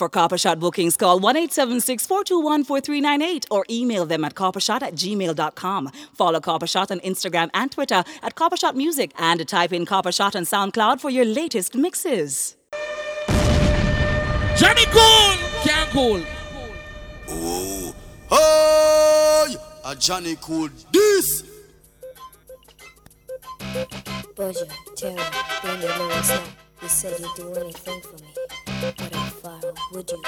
For Copper Shot bookings, call 1 876 421 4398 or email them at coppershot at gmail.com. Follow Copper Shot on Instagram and Twitter at Copper Shot Music and type in Copper Shot on SoundCloud for your latest mixes. Johnny Cool! Can't cool. Oh, hey, a Johnny Cool this. Bojo, Terry, Brandy Lewis, now. You said you'd do anything for me. Would you?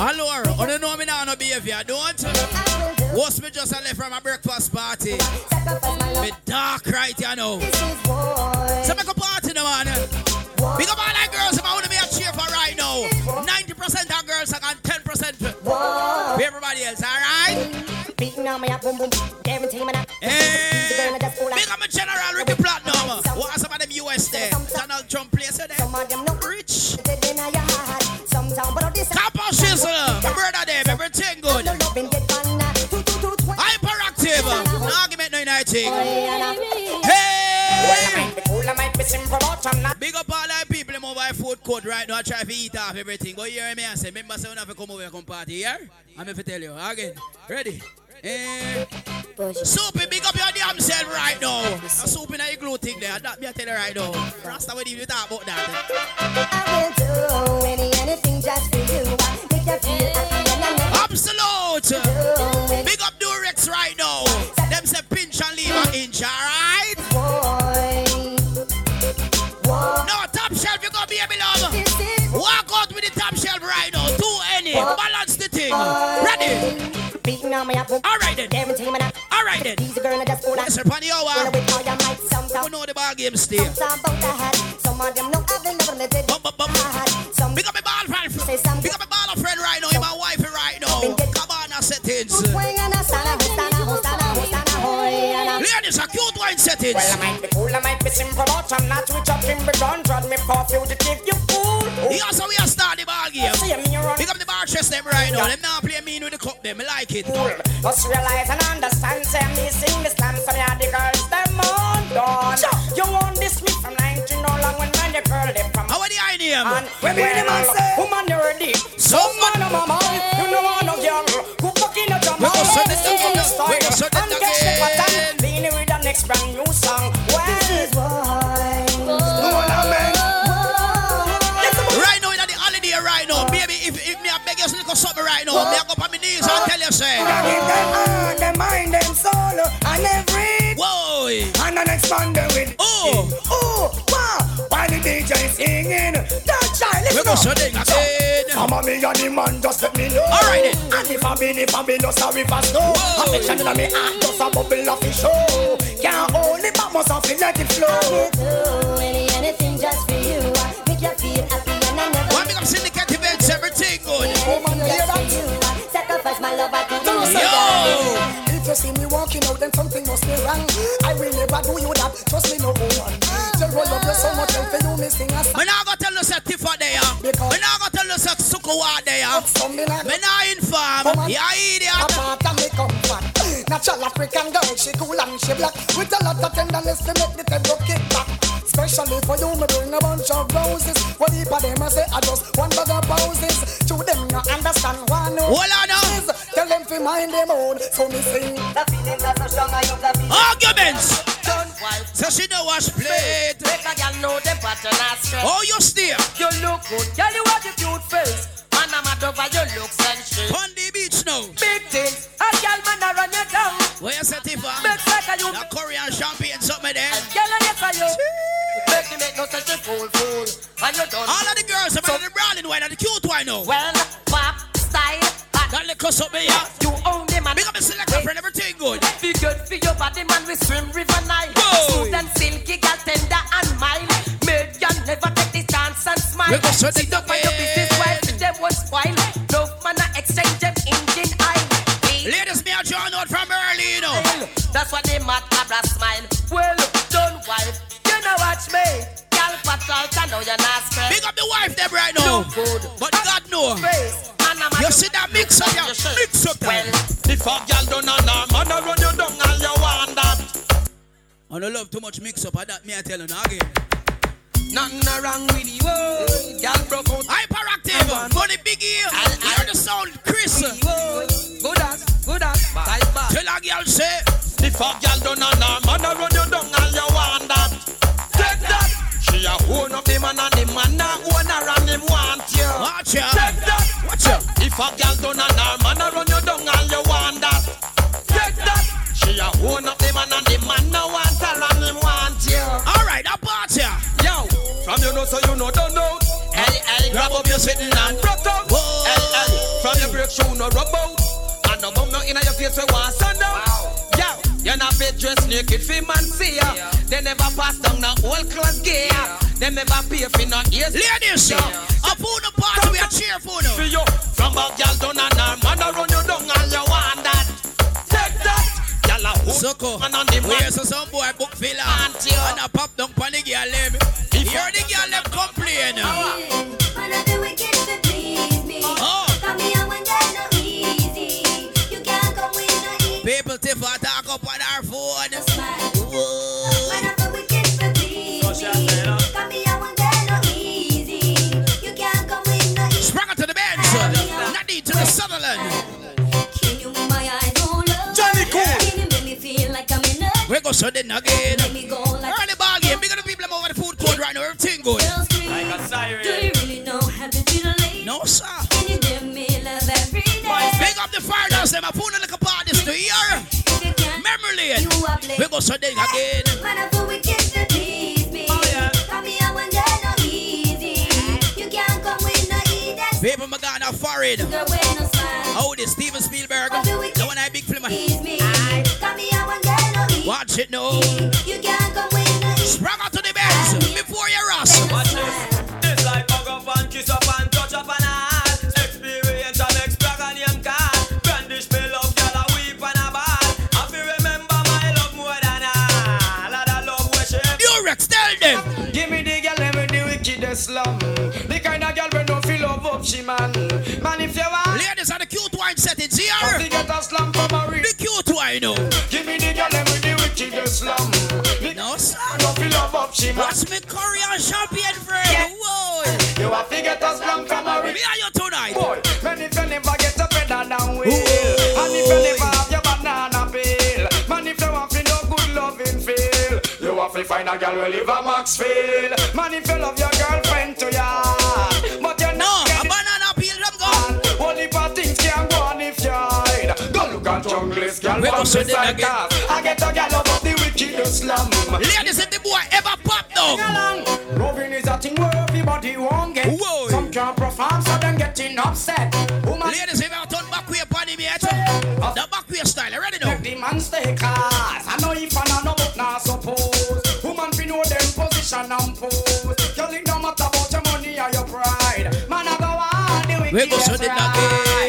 I I don't know me now, no behavior, don't. What's me just left from a breakfast party? Me dark right, you know. So make a party now, man. Big up all the girls if I want to be a cheer for right now. 90% of girls and 10% for everybody else, alright? Beating on me up, boom, boom, guaranteeing me that. Hey, big up my general Ricky Platinum. What are some of them US there? Donald Trump place eh, there. Some of Rich. Kappa Shizzle. My brother there, everything good. Hyperactive. No argument, no uniting. Hey! Big up all the people in mobile food court right now. Try to eat off everything. Go hear me and say, remember, say, we have to come over and come party here. I'm going to tell you again. Ready? Eh, Soupy, big up your damn self right now. A soup in a glue thing there. That me I tell you right now. Rasta with you talk about that. I will do any, anything just for you. Make you feel happy and I Absolute. Big up Durex right now. Them say pinch and leave an inch, alright? No, top shelf, you gonna be a beloved. Walk out with the top shelf right now. Do any. Balance the thing. Ready? Beating on me up, Alright then. guaranteeing me that. Alright then. These girl just for that. Listen, Panny Hour. With all your might, some You know the ball game still. Some about the hat. Some of them know I've been never let it. Some Big up my ball friend. say some Big up my ball friend right now. You're my wife right now. Come on, now settings. a a a a a a Ladies, a cute wine settings. Well, I might be cool, I might be simple, but I'm not with a but don't drag me for fugitive, you fool. He also we are start the ball game. See me run. Big up the bar chest them right now. Them now play mean with the cup them. I like it. Just realize and understand, say me sing the slam. so me are the girls, them on done. You want this me from 19 no long when man, the girl, they from How are the eye name? And when me the man say, woman, you ready? Some man, I'm a man, you know want no girl who fucking a drum. We go shut it is from the down. We go shut it and catch the again. pattern. Beanie with the next brand new song. Beg you little something right now, me a go up on my knees and tell you, say, Give them heart, them mind, them soul, and every. Whoa! Eh. And then expand them with. Oh! Oh! Wow! While the DJ singing, that child, We listen go up. shut it again. Some of me and the man just let me know. Alright then. And if I been, if I been, no sorry for snow. Affection in me heart just a bubble of fish show. Can't hold it, but must have to let it flow. do any, anything just for you. Oh, I could do Yo! If you see me walking out, then something must be wrong. I will never do you that. Trust me, no woman. Tell roll up you so much, and for you, me sing a song. Me not gonna tell you say Tifa there. Me not gonna tell you say Sukuwa there. Something like Me not inform. You idiot. Apart and me comfort. Natural African girl, she cool and she black. With a lot of tenderness to make the tempo kick back. Especially for you, me bring a bunch of roses. What heap of them I say I just one bag of poses. To them not understand one. Hold on now. Tell them to mind them own. So me sing. The feelings are so strong, I hope the feelings. Arguments. Done wife. So she know wash plate. Make a girl know them pattern and strength. Oh, you steer. You look good, girl. You have a cute face. Man, I'm mad over your looks and shit. On the beach now. Big things. A girl man a run you down. Where you say Tifa? Make like a you. That Korean champagne something there. Girl, I get for you. Make you make no sense to fool, fool. And you done. All of the girls, some of the browning wine and the cute wine now. Well, pop, style. That little something here. You own the man. Big up the selector friend, everything good. Be good for your body, man. We swim river Nile. Smooth and silky, girl, tender and mild. Made you never take the chance and smile. We go shut Sit it up for your business while them was spoil. Love man, I exchange them engine oil. Ladies, me a drawn out from early, you know. That's why they mad cabra smile. Well, don't wife, you know watch me. Girl, patrol, I know you're not scared. Big up the wife them right now. No good. But God know. Face, You see that mix up, yeah? Mix up Well, that. If a girl don't know, man, I run you down and you want that. I don't love too much mix up. I that me I tell you now again. Nothing wrong with the world. Y'all broke out. Hyperactive. For the big ear. Hear the sound, Chris. Good as, good as. Type back. Tell a girl say, the fat girl done a norm, and I run you down all you want that. Take that. She a own up the man and the man a own her and him want you. Watch ya. Take that. Watch ya. If a girl done a norm, and I run you down all you want that. Take that. She a own up the man and the man now. want from you know so you know don't know. Hey, hey, grab up your sitting and rock out. Whoa. Hey, hey, from your break shoe no rub out. And no bum no inna your face we want sun down. Yo, you not fit dress naked fi man see ya. They never pass down no old class gear. They never pay fi no ears. Ladies, Yo, up on the party, we are cheerful for for you. you. From a girl down and her man a run you down and you want that. Take that. Girl a hood Sucko, man on the man. where's some boy book filler? Aunt you. Oh. And I pop down pon the girl them. Hear the girl them complain. One of the wicked to please me. Oh. Got me on one day no easy. You can't come with no easy People tiff a talk up on our phone. smile. Whoa. One of the wicked to please me. Got me on one day no easy. You can't come with no easy. Sprung it to the bench. Nadine to the Sutherland. We go sudden again. Make me go like Early ball game. Big the people over the food court right now. Everything good. girls scream. Do you really know how to treat a lady? No, sir. Can you give me love every day? Big up the foreigners. Them a phone a little parties to hear. If Memory lane. you are playing. We go sudden again. Man, I feel wicked to please me. Oh, Got me on one day no easy. You can't come with no easy. People my God foreign. Girl, with no smile. How this Steven Spielberg? The one I big film. Please me. Watch it now. You can't come with no easy. Sprung out to the bench before you rush. Watch this. It's like hug up and kiss up and touch up and heart. Experience and express and name card. Brandish me love, girl, a weep and a ball. I feel remember my love more than all. Lot of love we share. Durex, tell them. Give me the girl with the wickedest slum. The kind of girl we don't feel love up she man. Man if you want, Ladies are the cute wine settings to here. get a slum from a. The cute wine, you know. Slum. No, sir. don't feel love up she man. Watch me Korean champion friend. Whoa. You have to get a slum from a real. Me and you tonight. Boy, man if you never get a feather down with. Ooh. And if you never have your banana peel. Man if you want to no good loving feel. You have to find a girl who live a Maxfield. Man if you love your girlfriend to ya. But you No, not a banana peel them gone. only for things can go on if you hide. Don't look at junglist, girl, We go from send the it again. I get a girl the wicked. Ladies, if the boy ever pop. Along. Loving is a thing where everybody won't get. Whoa. Some can't perform, so them getting upset. Woman, Ladies, if you ever turn back way upon him yet. The back way style, you ready now? make the man stay class. I know if I know but not suppose. Woman fi know them position and pose. Girl, it don't matter about your money or your pride. Man, I go on the We go wickedest send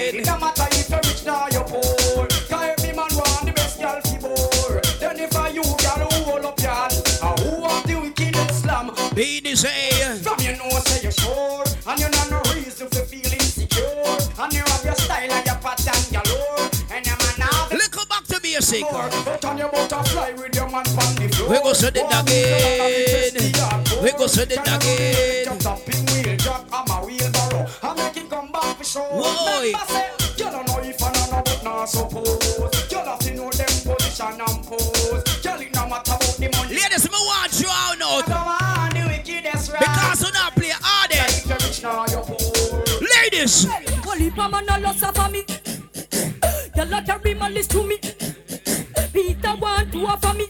Beanie say. From you know say you're sure And you know no reason to feel insecure And you have your style and your pattern galore And your man have Little back to basic. But on your butterfly with your man on the floor We go send it again. thing that I'm interested We go send it again. Just a pinwheel jack I'm a wheelbarrow I make it come back for sure Whoa. You don't know if I know no but not suppose You have to know them position and pose Girl it no matter about the money Ladies, me want you out now. Ladies, Holy mama no loss of me. Carry my list to me. Peter want to offer me.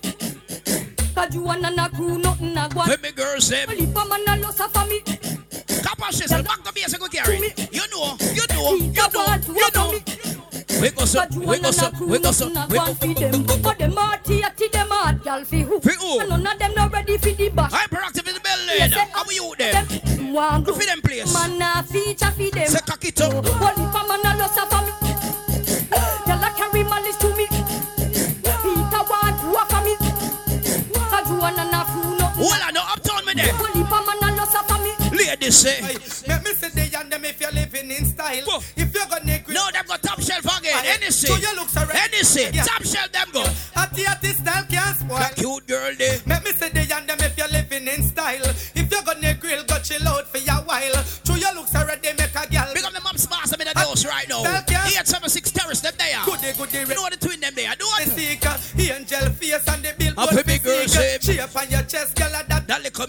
Cause you wanna na crew nothing a go. when me girls them. Holy mama no loss of me. Capacity, back to basic we carry. You know, you know, you know, you know. Me. We go so, Cause you we wanna go so, na crew we go so, nothing a we go go and feed them. But them hearty at them hard gal fi who. Fi who? And none of them not ready for the bash. Hyperactive in the building. How are you ah, them? Them want Who go. fi them place? Man a feature fi them. Say cock it up. Holy mama no loss of me. Girl a carry malice to me. Peter want to offer me. Cause you wanna na crew nothing. Hold on, no uptown me there. Holy mama no loss of me. Ladies say. Make me say they in style. If you're gonna quit, no, them go top shelf again. Anything. So you look so. Anything. Yeah. Top shelf them go. At the artist style can't spoil. That cute girl there. let me say they and them if you're living in style. If you're gonna grill, go chill out for a while. True, your looks so red, make a girl. Become the mom's boss. I'm in the house right now. 876 Terrace, them there. Good day, good day. You know what the twin them there. Do what? The seeker, angel face and the billboard. a big girl, She up on your chest, girl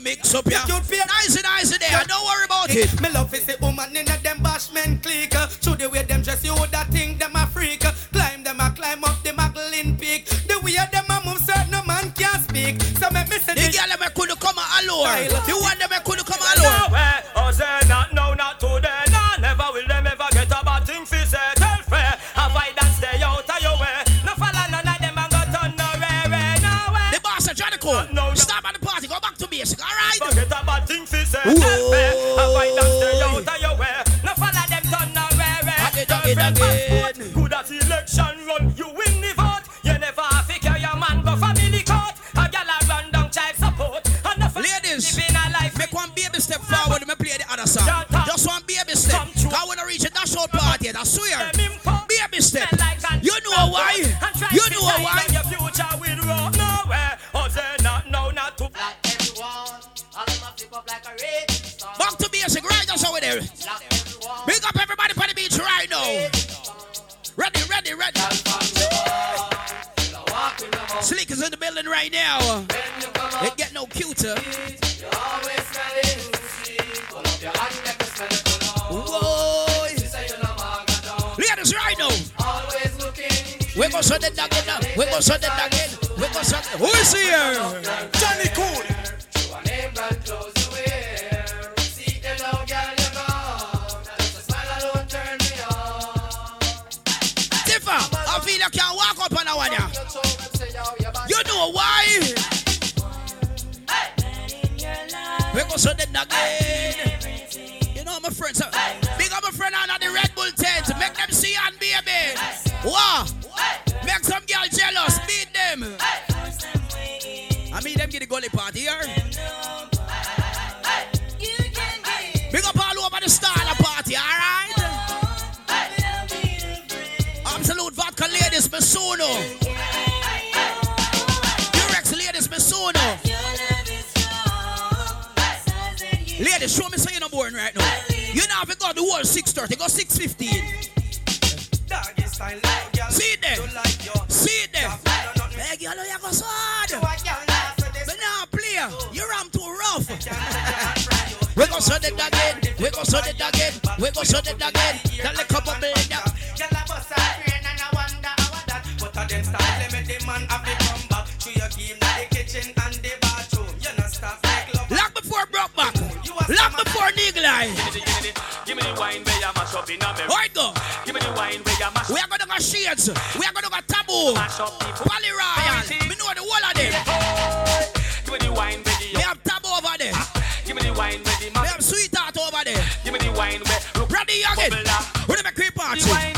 mix up, yeah. Nice and nice in there. Don't worry about it. Me love is the woman in a them bashment clique. To the way them dress, you would that think them a freak. Climb them a climb up the Magdalene peak. The way them a move, certain no man can't speak. So me me say The girl them could come alone. The one them could come alone. Good at election run, you win the vote. You never have to carry your man go family court. A gal a run down child support. The Ladies, a make one baby step forward me play the other song. Just one baby step. Cause when I reach a dash out party, I swear. Baby step. You know why? You know why? Basic, over there. Big up everybody on the beach right now. Ready, ready, ready. Slick is in the building right now. It get no cuter. Whoa. Ladies, right now. We go shut it again. We go shut it again. We go shut it. Who is here? Johnny Cool. That one. You know why? We go shut it again. You know my friends. uh, Big up my friend on the Red Bull tent. Make them see and baby. Wow. Make some girl jealous. Beat them. I mean them get the gully party here. Ladies, Masuno. Durex ladies, Masuno. Ladies, show me saying you're boring right now. You know if you go the whole 630, go 615. See it there. See it there. Hey, girl, you go so hard. But now, player, you're am too rough. We go shut it again. We go shut it again. We go shut it again. Tell the couple million. Lock before broke back. Lock before niggle eye. Give me the wine where you mash up in a mirror. Alright, go. Give me the wine where you mash We are gonna go shades. We are gonna go taboo. mash up people. Pally Royal. Me know the whole of them. Give me the wine where We the have taboo ah, over there. Give me the wine where the We mash. have sweetheart over there. Give me the wine where look Ready again. We never creep the party.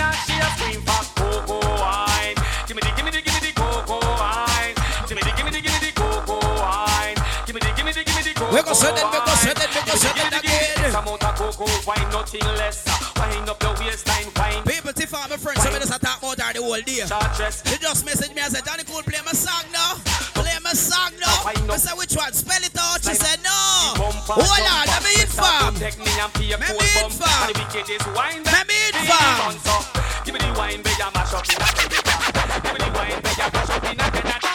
We go set it, we go set it, we go Give it me the- give me the again. Some amount of cocoa wine, nothing less. Wine up your waistline, wine. People, Tiff, my friends, some of us are talk about her the whole day. She just messaged me and said, Johnny Cool, play my song now. Play my song now. I said, which one? Spell it out. She said, no. Hold oh, on, let me inform. Take me and pay a Me full me bump. inform. And the wickedest wine Me inform. Give me the wine where you mash up in a America. Give me the wine where you mash up in a Canada.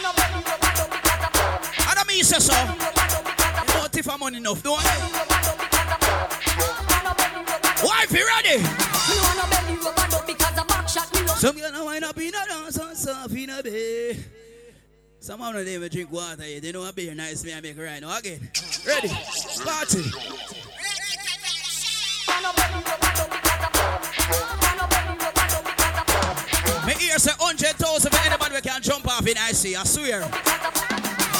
I don't mean so. You know I'm enough, don't you? Wife, you ready? Some girl now wind up in a dance and soft in a bed. Some of them even drink water. They know a beer nice me I make right now again. Ready? Party. Me hear say hundred thousand for anybody we can jump off in I see. I swear.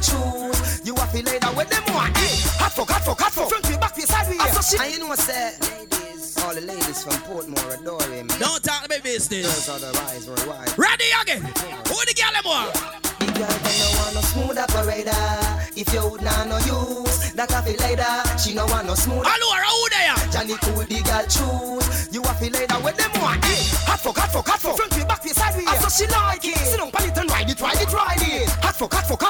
choose. You a feel later with them one. Hey, hot fuck, hot fuck, hot fuck. Front way, back way, side way. So she. And you know say, ladies, all the ladies from Portmore adore him. Don't talk about business. Girls otherwise worldwide. Ready again. Who the girl them want? The girl they no want no smooth operator. If you would not no use that I feel later. She no want no smooth. Hello, who there? Johnny cool, the girl choose. You a feel later with them one. Hey, hot fuck, hot fuck, hot fuck. Front way, back way, side way. So she like it. Sit down, pan it and ride it, ride it, ride it. Hot fuck, hot fuck, hot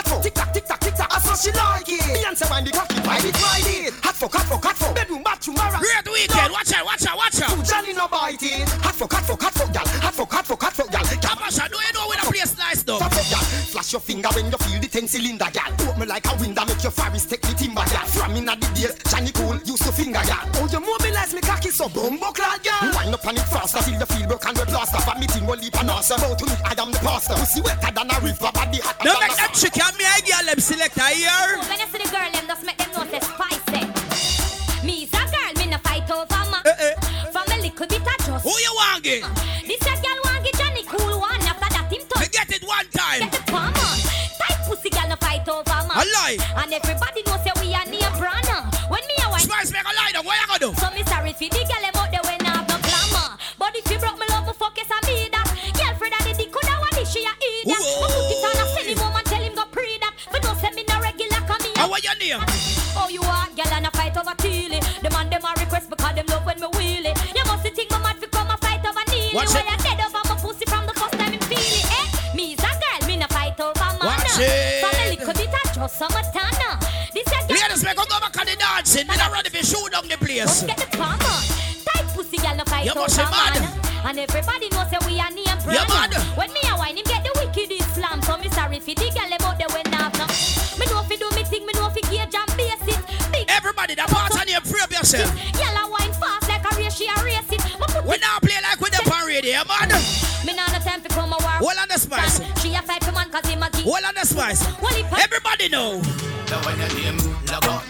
she like it. Beyonce wind the cocky, ride it, ride it. Hot fuck, hot fuck, hot fuck. Bedroom, bathroom, mara. Great weekend. Watch out, watch out, watch out. Johnny no bite it. Hot fuck, hot fuck, hot fuck, gal. Hot fuck, hot fuck, hot fuck, gal. Kabasha, do you know when a place nice though? Top up, gal. Flash your finger when you feel the ten cylinder, gal. Open me like a window, make your fire take the timber, gal. From inna the day, Johnny cool, used to finger, gal. Oh, you mobilize me cocky so bumbo clad, gal. Wind up on it faster till you feel broke and we plaster. For me thing will leap and answer. Bow to me, I am the pastor. Pussy wetter than a river, body hot. Don't make them chicken, me I girl them select a year. When you see the girl, them just make them know say spicy. Me's a girl, me no fight over man. Eh, eh. From a little bit of just. Who you want get? This a girl want get Johnny cool one. After that him Me touch. get it one time. Get the palm on. Tight pussy girl no fight over man. A lie. And everybody know say me a make a lie down. What you gonna do? So me sorry for the girl out there when I have no glamour. But if you broke me love, fuck yes I me that. Girlfriend of the dick coulda want this she a eat that. I put it on a home and tell him go pre that. But don't send me no regular come here. And what your name? Oh, you are girl and a fight over Tilly. The man them a request because them love when me wheelie. You must think my mad fi come a fight over Neely. Watch Why it. you dead over my pussy from the first time him feel it, eh? Me is a girl, me no fight over man. Watch it. From a little bit just some dancing. Me not ready to shoot down the place. Must get the palm on. Tight pussy girl no fight You over must be mad. And everybody knows say we are near You mad. When me a wine him get the wicked Islam. So me sorry fi the girl them out there when have no. Me know fi do me thing, me know fi gauge and base it. Big Everybody, that part on your free of yourself. Yellow wine fast like a race, she a race it. We now play like with the parade, yeah, man. Me nah no time fi come a war. Hold on the spice. She a fight for man 'cause him a geek. Hold on the spice. Well, Everybody know. Now when your name log on And step on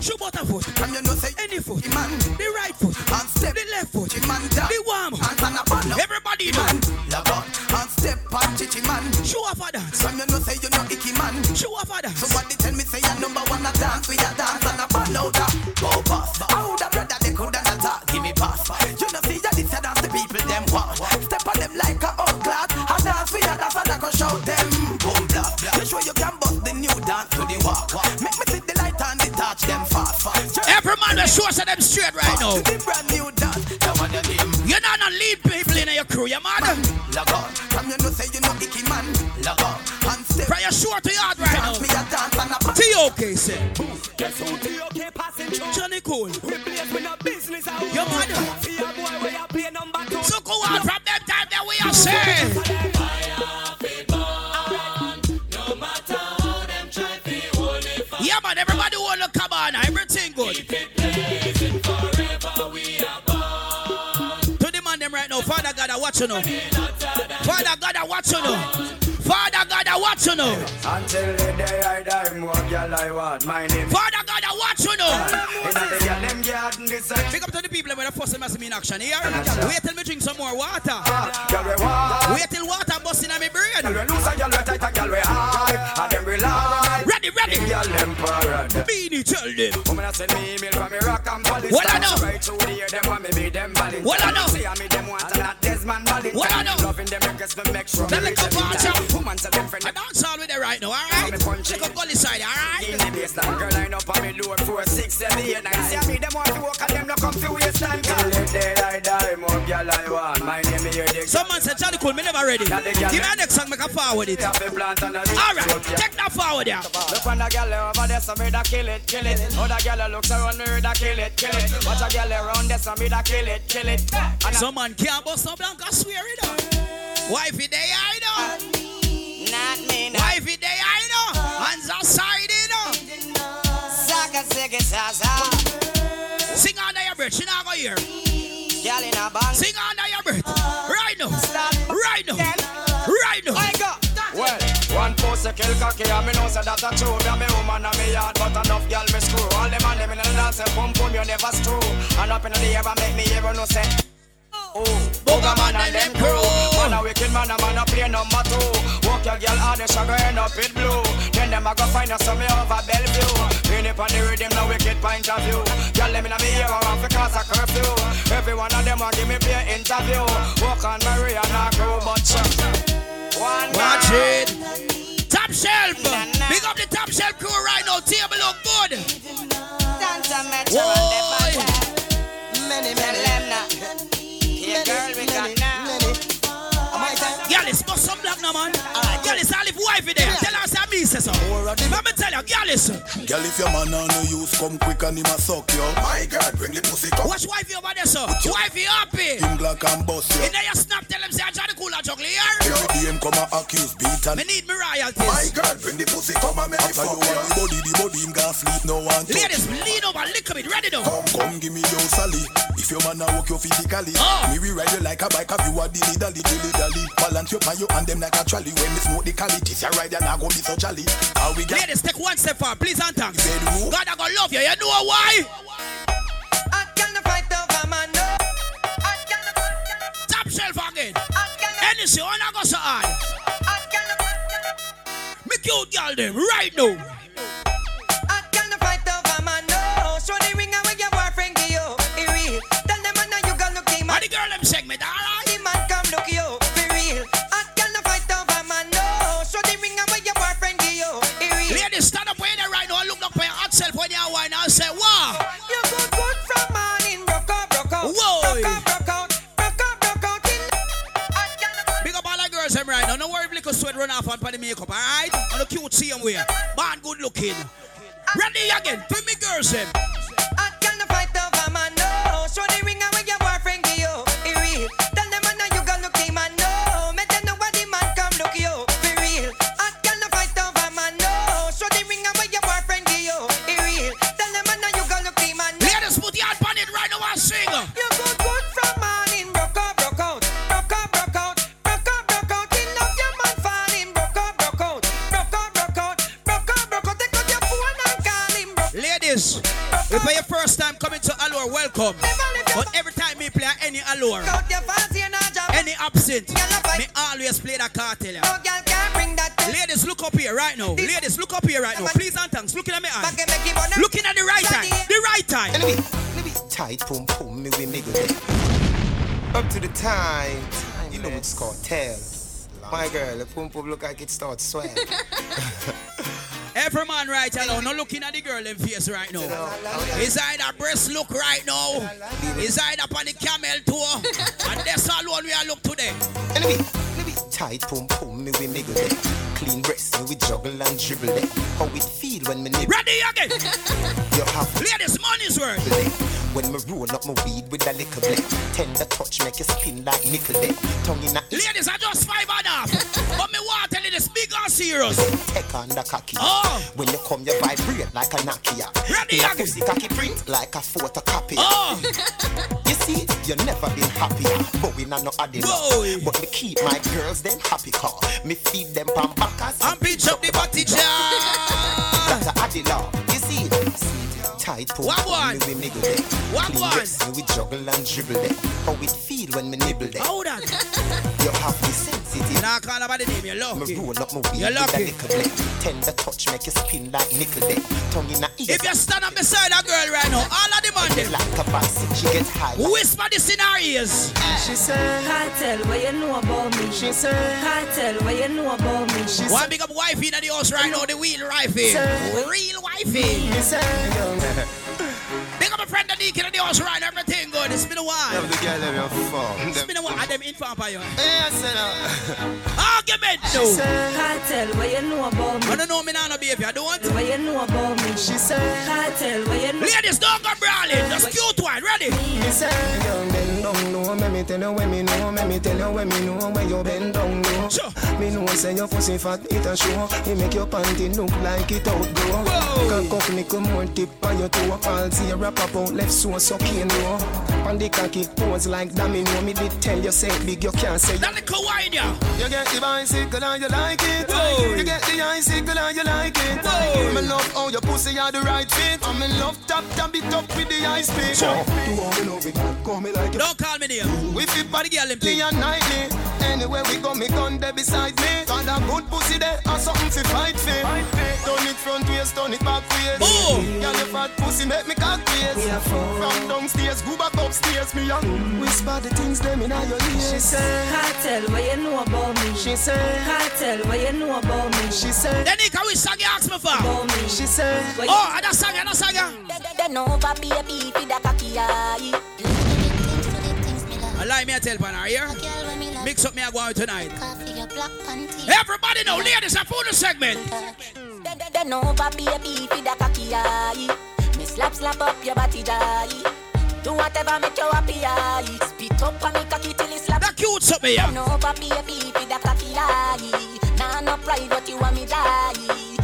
man Shoot butter foot. And you know say Any foot. Chichi man The right foot. And step The left foot. Chichi man down The warm. And stand up on Everybody know. man Log on And step on chichi man Show off a dance. From you know say you know icky man Show off a dance. Somebody tell me say you number one a dance We a dance and a ball out a Go pass How show us them straight right now. To the brand new dance That one your name You're not gonna lead people in your crew, you man. Log on From you know say you know icky man Log on And step From your short to yard right now. Dance me a dance and a T.O.K. say. Guess who T.O.K. passing through? Johnny Cool. We place with no business out. You man. See a boy where you play number two. So go on from them time that we are saying. Yeah, man, everybody want to come on, everything good. Now, Father God, I watch you know. Father God, I watch you know. Father God, I watch you now. Until the day I die, more girl I want. My name Father God, I watch you know. Inna the girl them garden this side. Big up to the people when the first time I see me in action here. Wait till me drink some more water. We want. Wait till water busting on my brain. Girl we loose and girl we tight and girl we hard. And them rely. Ready, ready. Parade. Beanie, tell them. Woman I send me email from Iraq and Palestine. What I know? Right through the year, them want me be. What I know? See I me them want and not Desmond Valentine. What I know? Loving them request to make sure. Then me like a reach every party. time. Woman say them friend. I dance all with it right now, alright? Check up gully side, alright? In the baseline, girl line up on me load four, six, seven, eight, nine. See me them want to walk and them no come to waste time. Till the day I die, more girl I want. My name is here. Someone said Johnny Cool, me never ready. Give me a next song, make a forward it. Alright, take that forward, yeah. Look on the girl over there, so me da kill it, kill it. Other girl looks around me, da kill it, kill it. Watch a girl around there, so me da kill it, kill it. And Some man can't bust no don't go swear it up. Why if I know? Not me. Why if it I know? Hands outside it up. Sing under your breath. She not go here. Sing under your breath. Right now. Right now. Right now. I go. Well, one post a kill cocky and me know say that a true Me a me woman and me yard but enough girl me screw All them and them in the dance and boom pum you never screw And up in the air make me ever no say Oh, Booga man and them crew Man a wicked man a man a play number two Walk your girl hard and she go end up with blue Then them a go find us some over Bellevue Pin it on the rhythm no wicked point of view Girl them in a me ear around for cause a curfew Every one of them a give me pay interview Walk on Maria and a crew but one Watch it. Top shelf. Big up the top shelf crew right now. Table look good. Whoa. Many, many, Yeah, girl, we got now. Girl, it's got some black now, man. Girl, it's all if wifey there. Tell her say me say so. Let me tell you, girl, listen. Girl, if your man on no use, come quick and him a suck you. My God, bring the pussy come. Watch wifey over there, so. Wifey happy. Him black and bust you. In there you snap, tell him say I try to cool a juggler here. Every day come a accuse beat and Me need me royalties. My God, bring the pussy come and make me fuck you. the body, the body him gonna sleep no one touch. Ladies, lean over, lick a bit, ready though. Come, come, give me your sally. If your man a walk you physically, Oh. me we ride you like a bike. If you a dilly dally, dilly dally. Balance you on you and them like a trolley. When me smoke the cali, this your ride and I go be so jolly. How we get Ladies, take one step forward, please and thanks. Bedroom. God, I gonna love you. You know why? I can't fight over man, no. Top shelf again. Any show, and oh, I go so hard. Me cute girl them right now. I can't fight over man, no. Show the ring away your boyfriend give you. It real. Tell them man you gonna look him. And the girl them segment, alright? The man come look you. For real. I can't fight over man, no. Show the ring away your boyfriend give you. It real. Ladies, stand up where they right now look up for your hot self when you're wine and say, wow. Sweat run off on the makeup, alright? On the cute same way. Man good looking. Ready again. Feel me girls. Eh? I can't fight over man, no. Show the Allure, welcome. But every time me play any Allure, out your fancy and a job. any absent, me always play that cartel. No girl can bring that to Ladies, look up here right now. Ladies, look up here right now. Please and thanks. Looking at me eyes. and make him on them. Looking at the right time. The right time. Enemy, enemy, tight pum pum, me we nigga. Up to the time, you know it's called tell. My girl, the pum pum look like it starts swell. Every man right alone, not looking at the girl in face right now. His either breast look right now, his up on the camel tour, and that's all one we are look today. Enemy, tight pum pum, me we nigga it. Clean breast, me we juggle and dribble it. How it feel when me nibble Ready again. You have Ladies, money's worth. it. When me roll up my weed with a little bit. Tender touch make you spin like nickel it. Tongue in a Ladies, I just five and a half. But me want to tell you this big and serious. Take on the cocky. Oh. When you come, you vibrate like a Nokia. Ready In a again. pussy cocky print like a photocopy. Oh. You see, you never been happier. But we not no adding. But me keep my girls them happy car. Me feed them pan backers. And pinch up the body jar. That's a. You see, tight pum What one? we niggle them. What one? we juggle and dribble them. How it feel when me nibble them. Hold on. You have the sensitive. Now call about the name, you're Me lucky. roll up my weed You're with a lucky. Tender touch make you spin like nickel deck. Tongue in a ear. If you stand up beside a girl right now, all of the man them, like a bicycle, she get high. like- whisper this in her ears. She said, Kartel, what you know about me? She said, Kartel, what you know about me? She One big up wifey in the house right now, the wheel wifey. Sir. Real wifey. Big up a friend that Deacon in the house right everything good. It's been a while. the girl them your phone. It's been a while. Them inform for you. Yes, no. Argument, She no. said, Kartel, what you know about me? I don't know me now, no baby. I don't. What you know about me? She said, Kartel, what you know? Ladies, don't go brawling. Just cute one. Ready? Young them don't know know, me me tell you when me know, me me tell you when me know where you bend down low. Sure. Me know say your pussy fat, it a show. It make your panty look like it outgrow. Cock up, nickel more tip on your toe. All see a wrap up out left so sucking low. On the cocky pose like domino. Me did tell you say big, you can't say. That little wine, yeah. You get the bicycle and you like it. Whoa. You get the icicle and you like it. Whoa. Me love how your pussy you are the right fit. And me love tap tap it up with the ice pick. Sure. Do all me love it, call me like you. Don't call me name. We fit Body girl, them thing. day and nightly. Anywhere we go, me gun there beside me. Got a good pussy there, and something fi fight for. Turn it front waist, turn it back waist. Oh. Girl, your fat pussy make me cock waist. From downstairs, go back upstairs, me young. Whisper the things them inna your ears. She say, Kartel, what you know about me? She say, Kartel, what you know about me? She said, Then he can we song you ask me for? About me. She say, Oh, another song, another song. yeah. Then over baby for the cocky eye. Allow me to tell Pana here. Mix up me a go out tonight. Coffee, your black panty. Everybody know, ladies, a full segment. Then over baby for the cocky eye. Me slap slap up your body die. Do whatever make you happy eye. Spit up on me cocky till it slap. That cute something, yeah. Then over baby for the cocky eye. Nah no pride but you want me die.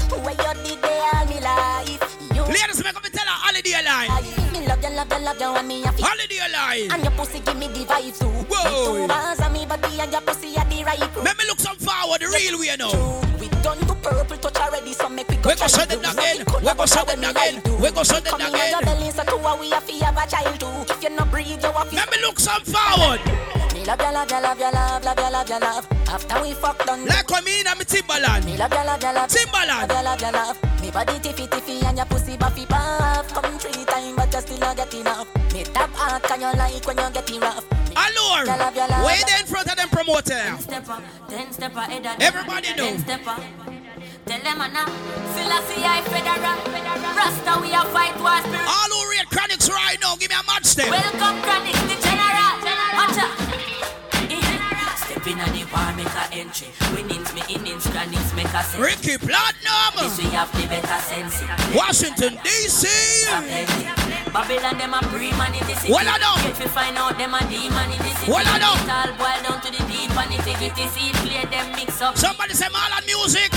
Where you did they all me life. You Ladies, make me tell her holiday line. me love you, love you, love you, and me a feel. Holiday line. And your pussy give me the vibes too. Whoa. Me two bars and me body and your pussy at the right. Let me look some forward, the real way now. We done to purple touch already, so make we go We go send them again. We go send them again. We go send them Come in your again. belly, so two a we a fi have a child too. If you no breathe, you a fi. Let me look some forward. Me love you, love you, love you, love, love you, love you, love. After we fuck done. Like when me in a me Timberland. Me love you, love you, love. Timberland. Love you, love. Me body tiffy tiffy and your pussy buffy puff. Come three times, but you still not get enough. Me tap hard, can you like when you get rough? Allure. Love you, love. Way there in front of them promoter. Step up, ten step ahead of them. Everybody know. Ten step up. Tell them a. Selassie federal. Rasta we a fight war spirit. All who read chronics right now, give me a match step. Welcome Chronic, the general. Watch Step in the war, make a entry. Winnings me innings, chronics make a sense. Ricky Platinum. This we have the better sense. Washington, D.C. Babylon them a pre-man in the city. Well, I know. Get to find out them a demon in the city. Well, I know. It all boil down to the deep and the ticket is it play them mix up. Somebody say Marlon music.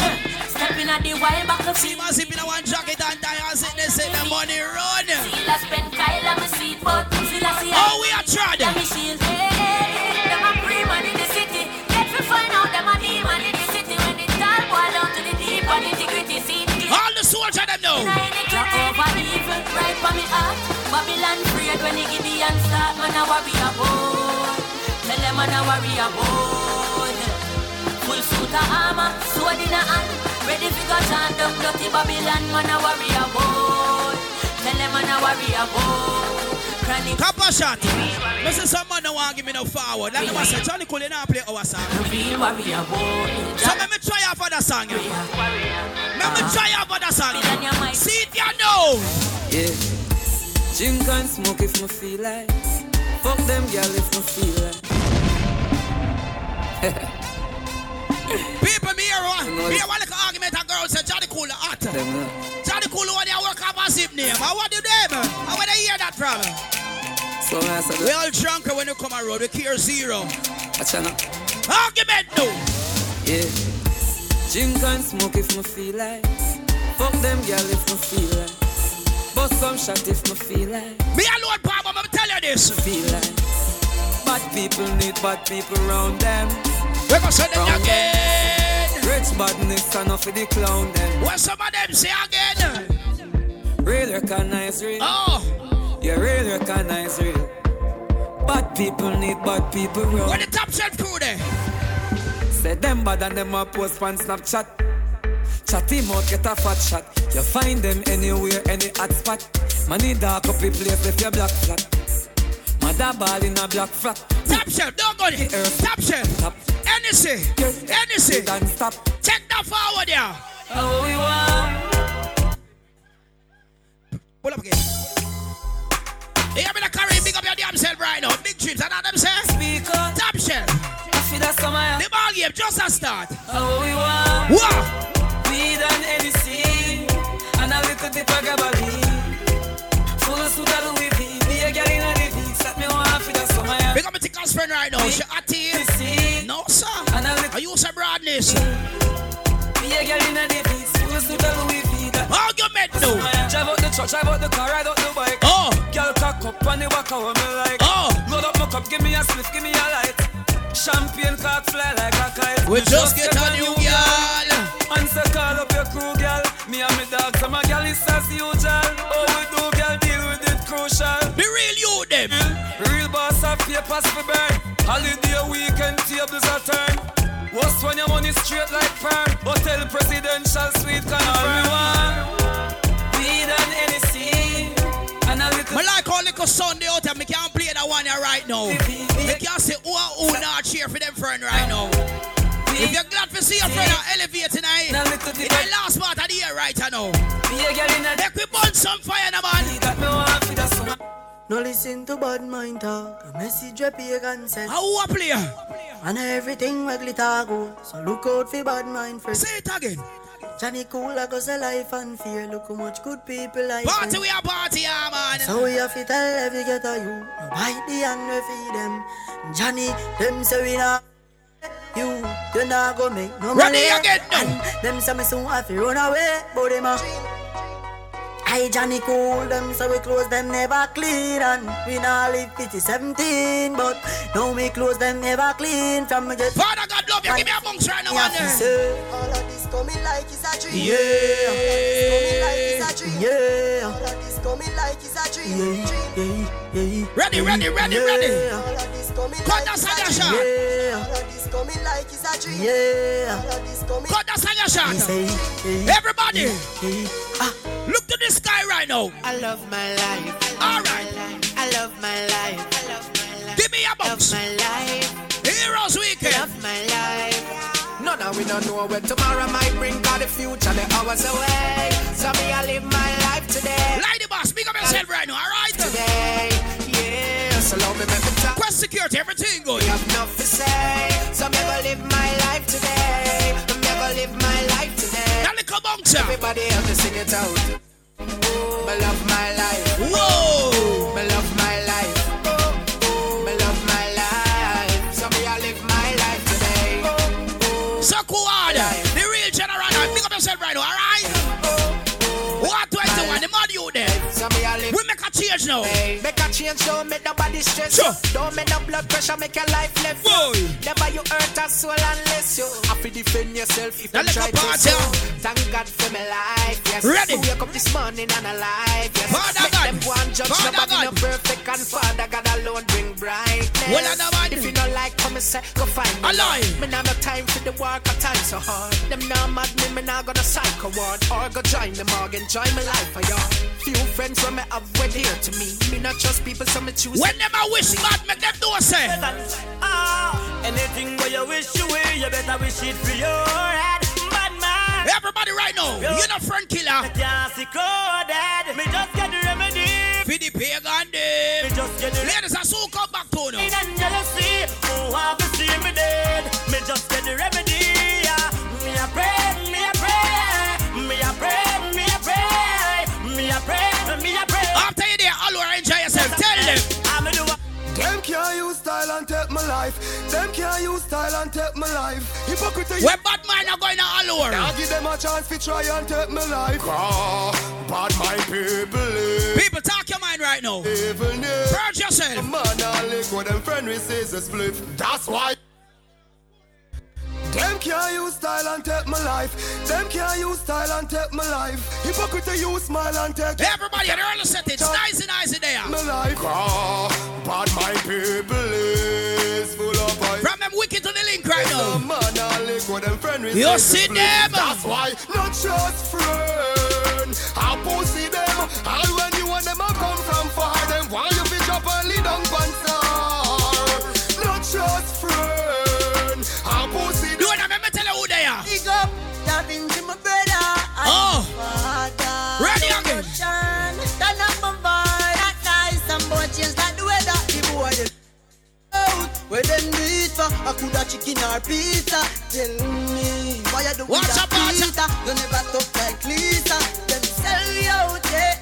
Step in at the wild back of See my zip in a one jacket and tie and sit there, say the money run. Seal a spend Kyle and me seat but Still a see Oh, we are tried. Them me shield hey, All the soldiers them know. Drop over evil right for me heart. Babylon afraid when the Gideon Man a warrior boy Tell them man a warrior boy Full suit of armor, sword in a hand. Ready fi go chant up dirty Babylon Man a warrior boy Tell them man a warrior boy Chronic Copper shot. Listen, some man don't want to give me no forward. Like I said, Johnny Cool not play our song. Real warrior boy So let me try out for the song. yeah. Let me try out for the song. See it, you know. Yeah. Drink and smoke if me feel like. Fuck them girl if me feel like. People, me here, one. Me here, one like argument. A girl said, Johnny Cool hot. Them Johnny Cool one day work up a zip name. I want you them. I want to hear that from. So I said, We all drunk when you come road. We care zero. watch out now. Argument, no. Yeah. Drink and smoke if me feel like. Fuck them girl if me feel like. Bust some shot if me feel like. Me alone, Papa, I'm tell you this. Feel like. Bad people need bad people around them. We go send them again. Rich badness enough for the clown them. What some of them say again? Real recognize real. Oh, You real recognize real. Bad people need bad people around. what the top shelf crew there? Say them bad and them a post on Snapchat. Chat him out, get a fat shot. You find them anywhere, any hot spot. Money dark up the place if you black flat. Mother ball in a black flat. Top shelf, don't go there. Top shelf. Top. Anything, anything. Don't stop. Check that forward there. Oh, we want. Pull up again. Hey, I'm in the carry, big up your damn self right now. Big trips, and them say. Speak up. Top shelf. I feel that summer. The ball game just a start. Oh, we want. Wow. Weed and anything. And a little bit of gabardine. Full of suit of Louis V. Be a girl in a the V. Set me one for the summer. Big up my tickle friend right now. She at here. No, sir. Are you some broadness? Be a girl in a the schools to the Louis V. Argument no. Drive out the truck, drive out the car, ride out the bike. Oh. Girl cock up on the back of me like. Oh. Load up my cup, give me a spliff, give me a light. Champagne cock fly like a kite. We just get a new girl. Say call up your crew, girl. Me and my dog, so my girl is as usual. Oh, we do, girl, deal with it crucial. Be real, you them. Real boss of papers for burn. Holiday weekend tables are turn. What's when your money straight like perm? Hotel presidential suite confirm. Weed and. And a little Me like all little Sunday out and me can't play that one here right now. Me can't say who and who not cheer for them friend right now. If you're glad to see your friend on elevate tonight, it's the last part of the year right now. Be a girl in a Make we burn some fire man. Got me want for the summer. No listen to bad mind talk. A message a pagan send. How a player? And everything we glitter go. So look out for bad mind friends. Say it again. Johnny Cool a goes a life and fear. Look how much good people like Party them. we a party, yeah, man. So we have to tell every get a you. No bite the hand we feed them. Johnny, them say we not. You, you not go make no Ready money. again now. And them say me soon have to run away. But them a I Johnny cool them so we close them never clean. And we not live 50 17 but now we close them never clean from me get Father God love you. Give me a bunks right now man all of this coming like it's a dream. Yeah. Yeah all of this coming like it's a dream. Yeah yeah yeah Ready, ready, ready, ready. all of this coming Cut like that it's song, a Yasha. dream yeah all of this coming like it's a dream yeah all of this coming Cut that song, Yasha. Me Everybody, Ah. look to the sky right now. I love my life All right. I love my life I love my life Give me a love box. my life Heroes Weekend. love my life None of we don't know where tomorrow might bring Cause the future, the hours away So me, I live my life today Lady boss, big up yourself right now, all right? Today, yeah So love me, make me talk Quest security, everything good. have enough to say So me, go live my life today Me go live my life today That little bouncer. Everybody help me sing it out oh, Me love my life Whoa. Live. We make a change now. Hey, Make a change, don't make nobody stress Sure. Don't make no blood pressure, make your life live Boy. Never you hurt a soul unless you have to defend yourself if Now you try to party. so. Thank God for my life, yes. Ready. So wake up this morning and alive, yes. Father make God. them go and judge Father nobody God. no perfect and Father God alone bring brightness. Well, what- if you don't like, come and say, go find me. Alive. Me nah no time for the work, I time so hard. Them nah mad me, me nah gonna psycho ward. Or go join them or enjoy my life for y'all. Few friends when me have went here to me. Me not trust people, so me choose. When them a wish bad, make them do a say. Ah, anything where you wish you will, you better wish it for your head. Bad man. Everybody right now, you know friend killer. Can't see coded. Me just get the remedy. For the pagan Me day. just get the Ladies, I soon come back to now. In and jealousy, who have to see me dead? Me just get the remedy. Style and take my life. Them can't use style and take my life. Hypocrite. When bad man are going to all over. Now give them a chance to try and take my life. Ah, bad mind people live. People, talk your mind right now. Evil near. Purge yourself. Man, I lick what them friend receives a split. That's why. Them can't use style and take my life. Them can't use style and take my life. Hypocrite, use smile and take Everybody, the early set it's nice and nice in there. my life. Ah, bad mind people is full of fight. From them wicked to the link right No now. man, I lick what them friend receives You see them? That's why not just friend. I pussy them. All when you want them, I come from far. Them while you bitch up and lead on. Where them do it for. I coulda chicken or pizza. Tell me why you do Watch that pizza? You never talk like Lisa. Them sell you out, yeah.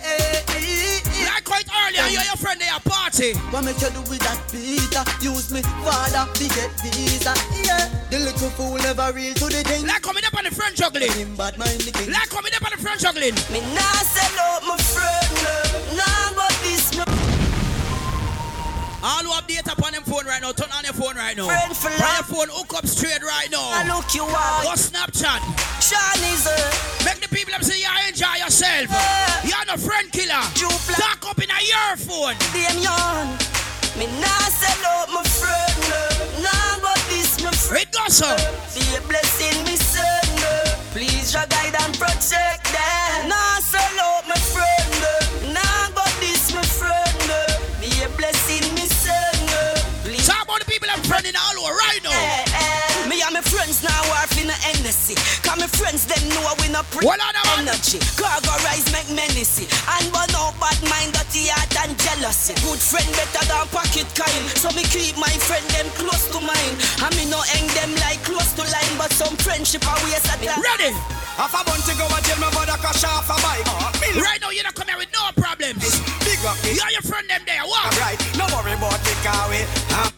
Like quite earlier, you and your friend they are party. What make you do with that Peter? Use me, father, to get visa. Yeah, the little fool never real to the thing. Like coming up on the front juggling. Him bad mind the king. Like coming up on the front juggling. Me nah sell out my friend. Nah, but this me. All who have data upon them phone right now, turn on your phone right now. Friend for Bring your phone, hook up straight right now. I look you out. Go Snapchat. Sean Make the people them say you enjoy yourself. Yeah. You're no friend killer. Jupla. Talk up in a your phone. damn yarn. Me nah sell out my friend. Nah, but this me friend. It goes so. Be a blessing, we not pre What on them? energy Cargo rise make menacy And burn out bad mind, dirty heart and jealousy Good friend better than pocket kind So me keep my friend them close to mine And me no hang them like close to line But some friendship are waste of time Ready? Half a bunch to go and tell me about a crash off a bike. Uh, me Right now, you're not coming with no problems. big up me. You're your friend them there. What? Right, no worry about the car way. Huh?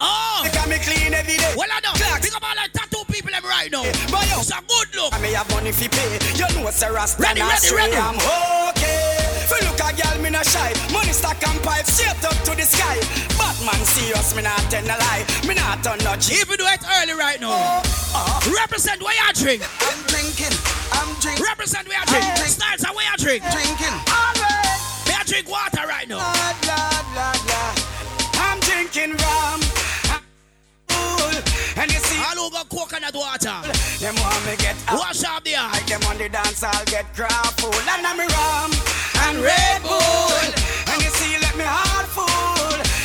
Oh. They me clean every day. Well, I know. Clocks. Big up all like tattoo people them right now. But yo, It's a good look. I may have money fi pay. You know, Sir Rasta Ready, ready, ready. I'm okay. Fi look a girl, me no shy. Money stack and pipe straight up to the sky. Batman serious, me not tell no lie. Me not turn no G. Even though it's early right now. Uh, Represent where you drink. I'm drinking, I'm drinking, Represent where you drink. Styles are where you drink. drinking. May I drink water right now. Lord, Lord, Lord, Lord. I'm drinking rum. Cool. And you see, All who got coconut water. them want me get up. Wash up the eye. Like them on the dance, I'll get crap full. And I'm rum and Red Bull. And you see, let me heart full.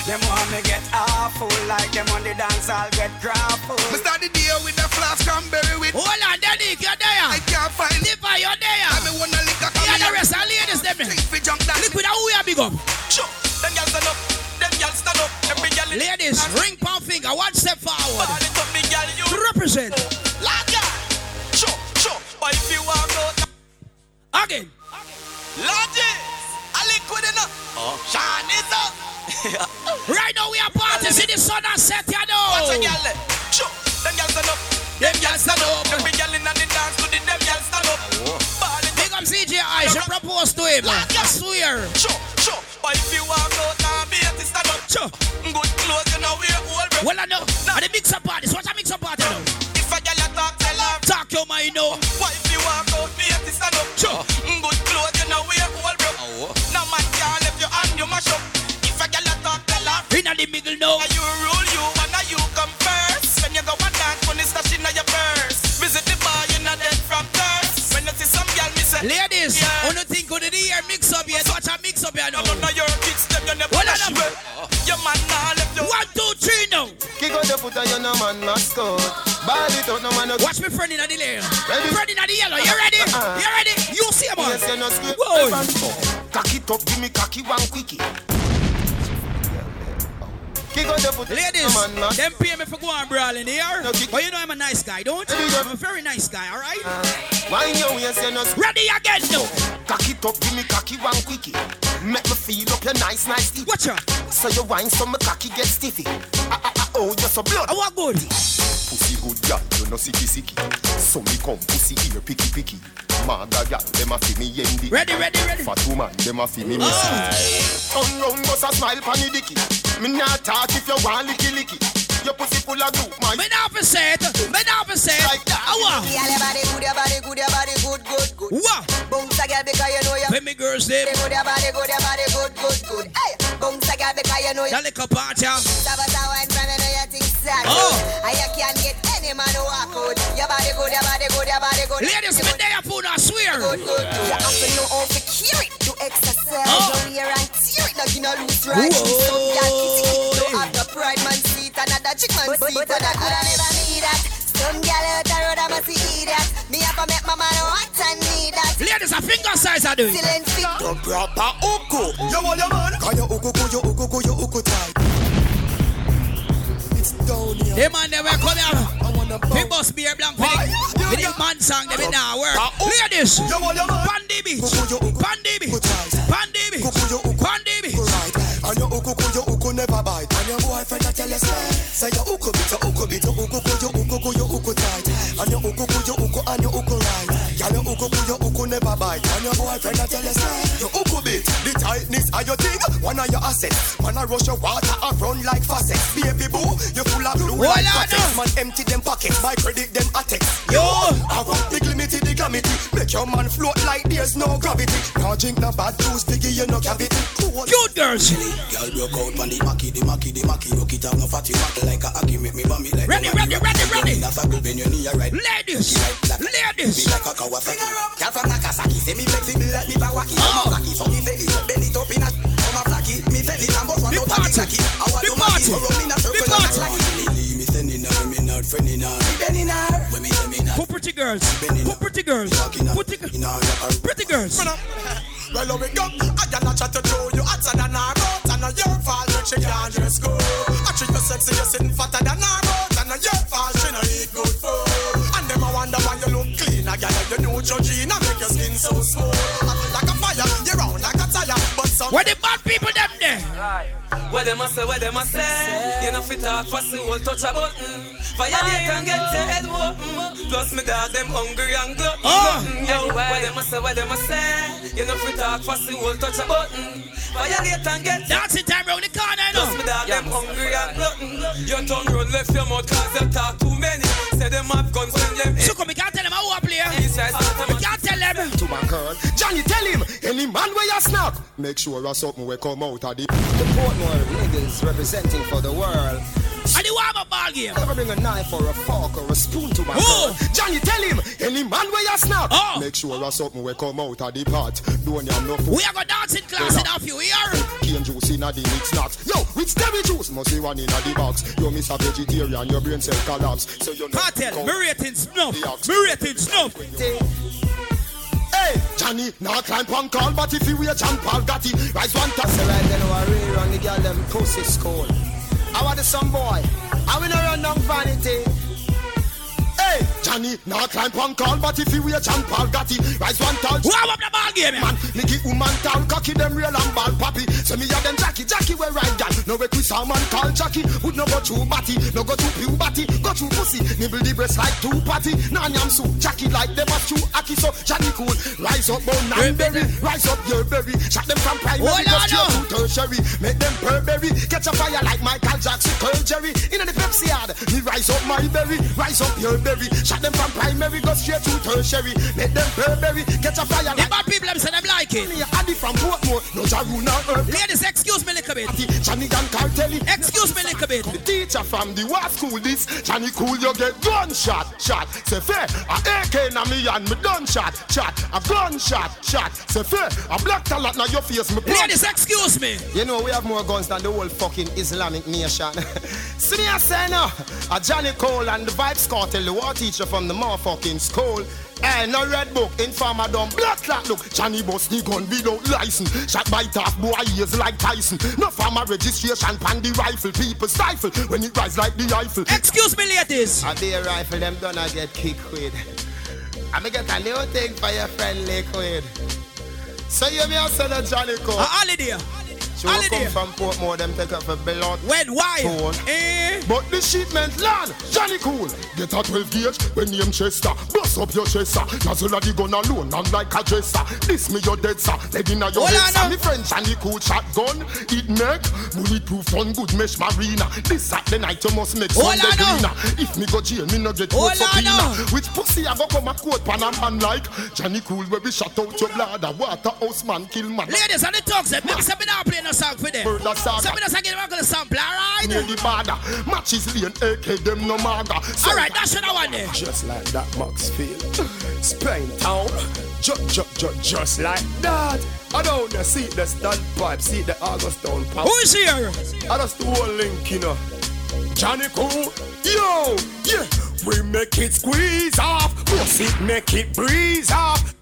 Them want me get awful. Like them on the dance, I'll get crap full. Me start the day with the flask cranberry with. Hold on, Daddy, you're there. I can't find it. Liver, you're there. I me wanna lick a Yeah, the rest of ladies, them. Drink fi junk that. Liquid, how we are big up? Sure. Them girls stand up. Ladies, ring palm finger, one step forward. Ball it up, me girl, you. Represent. Lord, yeah. Sure, sure. But if you walk out, Again. Lord. I liquid enough. Oh. Shine. Right now we are partying. See the sun and set, you Watch a know. girl there. Sure. Them girls stand up. Them girls stand up. Every girl in the dance to the them girls stand up. Oh. Ball it Big up CJ I should propose to him. I swear. Sure, sure. But if you walk out Sure. Good clothes, you know, wear old bro. Well, I know. And the mix up party. What a mix up party now. If a girl a talk, tell her. Talk your mind now. Why if you walk out, be at the stand up. Sure. Good clothes, you know, wear old bro. Oh. No man can't left your hand, you mash up. If a girl a talk, tell her. In the middle now. Now you rule you, and now you come first. When you go and dance, money stash in your purse. Visit the bar, you're not dead from thirst. When you see some girl, me say. Ladies, Yeah. don't think who did the year mix up yet? Watch a mix up here now. No, no, no, your kids, them, you never Well, foot and you no man mascot. Ball it out, no man no Watch me friend in the layer. Ready? Friend in the yellow. You ready? Uh-uh. You ready? You see on. Yes, you no script. Whoa. Cock it up, give me cocky one quickie. Kick out foot. Ladies, no man them pay me for going brawling here. No, kick- But you know I'm a nice guy, don't you? I'm a very nice guy, alright? Your waist, you no script. Ready again now. Cock it up, give me cocky one quickie. Make me feel up your nice, nice teeth. Watch out. So you wine, so my cocky get stiffy. Ah, ah, ah, oh, you're so blood. I want good. Pussy good girl, you no sicky sicky. So me come pussy ear picky picky. Maga girl, them a fi me yendi. Ready, ready, ready. Fat woman, them a fi me missy. Turn round, bust a smile pon the dicky. Me not talk if you want licky licky. Your pussy full of glue, my. Me now for say it. Me now for say it. Like that. I want. Girl, your body good, your body good, your body good, good, good. What? Bounce a girl because you know you When me girls them. body good, your body good, your body good, good, good. Hey, bounce a girl because you know you That little party. Sabata wine from you know you think sad. Oh. And you can't get any man to walk out. Your body good, your body good, your body good. Ladies, me there phone, I swear. Good, good, good. You have to know how to cure it. To exercise Oh. your ear and tear it. Now you know loose right. Some girl kiss it. Don't have no pride man seat. Another chick man seat. But I coulda never need that. Some girl out the road I must see that. Me have to make my man want and need that. Ladies, a finger size I do. Silent fit. The proper uku. You want your man? Cause you uku, you uku, you uku Them man never come here. They bump. must be a blank for the, the man song them in now work. Want your man? Pandy beach, uku. Pandy beach, Kuku tight. Pandy beach, Kuku, you uku. Pandy beach. Right. And you uku, you say. Say your uku bit, your uku bit, your uku ku, your uku ku, your uku tight. And your uku ku, your uku, and your uku right. Girl, your uku ku, your uku never bite. And your boyfriend I tell say. Your uku bit, the tightness of your thing. One of your assets. Man, I rush your water and run like faucet. Baby boo, you full of blue like on Man, empty them pockets. My credit them attack. Yo. I want the glimity, the glamity. Make your man float like there's no gravity. Now drink no bad juice, biggie, you no cavity. Cool. Cute girls. Girl, broke out on the maki, the maki, the maki. Look it up, no fatty, maki like a aki. Make me bummy like Ready, a ready, ready, ready. In a circle, bend your knee, right. Ladies, ladies. Be like a Kawasaki. Girl from Nagasaki, say me flexible like me Bawaki. Oh. I'm a Flaki, so me belly, belly top in a. I'm a Flaki, me belly, I'm one out of the Flaki. I want to Maki, so roll in a circle and act like me sending her, me not friending her. Me bending her. When me say me not. Put pretty girls. Put pretty girls. Put pretty, uh. pretty girls. Well, how we go? I got a chat to you hotter than her boat And a your fault she can't dress good I treat you sexy, you sitting fatter than her boat And a your fault she no eat good food And them a wonder why you look clean A girl you know Georgina make your skin so smooth. Like a fire, you're round like a tire But some Where the bad people them there? Where them a say, where them a say You know fit talk fast, you will touch a button. Violate and get your head open Plus me dog, them hungry and glutton Oh. Ah. Yo, where them a say, where them a say You know fit talk fast, you will touch a button. Violate and get Dancing time round the corner, you Plus me dog, them hungry and glutton You turn round left your mouth cause you talk too many. Say them have guns when them So come, we can't tell them how I play. We can't tell them. to my girl. Johnny, tell him, any man where you snap, make sure a something will come out of the. The Portmore niggas representing for the world. And the warm up ball game. Never bring a knife or a fork or a spoon to my Oh. girl. Johnny, tell him, any man where you snap, Oh. make sure a something will come out of the pot. Don't have no. We are going dancing class in off you here. Cane juice in a the mix snacks. Yo, with sterry juice, must be one in a the box. Yo, miss a vegetarian, your brain cell collapse. So you know. Kartel, me rating snuff. Me rating snuff. Hey, Johnny, now climb on call, but if you wait, John Paul got it. Rise one time. So right then, really run the girl them pussy school. I want the some boy. I will not run down vanity. Hey, Johnny, now climb on call, but if you wait, John Paul got it. Rise one tall. Warm up the ball game, man. Give woman tall, cocky them real and ball poppy. So me have them Jackie, Jackie we ride gal. No Chris man call Jackie. Would no go through batty, no go through puberty, go through pussy. Nibble the breast like two party. Nah yam soup, Jackie like them a chew aki. So Johnny cool, rise up bone and berry, rise up your berry. Shot them from primary, on straight now. to tertiary. Make them Burberry, catch a fire like Michael Jackson, Curl Jerry. In the Pepsi yard, me rise up my berry, rise up your berry. Shot them from primary, go straight to tertiary. Make them Burberry, catch a fire like. bad people them say them like it. From Portmore, no Ladies, excuse me a little bit. Johnny and Cartelli. Excuse me a little bit. The teacher from the war school this Johnny cool you get gunshot shot say fair a AK na me and me done shot shot a gunshot shot say fair a black talent na your face me. Ladies, excuse me. You know we have more guns than the whole fucking Islamic nation. See me I say now, a Johnny Cole and the Vybz Kartel, the war teacher from the motherfucking school. Hey, no red book, informer done blood clot look. Johnny bust the gun without license. Shot by top boy ears like Tyson. No farmer registration pan the rifle. People stifle when it rise like the Eiffel. Excuse me, ladies. A day rifle them gonna get kicked with. I'ma get a new thing for your friend Liquid. So you me say that Johnny Cole. A holiday. Will holiday. come from Portmore, them take up for blood. When? Why? Eh? But the shipment land, Johnny Cool. Get a 12 gauge when name Chester. Bust up your chest, sir. Nozzle the gun alone, I'm like a dresser. This me your dead, sir. Leg in your head, sir. Me friend Johnny Cool shotgun. It neck, bulletproof on good mesh marina. This Saturday night you must make Sunday now. If me go jail, me no get on subpoena. Which pussy I go come a court pan a man like Johnny Cool where we shut out your blood. A waterhouse man kill man. Ladies, and the talks, eh, maybe say me not play no song for them. Murder saga. Say me not give them a good sample, alright? Near the border, matches lane, AK them no maga. So- Alright, that's what I want there. Just like that, Maxfield. Spain town. Just, just, just, just like that. I don't know, see the standpipe, see the August town. Who is here? I just the whole link, you know. Johnny Cool, yo, yeah. We make it squeeze off, it, make it breeze off.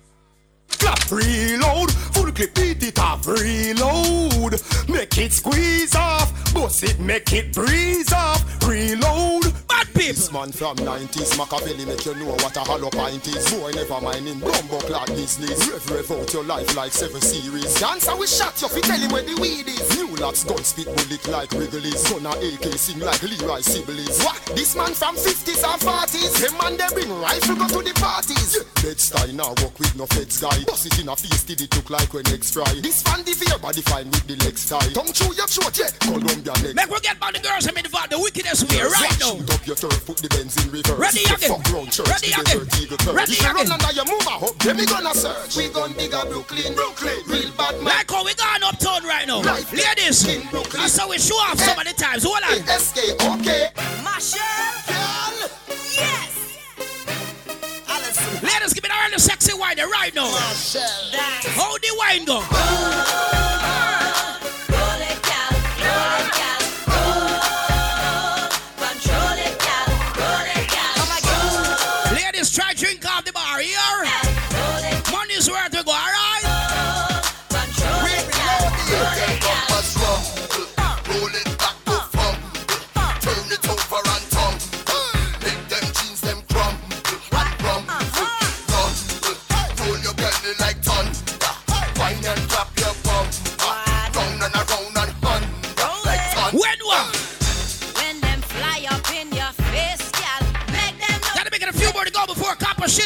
Clap, reload. Full clip, beat it off, reload. Make it squeeze off. Bust it, make it breeze off. Reload. Bad people. This man from 90s, Machiavelli make you know what a hollow pint is. Boy, never mind him, bumbo clad business. Rev, rev out your life like seven series. Dancer, we shot you, fi tell him where the weed is. New locks, gun spit bullet like Wrigley's. Son of AK sing like Leroy Sibbles. What? This man from 50s and 40s. Him man, they bring rifle go to the parties. Yeah. Bed-Stuy now work with no feds guy. Bust it in a face till it look like when next fry. This fan the Your body fine with the legs tie. Tongue through your throat, yeah. Columbia neck. Make we get by the girls I'm involved. The wickedest way right now. now. up your turf, put the bends in reverse. Ready again. Fuck round church, Ready again. Ready again. Run under your mover hook. Then we gonna search. We gonna dig up Brooklyn, Brooklyn. Real bad man. Like how we gone uptown right now. Life Ladies. In Brooklyn. That's how we show off some of the times. Hold on. SK, okay. Marshall. Yes. Ladies, give me the sexy wine right now. How the wine go?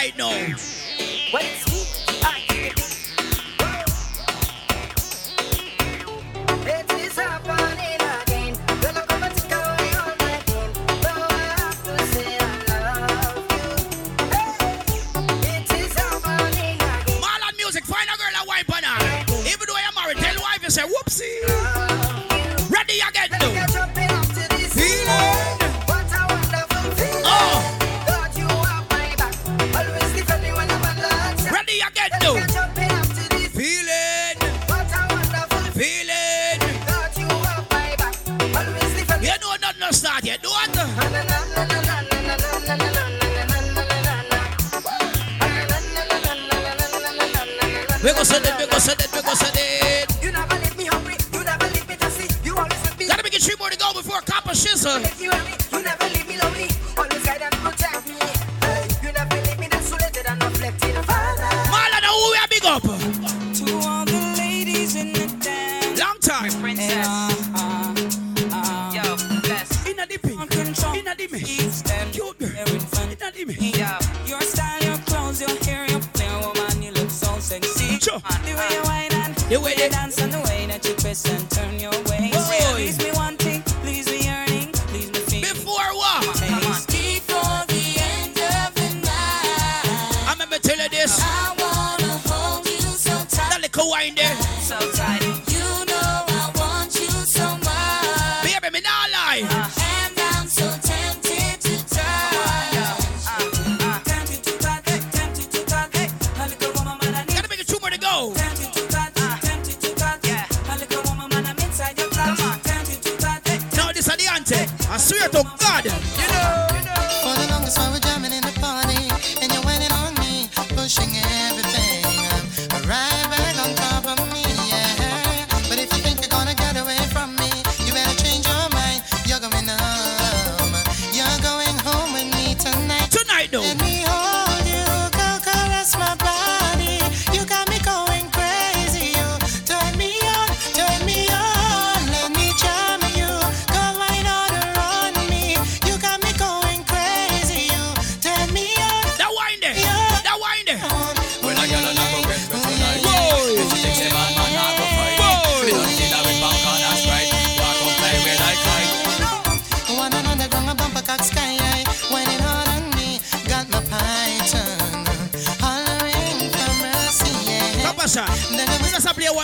right now. What?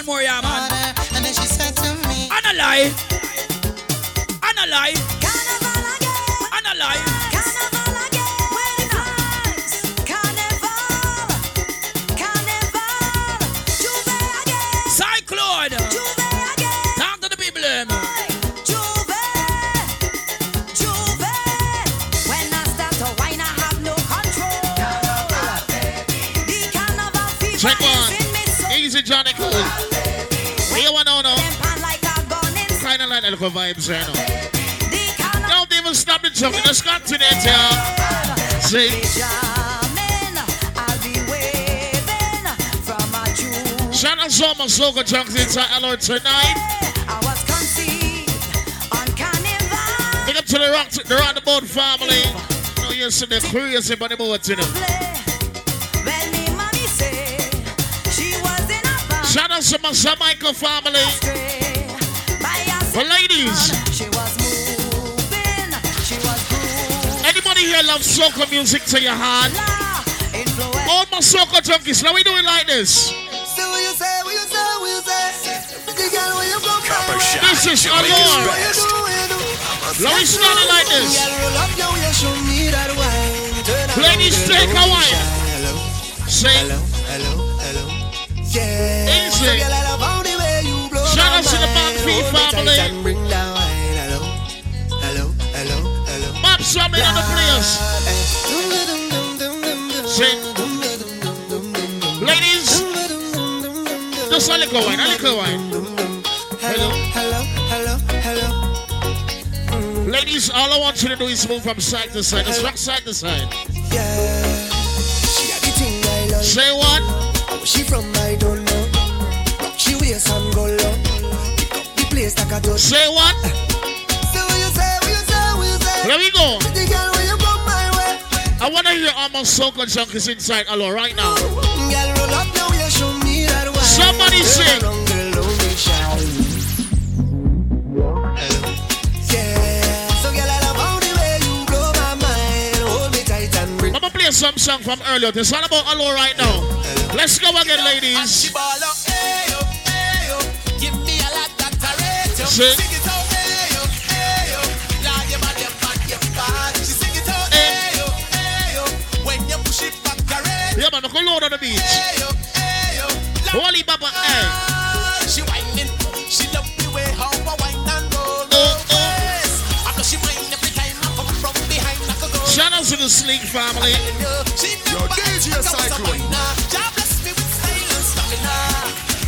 More, yeah, man. And then she said to me, Anna lie. Anna lie. Little vibes right now. Don't even stop the jumping. Let's continue, yeah. See? jamming. I'll be waving from a June. Shout out to all my soca junks inside Hello tonight. I was conceived on carnival. Big up to the rock, the rock the boat family. You know, you're sitting there curious about the boat, you know. When me mommy say she was in a band Shout out to my Sir Michael family. For ladies, She was moving. She was grooving. anybody here love soca music to your heart? All my soca junkies, now we do it like this. This is Jamaica's Allure. What you do, what you do. Now we start it like this. Girl, roll up your waist, show me that wine. Turn around, Ladies, take a wine. Say, hello, hello, hello. Yeah. Easy. To the mind. Band Fee Hold me tight family. Hello, hello, hello, hello. Bob Summit on the place. Say, ladies, just a little wine, a little wine. Hello, hello, hello, hello. Ladies, all I want you to do is move from side to side. Just rock side to side. Yeah. She got the thing I love. Say what? She from, I don't know. Rock she waist and go low. Pick up the a dog. Say what? Say what you say, what you say, what you say. Here we go. Pretty girl, when you come my way. I want to hear all my soca junkies inside Hello right now. Girl, roll up your waist, show me that wine. Somebody sing. around, girl, don't be shy. Yeah. So girl, I love how the way you blow my mind. Hold me tight and bring I'm gonna play some song from earlier. It's all about Hello right now. Let's go again, ladies. Sing. Sing it out, hey yo, hey yo. Lord, you bad, you bad, you bad. She sing it out, hey yo, hey yo. When you push it back, I rate Yeah, man, go load on the beach. Hey yo, hey yo. Holy Baba, hey. She whining, she love the way how I whine and roll. Oh, oh. I know she whine every time I come from behind. I could go. Shout out to the Sleek family. She never DJ Cyclone. God bless me with style and stamina.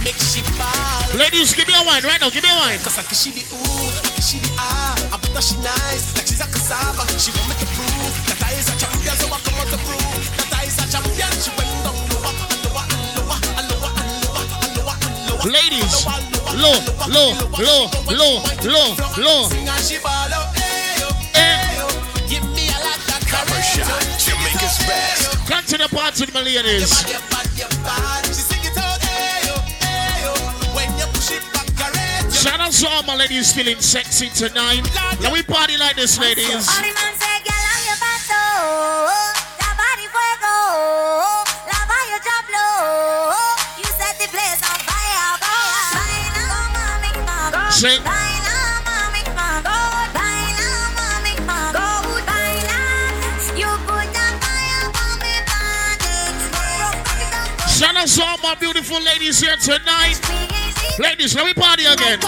Make she ball. Ladies, give me wine right now. Give me a wine. Cause I can she the ooh, I can she the ah. I bet that she nice, like she's a cassava. She want me to prove that I is a champion, so I come out to prove that I is a champion. She went down lower, and lower, and lower, and lower, and lower, and lower, and lower. Ladies, low, low, low, low, low, low. Sing and she ball out, hey yo, hey yo. Give me a lot of Copper shot, Jamaica's best. Come to the party, my ladies. Rate you. Shout out all my ladies feeling sexy tonight. Now we party like this, ladies. All the say, girl, I'm your pato. La body fuego. La vaya drop low. You set the place on fire, fire. Baila, mami, mami. Sing. Baila, mami, mami. Baila, mami, mami. Baila. You put the fire on me body. Shout out to all my beautiful ladies here tonight. Ladies, let me party again.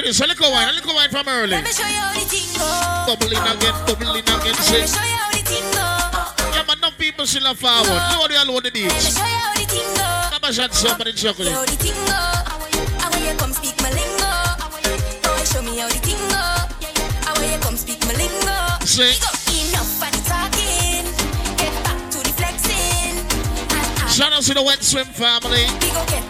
Ladies, little wine, wine from early. Let me show you how the thing go. Bubbling again, bubbling again, Let me show you how the thing go. Yeah, man, no people still are forward. Nobody all over the Let me show you how the thing go. Come and shot somebody chocolate. How the thing go. How you come speak my lingo. Boy, show me how the thing go. How you come speak my lingo. Enough for the talking. Get back to the flexing. Shout out to the Wet Swim family. We go get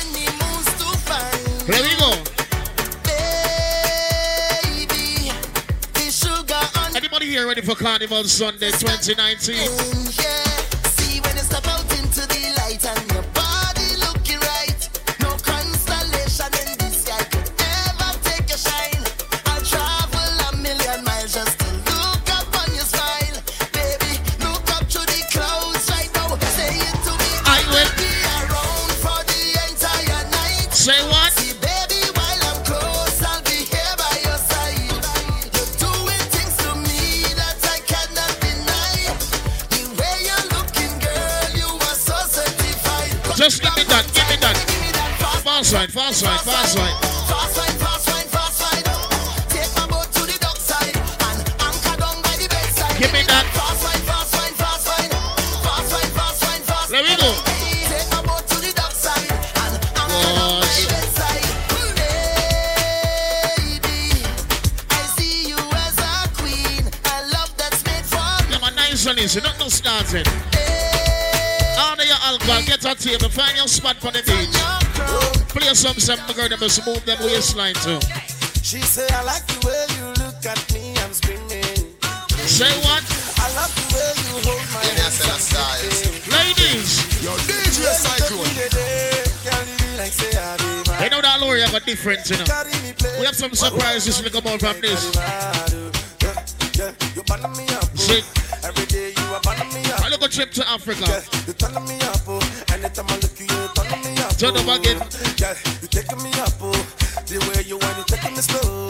Here we go. Anybody here ready for Carnival Sunday 2019? Play some some girl, them must move them waistline too. She say, I like the way you look at me, I'm screaming. Say what? I love the way you hold my hand. Ladies, Yo, DJ Cyclone. they know that Lori have a difference, you know. We have some surprises to come out from this. See, Every day you are burning me up. I look a trip to Africa. You turning me up, oh. Anytime I look at you, Turn up again. Yeah, you taking me up, oh. The way you want, you taking me slow.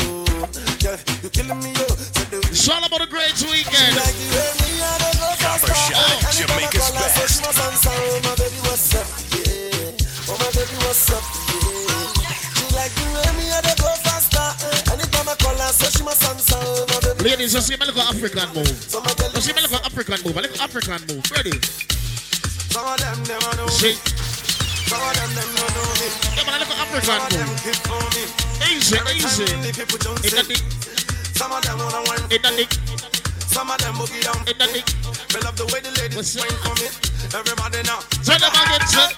Yeah, you killing me, oh. So the It's all about a great weekend. like the way me oh, and the girls are Copper. Shot, Anytime Jamaica's call her, say she. Oh, my baby, what's up? Yeah. Oh, my baby, what's up? Yeah. She like the way me and the girls are star. Anytime I call her, say she must answer. Oh, my baby. Ladies, you see me look at African move. You see me look at African move. I look African move. Ready? Some of them, them know See? Some of them, don't know me. Yeah, man, I look at African me. Easy, the say. dick, Some of them wanna wine in the dick, Some of them boogie down in the dick. Me love the way the ladies wine for me Everybody now Turn them again, son.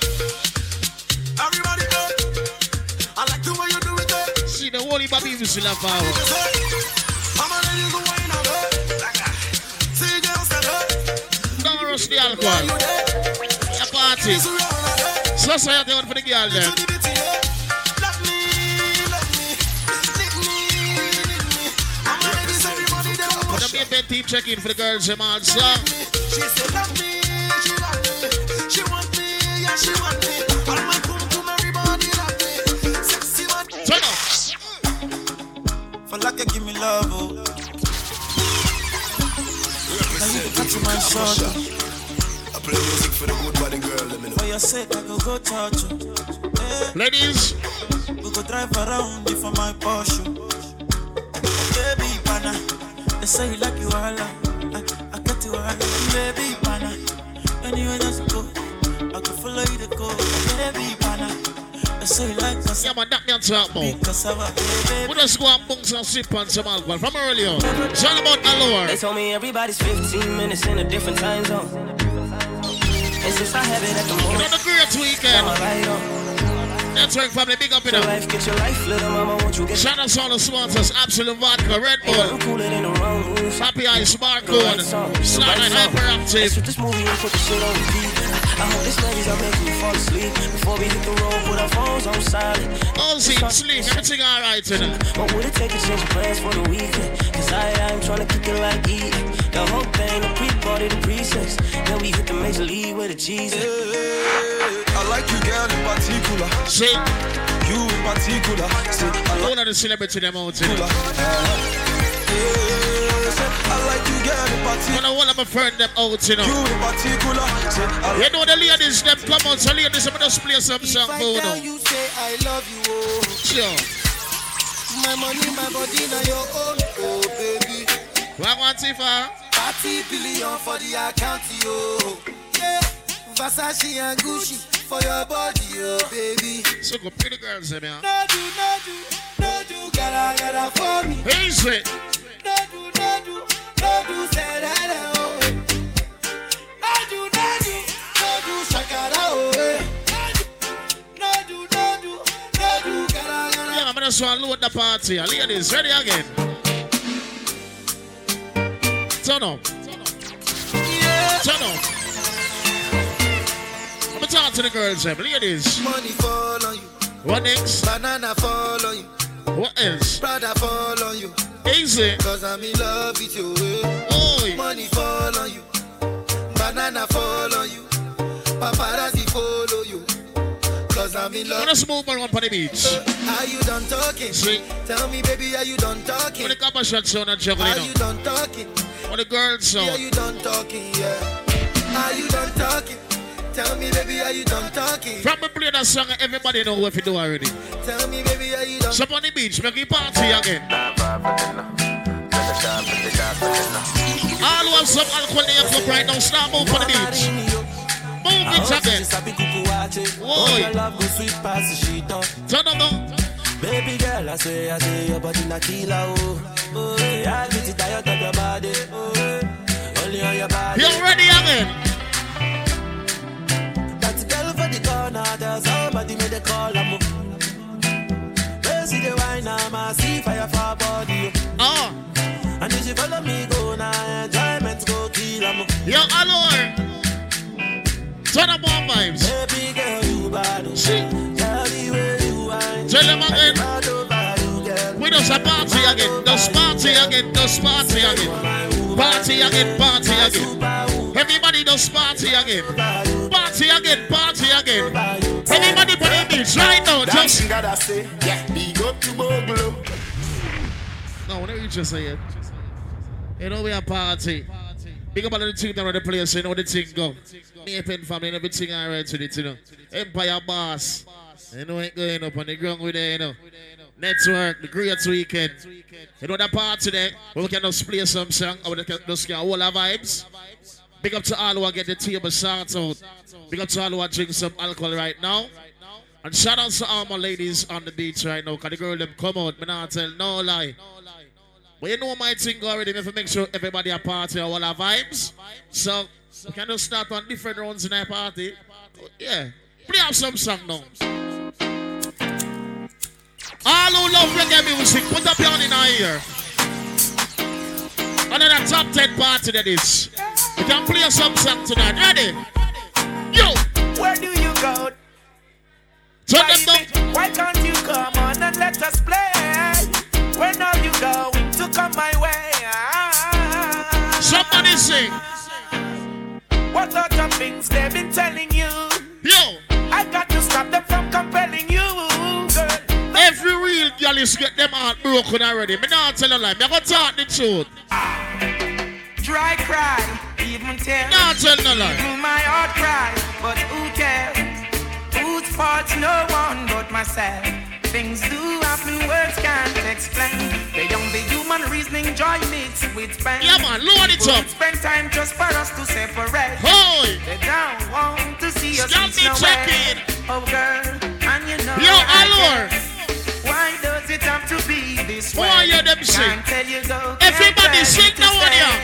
Everybody go I like the way you do it eh. See the holy baby we still have power. I'm a lady who wine her See girls that her Don't rush the alcohol. A party. Society out for the girl then. The team check in for the girls, them. She said love me, she love me She want me, yeah she want me All my cum cum everybody love me Sexy one Turn up. For like you give me love, oh. Catch my shoulder. I play music for the good body girl, let me know For your sake, I go go touch you. Eh, Ladies, we go drive around you for my Porsche. Baby, pana. They say you like you all. I, I get you all. Baby, pana. Anywhere that you go, I can follow you to go. Baby, pana. They say like us. yeah, man, that me on talk about. Cassava, baby. We just go and bunk some sip on some alcohol from early on. It's all about allure. They told me everybody's 15 minutes in a different time zone. And since I have it at the moment, the great weekend. I'm a right. Oh. Network family, big up in Your life, get your life, little mama, won't you get Shout out to all the sponsors, Absolut Vodka, Red Bull, cooler than the wrong moves. Happy Ice, Barcode, The right song, the Starlight Hyperactive. put this movie and put the shit on repeat. I hope this ladies are making you fall asleep. Before we hit the road, put our phones on silent. All seem sleep, everything alright it. What would it take to change plans for the weekend? Cause I, I'm trying to kick it like E. The whole thing, the pre-party, the pre-sex. Then we hit the major league with a G's. I like you, girl, in particular. See, You in particular. See, I like all of the celebrity them out in it. I like you, girl, in particular. When I want my friend them out, you know. You in particular. See, I You know the ladies them come on, so ladies I'm just play some song If I tell know. you say I love you, oh Sure. My money, my body, now your own, oh baby What want if uh? 30 billion for the account, yo Yeah, Versace and Gucci for your body, oh baby So go pretty girls them here. No do, no do, no do, gotta, gotta for me Hey, Easy. No do, no do, no do, said hello. No do, no do, no do, shakara, oh. eh. No do, no do, no do, gara. Yeah, I'm gonna load the party. Ladies, ready again. Turn up. Turn up. I'm gonna talk to the girls, them. ladies. Money fall on you. What next? Banana fall on you. What else? Brother fall on you. Easy. Cause I'm in love with you. eh. Oi. Money fall on you. Banana fall on you. Paparazzi follow you. Cause I'm in love. Let's move around on the beach. Are you done talking? Tell me, baby, are you done talking? When the couple shots on and juggling Are you done talking? When the girls Yeah, you done talking, yeah. Are you done talking? Tell me, baby, are you done talking? Me play that song, everybody know what to do already. Tell me, baby, are you done So on the beach, make it party again. All who have some alcohol in your cup right now, start move for the beach. Move it ah, again. Whoa. Turn up now. Baby girl, I say, I say, your body na killer, oh. Oh, yeah, I get it tired of your body, oh. Only on your body. You ready again? That girl for the corner, there's somebody made a call, I'm Where see the wine, I'm a see fire for body, oh. oh. And if you follow me, go now, enjoyment go kill, I'm Yo, Alor. Turn up on vibes. Baby girl, you bad, oh. Tell Just a party again. Just party again. Just party again. Party again. Party again. Everybody just party again. Party again. Party again. Everybody put in beach right now. Just. gotta say, yeah, big up to Bogle. No, whatever you just say it. You know we a party. Big up all the thing around the place, you know the thing go. Me pen family and everything alright with it, you know. Empire boss. You know it going up on the ground with it, you know. Network, the great weekend. You know that there, where we can just play some song, or we can just get all our vibes. Big up to all who are get the table sorted out. Big up to all who are drink some alcohol right now. And shout out to all my ladies on the beach right now, because the girl them come out, me not tell no lie. But you know my thing already, have to make sure everybody a party all our vibes. So, we can just start on different rounds in our party. Yeah. Play up some song now. All who love reggae music, put up your hand in our ear. Another top 10 party that is. We can play some song tonight. Ready? Yo! Where do you go? Turn Why, be- why can't you come on and let us play? When are you going to come my way? Ah. Somebody sing. What other things they've been telling you? Yo! I got to stop them from you. Every real girl is get them heart broken already. Me not tell a lie. Me gonna talk the truth. Dry cry, even tears. Not tell no lie. Even my heart cry, but who cares? Whose fault's no one but myself. Things do happen, words can't explain. The young, the human reasoning, joy mixed with pain. Yeah, man, load it up. Spend time just for us to separate. Hoy. They don't want to see us Stop me checking. Oh, girl, and you know. Yo, care. Why does it have to be this way? Why you them sing? Can't tell you go. Everybody sing now one here. Oh.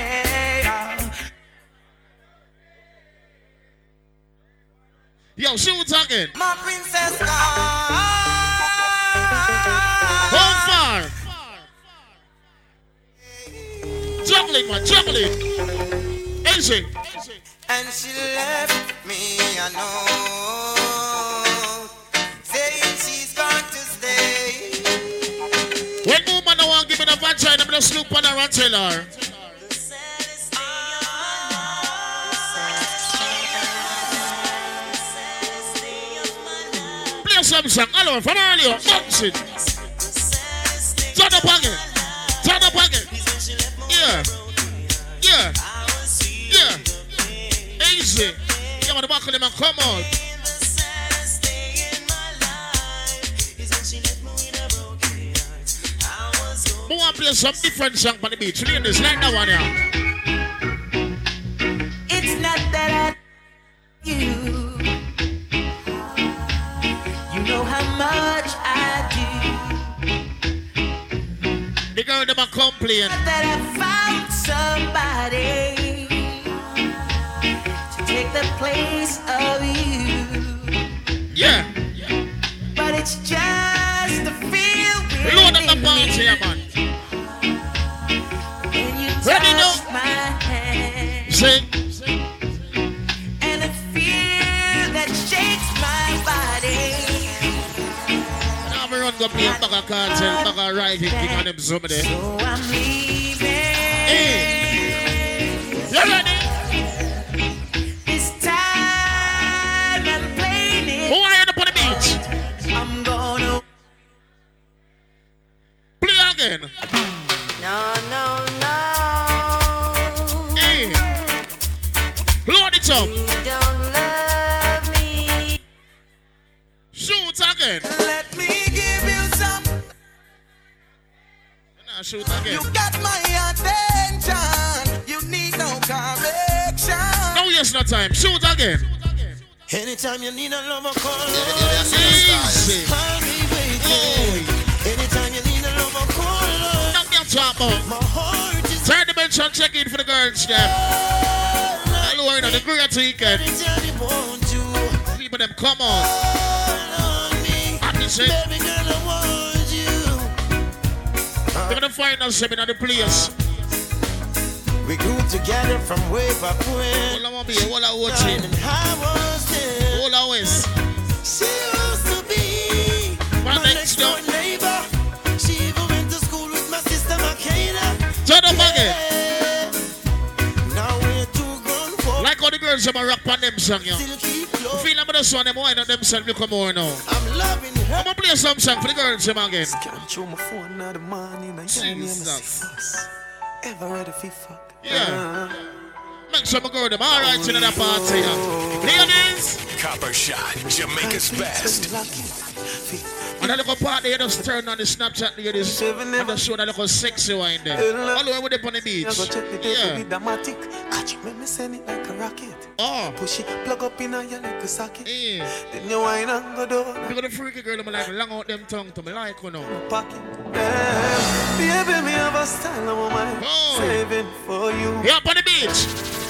Yo, shoot again. My princess How far? Juggling, man, juggling. Easy. And she left me, I When woman don't want give me the vagina, I'm just look on her and tell her. Play some song. Hello, from earlier. Bounce it. Turn up again. Turn up again. Yeah. Yeah. Yeah. Easy. Them and come on. Play some different song on the beach. Ladies, like that one here. It's not that I you. You know how much I do. The girl them a complain. That I found somebody to take the place of you. Yeah. yeah. But it's just the feel Load up the party, yeah, man. You Ready touch my hand. Sing. And a fear that shakes my body. Now run go play a Kartel, bag of riding king on them somebody. So I'm leaving. You ready? This time I'm playing it. Who are you up on the beach? I'm gonna. Play again. No, no, it up. You don't love me. Shoot again. Let me give you some. Nah, shoot again. You got my attention. You need no correction. No, yes, no time. Shoot again. Anytime you need a lover, call Easy. I'll be waiting. Anytime you need a lover, call Knock your top out. My heart is Third dimension check in for the girls, them. Oh. Know, the great weekend. want to. People, them, come on. Happy say. Baby girl, I want you. They're gonna find us in the place. We grew together from way back when. All I want to be, all I watch it. And I was. All. She used to be My my next door neighbor. Girls them a rap on them song, yo. Still keep You love. feel like the song them wine on them song, look more now. I'm loving her. I'm gonna play some song for the girls them again. Can't show my phone now the morning. I Jesus. Ever ready for fuck? Yeah. Uh-huh. Make some girl them alright in the party. yeah. Ladies, Copper Shot, Jamaica's best. And a little party, you just turn on the Snapchat ladies and just show that little sexy wine there. All the way with them on the beach. go check the table Yeah. with the matic. Catch it, make me send it like a rocket. Oh. Push it, plug up in a your little socket. Yeah. Then you wine and go down. Because the freaky girl, I'm like, long out them tongue to me like, you know. Pocket. Baby, me have a style on my. Oh. Saving for you. Up on the beach?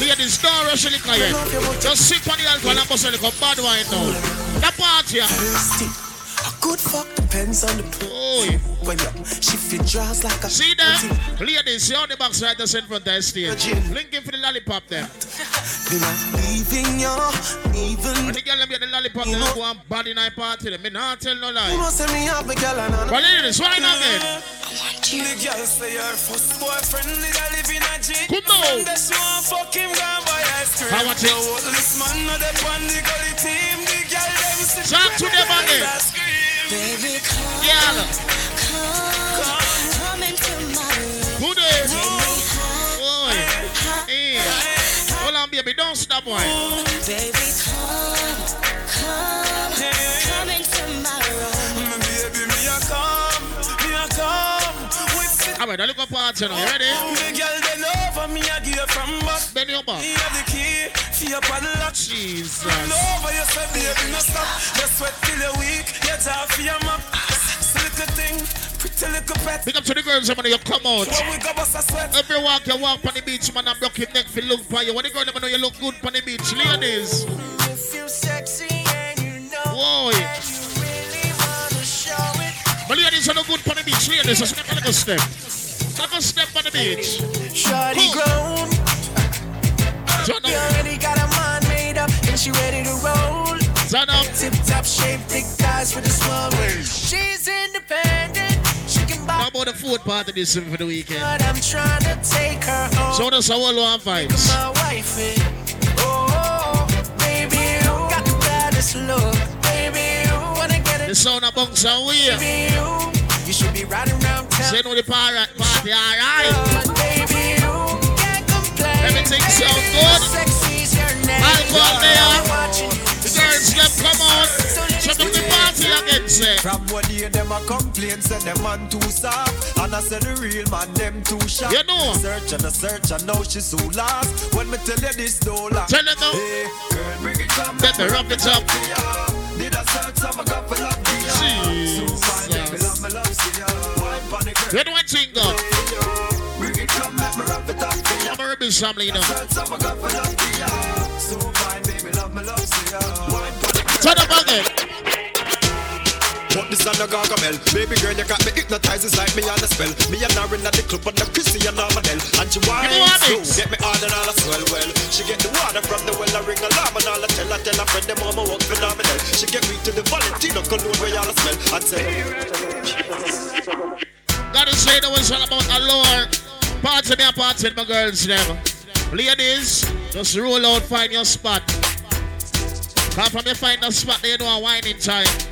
Ladies, don't rush the liquor yet. Just sip on the alcohol and bust a little bad wine now. That party, good fuck depends on the Oh, when you shift your jaws like a See that? Ladies, see on the box right there in front of the stage. Linking for the lollipop them. Me not leaving you, even When the girl them get the lollipop, they go and bad in my party. Them. Me not tell no You lie. know say me have a girl and I know But ladies, why not again? The girl say her first boyfriend nigga live in a G Come on. That she want fuck him gone buy ice cream How much it? Now what this man know that one the gully team The Talk to them again. Baby come Girl, come into my room. Boy. Hey. Hold on, baby. Don't stop, boy. Baby, come, come, come into my room. Baby me a come, me a come All right, I look up now. You ready? The girl they love and me a give you from back Bend your back. Me have the key for your padlock Jesus. Over you say baby no stop Just sweat till you're weak You talk for your map See little thing Pretty little pet Big up to the girls, man. You come out. When we go bust a sweat Every walk you walk on the beach, man, I broke your neck for look for you. When the girl, them know you look good on the beach, ladies. If you sexy and you know Boy. that you really wanna show it But ladies are no good on the beach, ladies. Just make a little step. A step on the beach. Shorty Cool. grown Turn You already got a mind made up And she ready to roll Turn up. Tip top shape, big thighs with a small waist She's independent She can buy How about the food party this for the weekend? But I'm trying to take her home So that's our one vibes. my wife in. Oh, baby, you got the baddest look. Baby, you wanna get The sound of bunks are weird. Baby, you, you should be riding around town. Say no the party, party, alright. But baby, you Everything sound good. Alcohol there. The girls them come on. So do the party again, say. From one year them a complain, say them man too soft, and I say the real man them too sharp. You know. Search and a search and now she so lost. When me tell you this don't last. Tell her now. Hey, girl, bring it come. Let me rock it up. Did I search some a couple of years? So love see ya. Wine pon the girl. You know thing go? Bring it come, let me wrap it up for ya. I'm a rebel family, you know. Search some a couple of. So fine, baby, love me love see ya. Wine pon the Turn up again. But this on a gargamel Baby girl, you got me hypnotized It's like me on a spell Me and Lauren at the club And the Chrissy and Armadell And she wine slow Get me hard and all a swell well She get the water from the well I ring alarm And all I tell her Tell her friend them mama work phenomenal She get me to the Valentino Cologne where y'all a smell And tell Gotta say that was all about allure. Party me a party, my girls them. Ladies, just roll out, find your spot. Come from you find the spot, they know a whining time.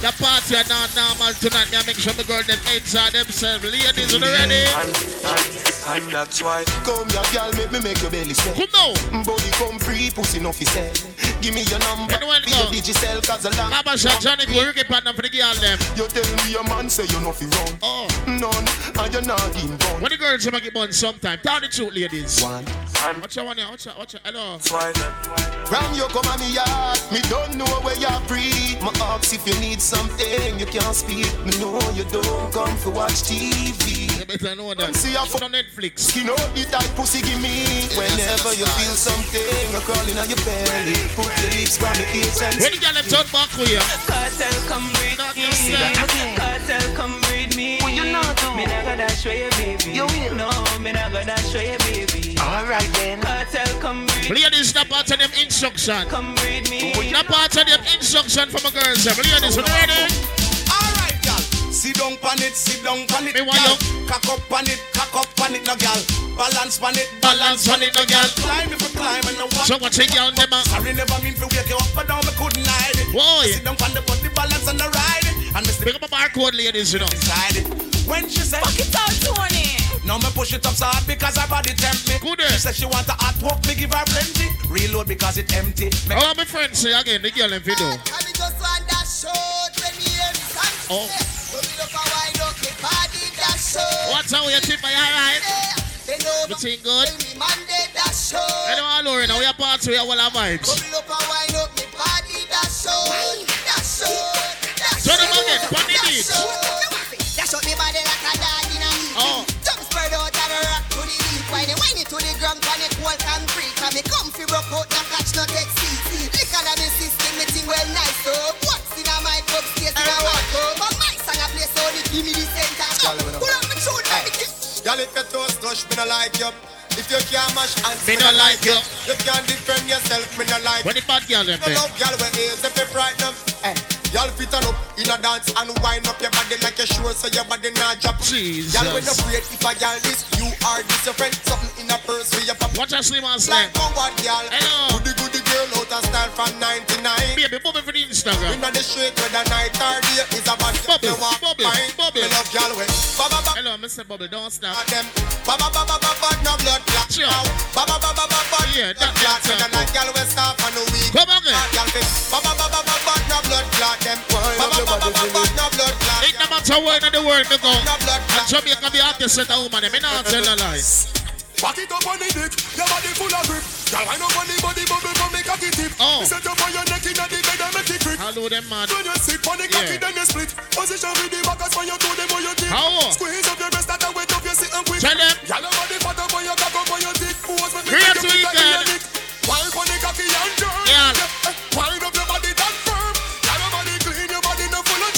The party are not normal tonight. Me make sure the girl them enjoy themselves. Ladies, are you ready? And and, and that's why Come here, girl, make me make your belly swell. Come now. Mm, body come free, pussy no fi sell. Give me your number, be your digicel, cause a long Baba shot Johnny go rookie partner for the girl them. You tell me your man say you no fi run. Oh. None, and you not in bun. When the girls make it bun sometime, tell the truth, ladies. One. Watch your one here, watch your, watch your, hello. Ram you come on me yard, me don't know where you're free. My ask if you need something, you can't speak. Me know you don't come for watch TV. You better know that. See ya It's on Netflix. You know the tight pussy give me. Whenever you feel something, a crawling on your belly. Put your lips on the ears and When the girl them turn back with you. Kartel come breed me. Kartel come breed me. What you not do? Me not gonna show you, baby. You will. No, me not gonna show you, baby. Alright then. Kartel come breed Ladies, not part of them instruction. Come breed me. Not part of them instruction from my girls. Eh? them. Ladies, ready? Alright, gal. Sit down pan it, sit down pan it, Me gal. Cock up pan it, cock up pan it, no gal. Balance pan it, balance pan it, no gal. Climb if you climb and no walk. So what you girl them a- Sorry, never mean to wake you up, but now me couldn't hide it. Boy. Sit down pan the body balance and the ride it. And me Pick up a barcode, ladies, you know. inside it. When she said, Fuck it out, Tony. now me push it up so hard because her body tempt me. Good eh? She said she want a hot walk, me give her plenty. Reload because it empty. Me How my friends say again, the girl them video. And me just want that short when me hear me sound. Oh. Put me up and wind up me body that short. What's how you tip my alright? They know You think good? me Monday that short. I know all over now. We are party, we are all our vibes. Put up and wind up me body that short. That short. That Turn them again, pon the That beat. short. Up me body like a dog in a heat. Oh. Jump spread out and rock to the deep. Whine it, whine it to the ground, pan it cold concrete. And me comfy broke out, no catch no take seat. Liquor than the system, me think well nice. So what's in a my cup, in a white cup. But my song a play so it give me the center. Pull up me tune, let me kick. Girl, if you toast touch, me no like you. If you can't mash hands, Me no like you. You can't defend yourself, me no like When the bad girl them No there. love, girl, when is if you frighten them. Eh. Y'all fit on up in a dance and wind up your body like you're sure so your body not drop. Jesus. Y'all when you afraid if a girl this, you are this your friend. Something in a purse for your pop. Watch us and slam. Like oh what girl? Hello. Goody goody girl out of style from 99. Baby, bubble for the Instagram. In the street whether night or day is a bad girl. Bubble, bubble, fine. bubble. Me love girl when ba ba ba Hello, Mr. Bubble, don't stop. them. Ba ba ba ba ba ba no blood clot. Sure. Now, Ba ba ba ba ba ba Yeah, that- clot. that's In the it. night girl when stop on the week. Come on. Girl fit. Ba ba ba ba ba ba no blood clot them. Ba ba ba no blood clot. It no matter where in the world me go. No blood And clot. Jamaica be artist set a woman. Me not tell a lie. Back it up on the dick, your body full of grip. Girl, wind up on the body bubble from me cocky tip. Oh. Me set up on your neck inna the bed and make it grip. Hello, them man. When you sit on the Yeah. cocky, then you split. Position with the back as when you do them on your tip. How? Squeeze up your breast, that a wet up your sit and quick. Tell them. Girl, your body fat up on your cock up on your dick. Pose when me Great take you weekend. in your dick. Wind on the cocky and jerk. Yeah. Wind up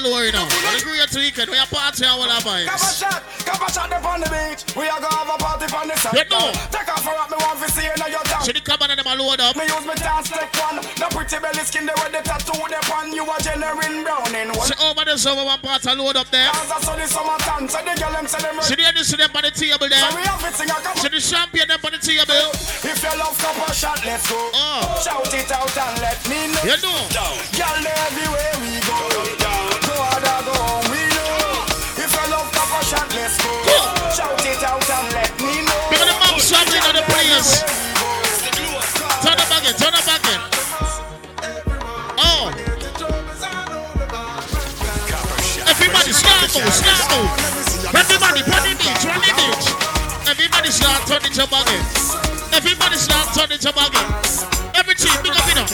know it's all about allure now. On the great weekend, we are party and all our Cap a vibes. shot, cap a shot up on the beach. We are gonna have a party on the side. You know. Take off for what me want to see in your tongue. So the cabin and them a load up. Me use me chance take one. The pretty belly skin they with the tattoo they pan. You a genuine browning one. So over so we want part a load up there. Cause I saw the summertime, so the girl them say them See the this them on the table there. So we have it sing a come See the champion them on the table. If you love cup of shot, let's go. Oh. Shout it out and let me know. You know. Girl, everywhere we go. this. Turn up again, turn up again. Oh. Everybody start move. Everybody turn it in, turn it in. Everybody start turn it up again. Everybody start turn it up again. Every team, big up, big up.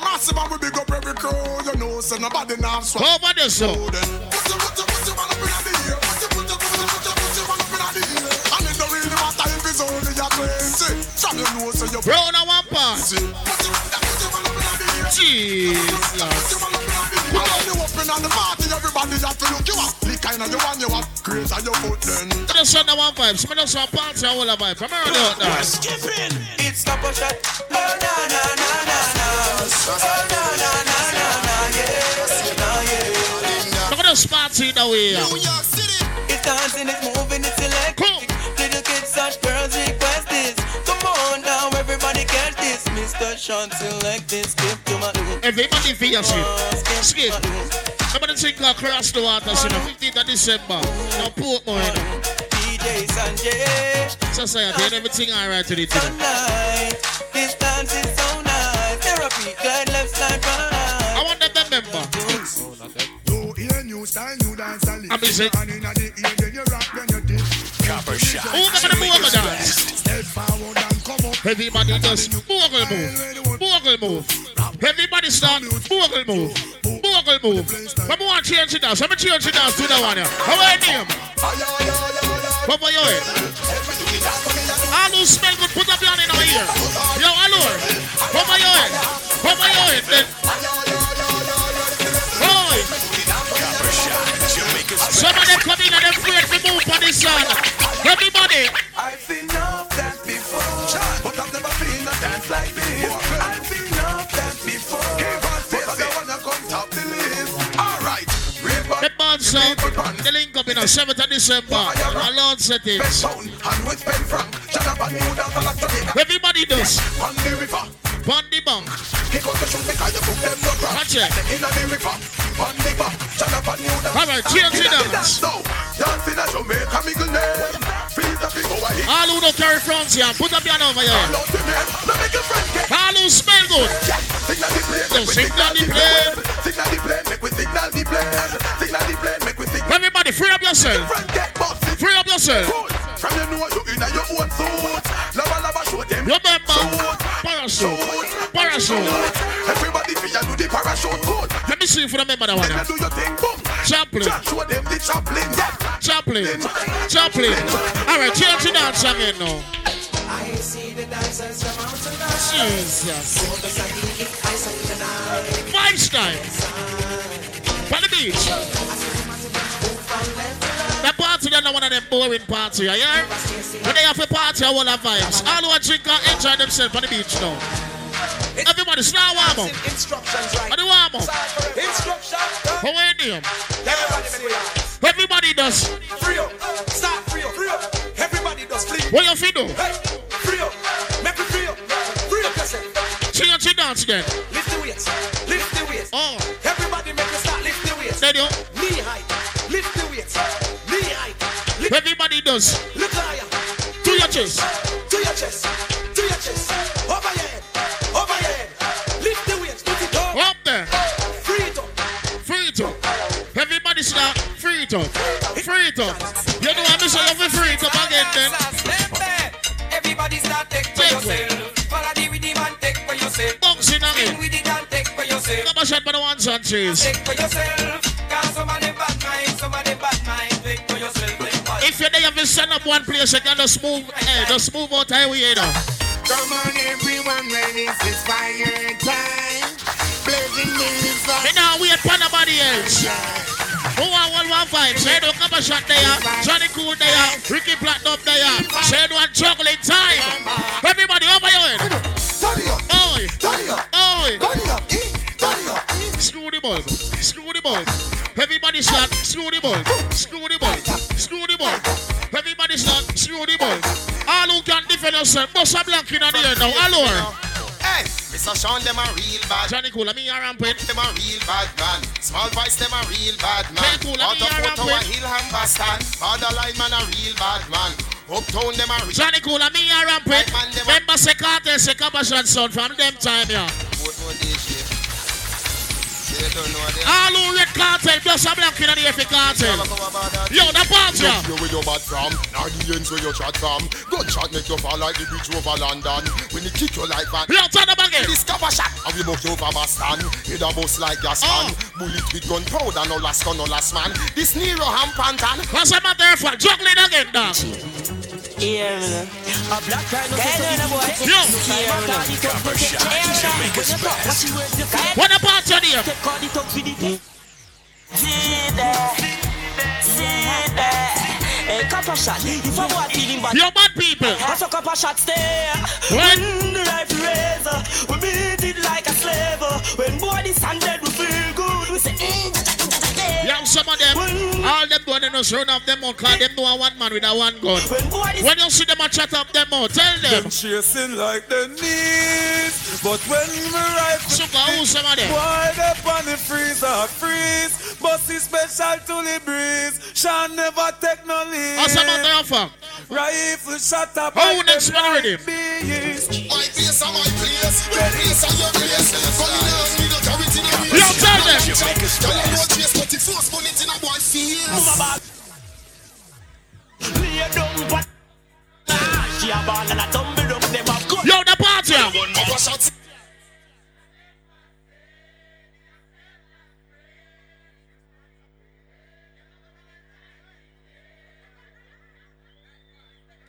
Massive and we big up every crew. You know, so nobody now. Over there, so. Matter if it's only a 20. From your nose to your Brown on one part. Jesus. When you open on the party, everybody have to look you up. The kind of you want you up. Great on your foot then. Just send the one vibe. Some of us are party all the vibe. From early out there. Skipping. It's couple shot. Oh na na na na na. Oh na na na na na. Yes, na yeah. Look at this party in the way. It's dancing, it's moving, it's electric. Little kids and girls request this. Come on now, everybody get this. Mr. Sean, select this. Skip to my Everybody feel your skip. Skip. Remember the thing Cross the Waters, you know, 15th of December. No Portmore, you know. DJ Sanjay. Society and everything alright to the today. Tonight, this dance is so nice. Therapy, glide left side right. I want them to remember. Oh, you hear new style, new dance and I'm And. Everybody does Bogle move. Bogle move. Everybody start Bogle move. Bogle move. Come on, change it now. Some change it now to the one. How are you name? Cover your head. Eh? All who smell good, put up your hand in our ear. Yo, hello. Cover your head. Eh? Cover your head. Eh, then. Boy. Copper shot. Jamaica's Some of them come in and they're afraid to move on this song. Everybody. I've seen enough dance before, but I've never seen a dance like this. I've seen enough dance before, but I don't wanna come top the list. Alright, The band sound, the link up in the 7th of December. A launch settings. and we spend from Jonathan New Dance. Everybody does. On the river, On the bank. he got to shoot because you took them no crap. Watch it. In the river, on the bank, Jonathan New Dance. All right, change Inna the dance. dance now, a Jamaica mingle name. Feel the big over here. All who don't carry France here, put up your hand over here. All who smell good. Signal the plane, So signal the plane. Signal the plane, make we signal the plane. Signal the plane, make we signal. Everybody, free up yourself. Free up yourself. From your know you in your own suit. Lava lava show them. Remember, parachute. Parachute. Everybody feel do the parachute good. Let me see if you remember that one. Then do your thing, boom. Chaplain. Show them the chaplain, yeah. Chaplain. Chaplain. All right, change the dance again now. I see the dancers come out tonight. Jesus. Vibes time. On the beach. They're not one of them boring party, hear? When they have a party, all have vibes. All who are drink and enjoy themselves on the beach now. Everybody, start warm up. Instructions right. On warm up. Instructions. How are you? Everybody. Everybody does. Free up. Start free up. Free up. Everybody does flip. What you feel do? Hey, free up. Make me free up. Free up yourself. Change your dance again. Lift the weights. Lift the weights. Oh. Everybody make me start lift the weights. Then you. Knee height. Everybody does. lift higher. To your chest. To your chest. To your chest. Over your head. Over your head. Lift the weights. Put it up. Up there. Free it up. Free it up. Everybody free it up. Free it up. You know I'm saying you free it up again then. Everybody start take for yourself. Follow the rhythm and take for yourself. Boxing again. With it and take for yourself. Come on, shot by the ones and trees. Take for yourself. Cause some of them bad mind, some of them bad mind. Take for yourself. Take for If you're there, you stand up one place, you can just move, eh, just move out highway, you know. Come on, everyone, ready? It's fire time. Blazing news. Me now wait for nobody else. Who want one one five? Say don't come a shot there. Johnny Cool there. Ricky Platinum there. Say one juggling time. Everybody over your head. Oi. Oi. Screw the bulb. Screw the bulb. Everybody start. Screw the bulb. Screw the bulb. Screw the bulb. Everybody start. Screw the bulb. All who can defend yourself. Bust a blank in the air now. Hello. Hey, Mr. Sean, them a real bad. Johnny Cool, me a rampant. Them a real bad man. Small voice, them a real bad man. Hey, cool, me a rampant. Hill Boston. Borderline man a real bad man. Uptown, them a real Johnny Cool, me a rampant. Remember say Carter, say Cabashan son from them time, yeah. Portmore day shift. All who red Kartel, plus a black in the FA Kartel. Yo, the party. You where you bad from, now the ends where you chat from. Gunshot make you fall like the bridge over London. When he kick you like van. Yo, turn them again. Discover shot, and we buck you over Boston. Head a bust like gas Oh. can. Bullet with gunpowder, no last gun, no last man. This Nero ham pantan. What's the matter for juggling again, dog? Yeah, man. A black guy no say so boy. Yo. Yeah, man. What the party there? Take all the thugs with the See there, see there. Hey, copper shot. If I feeling bad, Yo, bad people. I saw copper shot stay. When the life razor, we beat it like a slave. When body dead, we feel good. We say, Yo, some of them, all them going in us run off them out, cause them know a one man with a one gun. When you see them a chat up them out, tell them. Them chasing like the knees, but when we rifle Sugar, who some of them? Why they on the freezer freeze? Bossy special to the breeze. Shall never take no leave. What's the matter for? Rifle shot up. Who next one already? My place and my place. Your place and your place. Come in me no carry it in a. Yo, tell them. Tell them no chase, but the force bullet in a boy face. Lay down, but Ah, she a ball and a tumble up, them a. Yo, the party. Cover.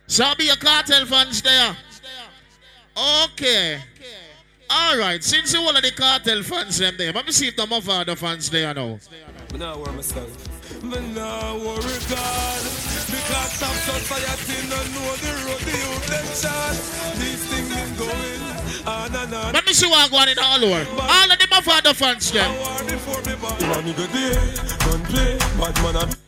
So be a Kartel fans there. Okay. All right. Since you one of the Kartel fans them there, let me see if the more other fans there now. Me nah worry myself. Me nah worry God. Because some society no know the road the youth them shot. These things been going on and on. Let me see what going in all over. All of them are father fans them. In a nigga day, gun play, bad man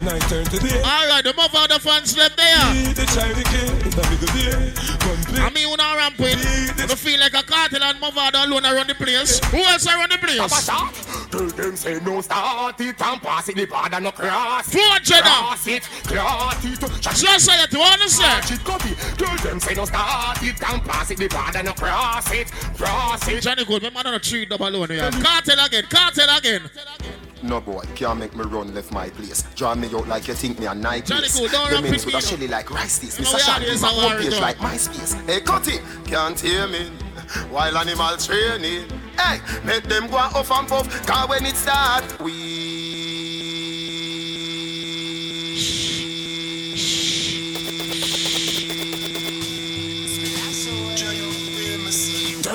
night turn to day. All right, the more father fans them there. The China king, in a nigga day, gun. I mean, you know ramping. You feel like a Kartel and my father alone around the place. Who else around the place? Tell them say no start it and pass it, the border no cross it. Four Jenna. Cross it, cross it. Society, what is that? Watch it, copy. Tell them say no start it and pass it, the border no cross it. Cross it. Johnny Good, my man on a tree double alone here. Kartel again, cartel again. No boy, can't make me run left my place. Draw me out like you think me a night place. The mints with a shelly like rice this. Mr. we Shanty, my our home page dog. like MySpace. Hey, cut it, can't hear me. While animal training. Hey, make them go off and puff. Cause when it start,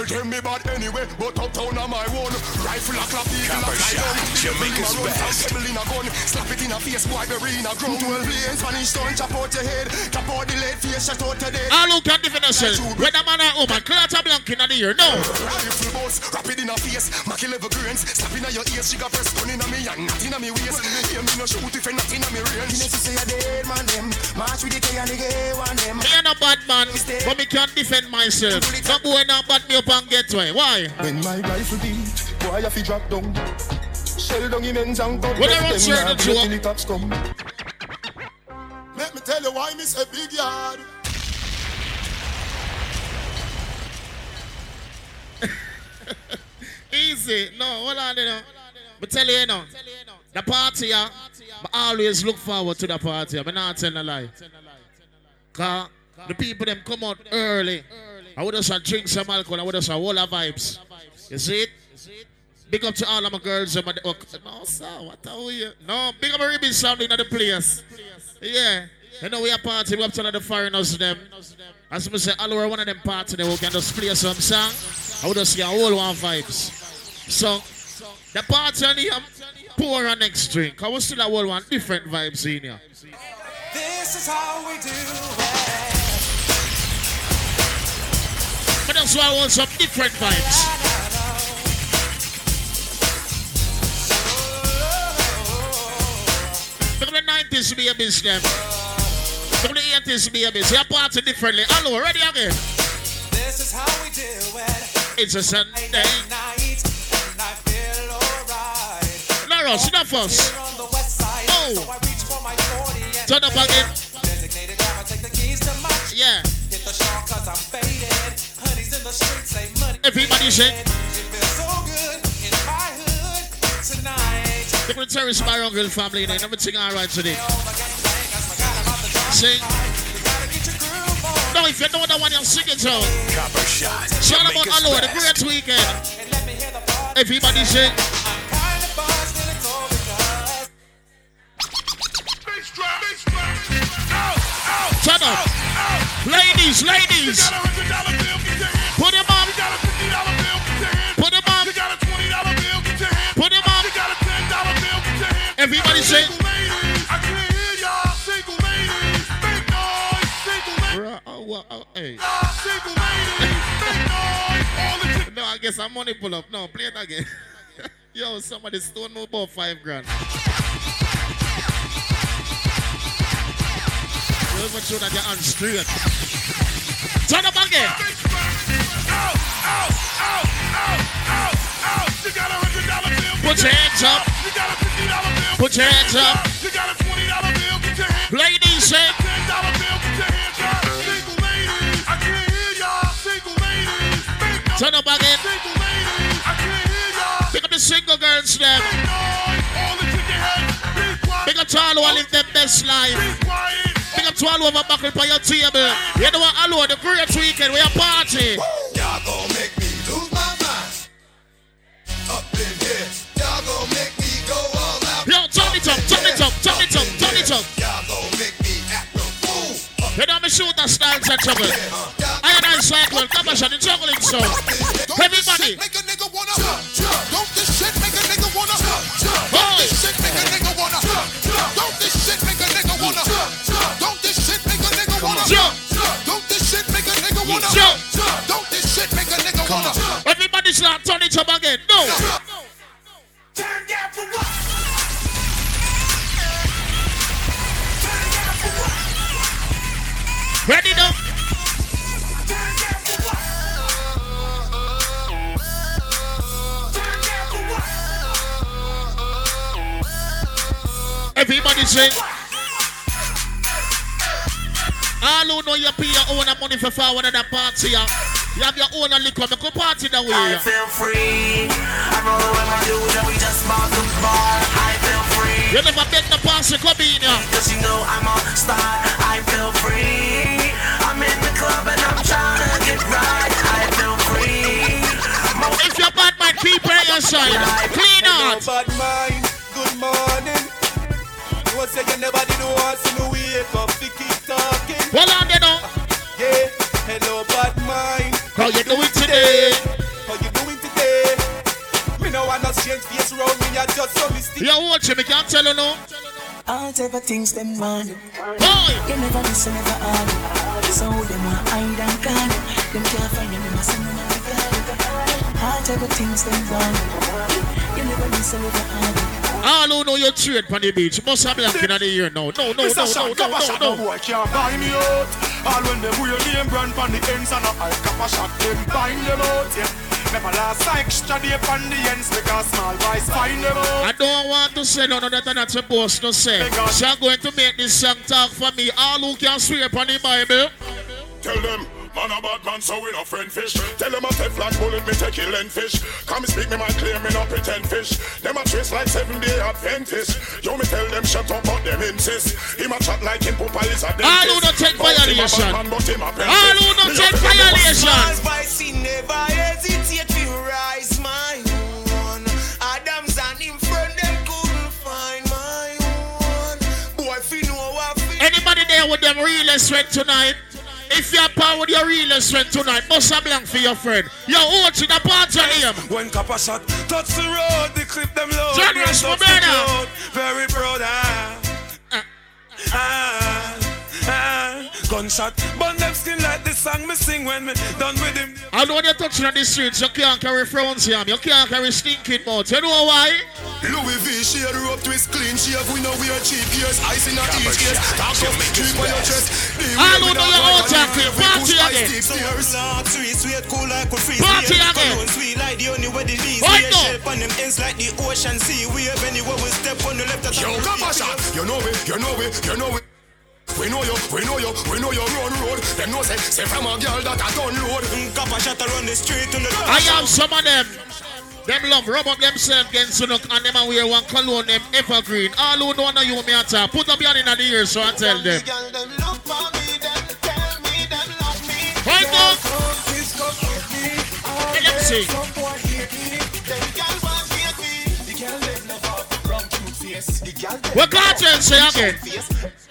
Tell me bad anyway, but uptown on my own. Rifle a clap, eagle a Copper fly shot, down. Jamaica's Run from best. pebble in a gun, slap it in a face, boy, bury in a ground. Twelve lanes, Spanish stone, chop out your head, chop out the lead, face, shut out your dead. All who can defend themselves. Whether man or woman, clutter blank in the ear. No. Rifle boss, rap it in a face, Mackie level grains, slap in a your ears, she got press gun in a me and not in a me waist. Hear me no shoot if you not in a me range. You know she say a dead man them, march with the K and the gay one them. Me ain't a bad man, but me can't defend myself. No boy not bad me up and get away. Why? When my rifle beat, boy I fi drop down. Shell down and cut When I run straight into till the tops come. Let me tell you why me say big yard. Easy. No, hold on, you know. But tell you, you know, the party, yeah, I always look forward to the party. I'm not telling a lie. Because the people them come out early. I would just drink some alcohol. I would just whole of vibes. You see it? Big up to all of my girls. and my- oh, No, sir, what are we? No, big up my ribbon sounding at the place. Yeah. You know, we are partying We have to let the foreigners them. As I say, all one of them party, we can just play some song. I would just see a whole one vibes. So, the party on here, pour a next drink. I will still a whole one different vibes in here. This is how we do But that's why I want some different vibes. At the 90s babies them. At the 80s babies. Are party differently. Hello, ready again. This is how we do it. It's a Sunday. Night, and I feel alright. Laura, sit up first. Here on the west side, Oh. so I reach for my 40 and Turn up again. Designated driver, take the keys to my Yeah. The cause I'm faded. Everybody say. It feels so good in my Look at the terrace my uncle family and everything alright today. Sing. No, if you know that one, you'll sing it. Copper shot. Shout out about Allo, the great weekend. Everybody sing. Turn up. Ladies, ladies. Bruh, oh, well, oh, hey. no, I guess I'm money pull up. No, play it again. Yo, somebody stole me about five grand. We'll make sure that you're on straight. Turn up again. Put your hands up. Put your hands up. Ladies, say. Turn up again. Pick up the single girls them. Pick up to all who live their best life. Pick up to all who have a buckle by your table. You know what, Allo, the great weekend, we are party. Y'all gon' make me lose my mind. Up in here, y'all gon' make me go all out. Yo, turn it up, turn it up, turn it up, turn it up. You know me shoot that style and trouble. I and I cycle, come on, the juggling so. Everybody. Make a nigga wanna Don't this shit make a nigga wanna Don't this shit make a nigga wanna Don't this shit make a nigga wanna Don't this shit make a nigga wanna Don't this shit make a nigga wanna Don't this shit make a nigga wanna Everybody start turn it up again. No. Turn down for what? Ready now? Everybody say. All who know you pay your own money for forward that party. yeah. You have your own liquor, make a party that way. I feel free. I roll with my dudes and we just bought the bar. I feel free. You never bet the pass, you come in here. Cause you know I'm a star. I feel free. I'm in the club and I'm trying to get right. I feel free. If you're bad man, keep it your side. Clean out. bad mind, good morning. You want say you never did want to me wake up to keep talking. Hold on there now. Yeah, hello bad mind. How you doing today? Me no want no strange face around me, I just so mystic. You watch me, can't tell you no. All type of things them want. Boy. You never listen, never argue. So them want hide and can. Them can't find them, them a send them a regard. All type of things them want. You never listen, never argue. All who know you trade on the beach must have blank in the ear now. No, no, no, no, no, no, no, no boy can't buy me out. All when them wear name brand on the ends and I Kappa Shot, them bind them out, yeah. Never last extra day on the ends because small boys find them out. I don't want to say none of that that's a boss to say. So I'm going to make this song talk for me. All who can swear upon the Bible. Tell them, man a bad man, so we no friend fish. Tell them a Teflon bullet, me take kill and fish. Come speak me my claim, me no pretend fish. Them a trace like seven day Adventist. Yo, me tell them shut up, but them insist. Him a chat like him Papa is a dentist. All who don't take But him violation. bad man, but him a apprentice. All who don't take a tell violation. Vice he never hesitate to rise my own. Adams and him friend them couldn't find my own. Boy, if you know what Anybody there with them real strength tonight? If you're power with your real strength tonight, bust a blank for your friend. Your own in the part of him. When Kappa Shot touch the road, the clip them low. Generous for crowd, Very proud. Ah. Ah. Ah. Gunshot, burn them skin like the song me sing when me done with him. And when you're touching on the streets, you can't carry frowns here. You can't carry stinking mouth. You know why? Louis V shade rope twist clean shave we know we are cheap ears ice in a each case talk up keep on your chest All who know your own talking, party again. Lord, sweet, sweet, cool like we freeze. Party again. cologne Sweet like the only way the leaves. Right now. shape on them ends like the ocean sea. We have anywhere we step on the left. Yo, Kappa Shot, you know it, you know it, you know it. We know you, we know you, we know you run road. Them know say, say from a girl that I don't load. Kappa Shot around the street on the I have some of them. Them love rub up themselves against Sunuk and them wear one cologne them evergreen. All who don't know you me at all, put up your hand in the ear so I tell them. Right now. Let them sing. What Kartel say again?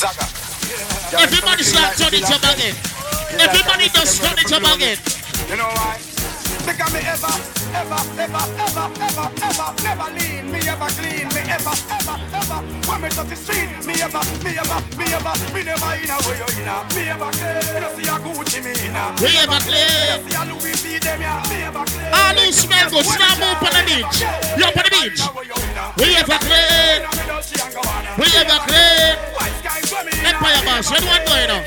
Everybody start turn it up again. Everybody just turn it up again. You know why? Because me ever, ever, ever, ever, ever, ever, never lean. Me ever clean. Me ever, ever, ever. When me touch the street, me ever, me ever, me ever, me never in a way you in a. Me ever clean. You see a Gucci me in a. We ever clean. You see a Louis V them ya. Me ever clean. All who smell good, stand up on the beach. You up on the beach. We ever clean. We ever clean. Empire boss, what do you going on?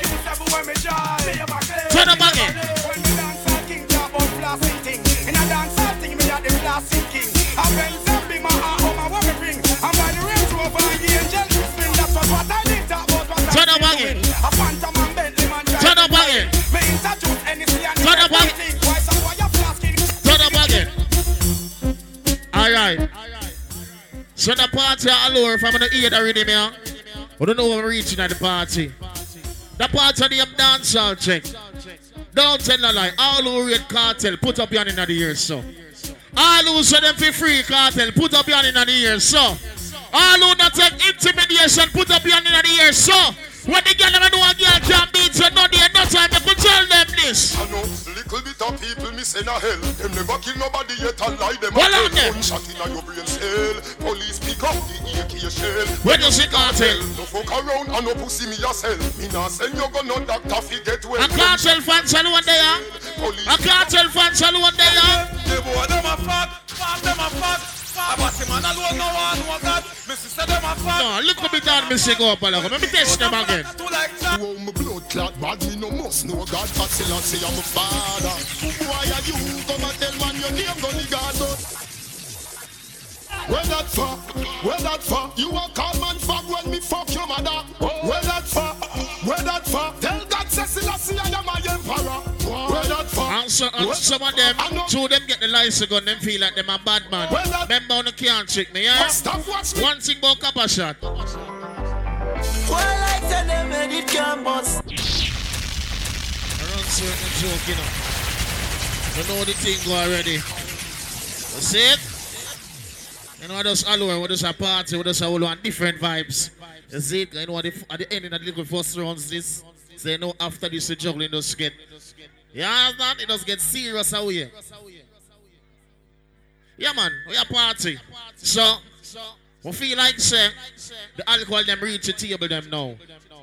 Turn up again. I bend them be my heart, oh my what me. I'm by the Range Rover, the angel spin. That's what what I did, that was what I Turn up did. again. A phantom and Bentley man. Turn up again. Me introduce anything and Turn up again. everything. Why some boy a flasking? Turn up again. Alright. So the party allure if I'm gonna eat already, man. I don't know where we're reaching at the party. The party the dancehall check. Don't tell no lie. All who read Kartel, put up your hand in the ear, so. All who say them for free Kartel, put up your hand in the ear, so. All who not take intimidation, put up your hand in the ear, so. When the girl ever know a girl can beat you, no day, no time, could tell them this. I know little bit of people miss in a hell. Them never kill nobody yet and lie them a on there. One shot in a your brain cell. Police pick up the AK shell. When you see Kartel? No fuck around and no pussy me yourself. Me nah send you go no doctor fi get well. A Kartel fans alone there. A Kartel fans alone there. The boy but no one know that. Me sister them a fat. No, look at me down, me go up a lot. Let me test them again. Oh, my blood clot bad, me no must know God. God say, Lord, say I'm a father. Why are you come and tell man your name, gunny God, but where that for? Where that for? You a man fuck when me fuck your mother. Where that And, so, and some of them, two of them get the license gun, them feel like them a bad man. Remember on the can't trick me, yeah? One thing about copper shot. Well, like say them made it can bust. I run certain joke, you know. You know the thing go already. You see it? You know, I just alone, we just a party, we just a whole one different vibes. You see it? You know, at the, at the end, in the little first rounds, this, so you know, after this, the juggling just get, yeah, understand? It does get serious away. Yeah, man, we a party. So, we feel like, say, the alcohol them reach the table them now.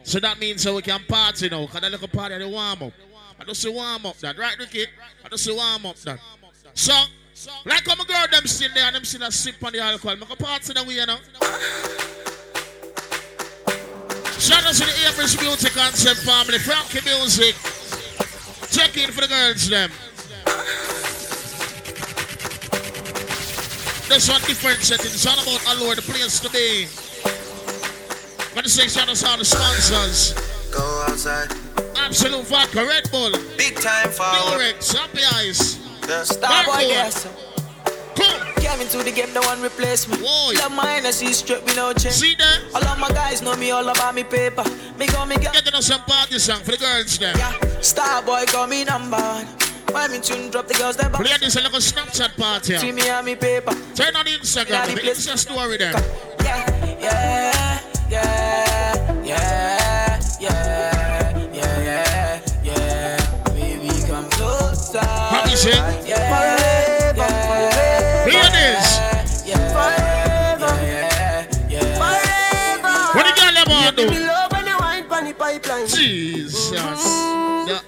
So that means so we can party now. Because the little party, the warm up. I just say warm up that, right, Ricky? I just say warm up that. So, like how my girl them sitting there and them still a sip on the alcohol. Make a party now, you know. Shout out to the Amish Music Concept family, Frankie Music. Check in for the girls, them. This one different setting. It's all about allure, the place to be. Gonna say shout out to all the sponsors. Go outside. Absolut vodka, Red Bull. Big time forward. Durex, Happy Ice. Star boy, yes. Came into the game, no one replace me. Love my energy straight, me no change. See that? All of my guys know me all about me paper. Me go, me get. Getting us some party song for the girls there. Yeah, Star boy, call me number one. When me tune drop the girls, they box. Play this like a Snapchat party. See me and me paper. Turn on Instagram, the Insta story there. Yeah, yeah, yeah, yeah, yeah, yeah, yeah. Baby, come closer. Happy say? Yeah, forever, forever. Here it is. Yeah, forever, yeah, yeah. What the girl them want to Me do? love when you wine pon the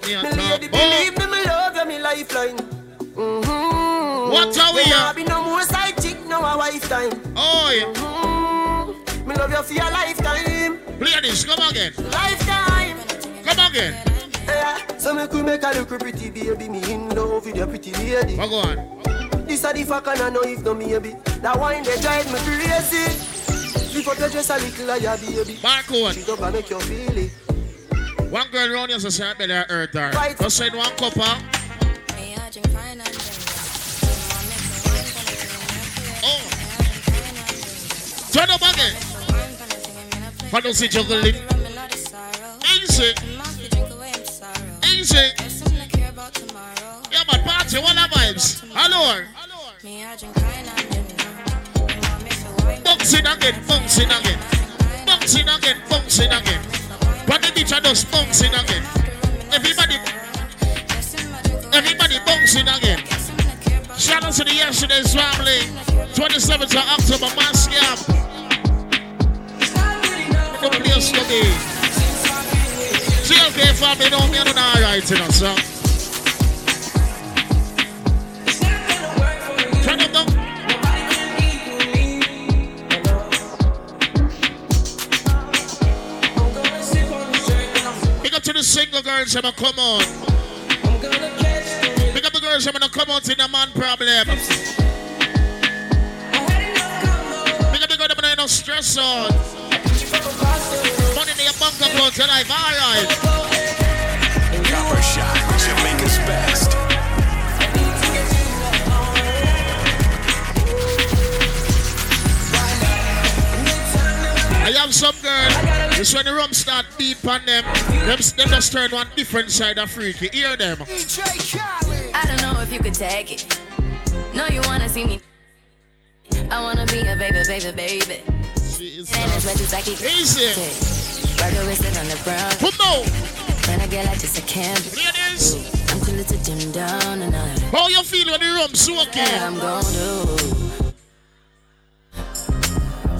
Jesus. Me lady, believe me, me love you, me lifeline. Mm-hmm. What are we There be no more side chick, no a wife time. Oh, yeah. Mm-hmm. Me love you for your lifetime. Play this, come again. Lifetime. Come again. Yeah. So me could make a look pretty baby, me in love with your pretty lady. What go on? This a the fuck and I know if no maybe. That wine they drive me crazy. Lift up your dress a little like your baby. Marco. Sit up and make you feel it. One girl around here says, I'm better earth. Right. Just send one cup, huh? Oh. Turn up again. I don't see juggling. Easy. Easy. Yeah, but party, what are vibes? Hello. Bouncing again, bouncing again. Bouncing again, bouncing again. Beach are just bouncing again. Everybody, everybody bouncing again. Shout out to the yesterday's family. 27th of October, mass camp. The place to be. GLK family don't know alright, you know, so. Turn up Big up to the single girls, I'm come on. Big up the girls, I'm gonna come out in a man problem. Big up the girl, I'm gonna no stress on. Money in your bank account tonight, alright. Copper Shot, Jamaica's best. I have some girl. This when the rum start deep on them. Them, them just turn one different side of freaky. Hear them. I don't know if you could take it. No, you wanna see me. I wanna be a baby, baby, baby. And as much as I can Easy. Rock your wrist on the ground. Come on. When I get like this, I can't. Ladies. I'm too little to dim down tonight. How you feel when the rum soaking? Yeah, I'm gonna do.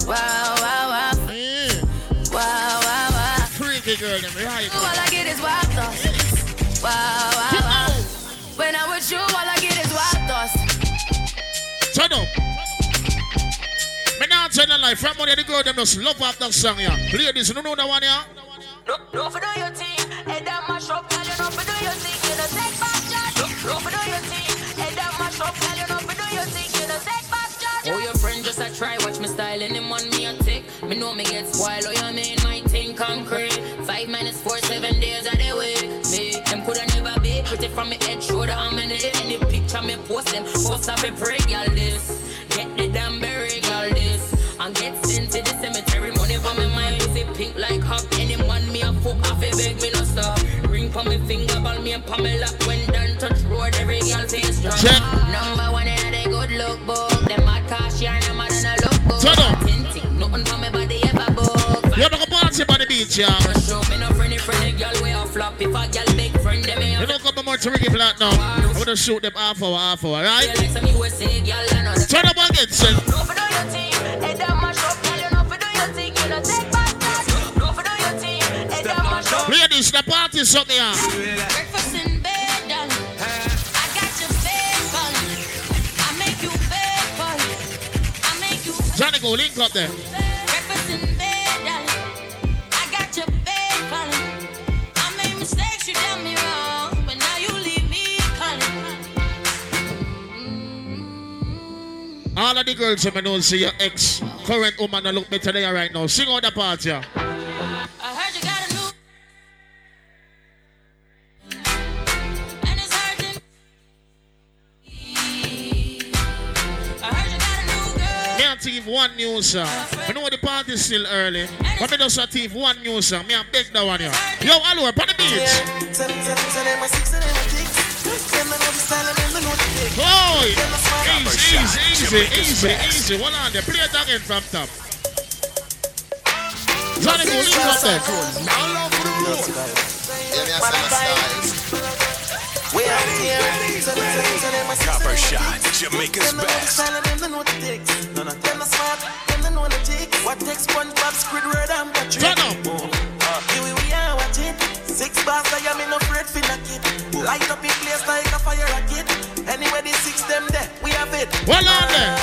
Wow. Wow, girl, them right. All I get is wild thoughts. Wow, wow, wow. When I'm with you, all I get is wild thoughts. Turn up. Me not tell you lie. From money the girl them just love up that song yeah. Ladies, you don't know that one yeah? No, no for do your thing, head down mash up, girl, you know for do your thing, you know take back charge. No, no for do your thing, head down mash up, girl, you know for do your thing, you know take back charge. Oh, your friend just a try, watch me style and him on me a tick. Me know me get spoiled, oh, you mean concrete. Five minus four, seven days of the week. Me, them coulda never be pretty from me head, shoulder, I'm in it. Any picture me post them, post up a break, y'all this. Get the damn berry, y'all this. And get sent to the cemetery, money for me mind, pussy pink like hop. Anyone me a fuck off, a beg me no stop. Ring for me finger, ball me a Pamela. When done touch road, every girl face strong. Check. Number one in a good look book. Them mad cash yarn, them mad than a look book. Turn up. Nothing for me body. You don't go party by the beach yeah. You don't come more to Ricky Flat now. I'm gonna shoot them half hour, half hour, right? Turn up again, son. No for do your thing, head down mash up, girl, you know for All of the girls in know see your ex current woman look better than you right now. Sing on the party. yeah. I heard you got a new. And it's hurting. I heard you got a new girl. Me and Thief one news song. I know the party's still early. But me just a Thief one news song. Me and beg that one yeah. Yo, hello, on the beach. Boy, easy, easy, easy, easy, easy. Hold on there. Play it again from top. Johnny, go link up there. Copper Shot, Jamaica's best. What takes SpongeBob, Squidward, and Patrick? Turn up. Here we are watching. Six bars, I am in for knock it. Light up in place like a fire rocket. Anyway, the six them there, we have it. Hold on there.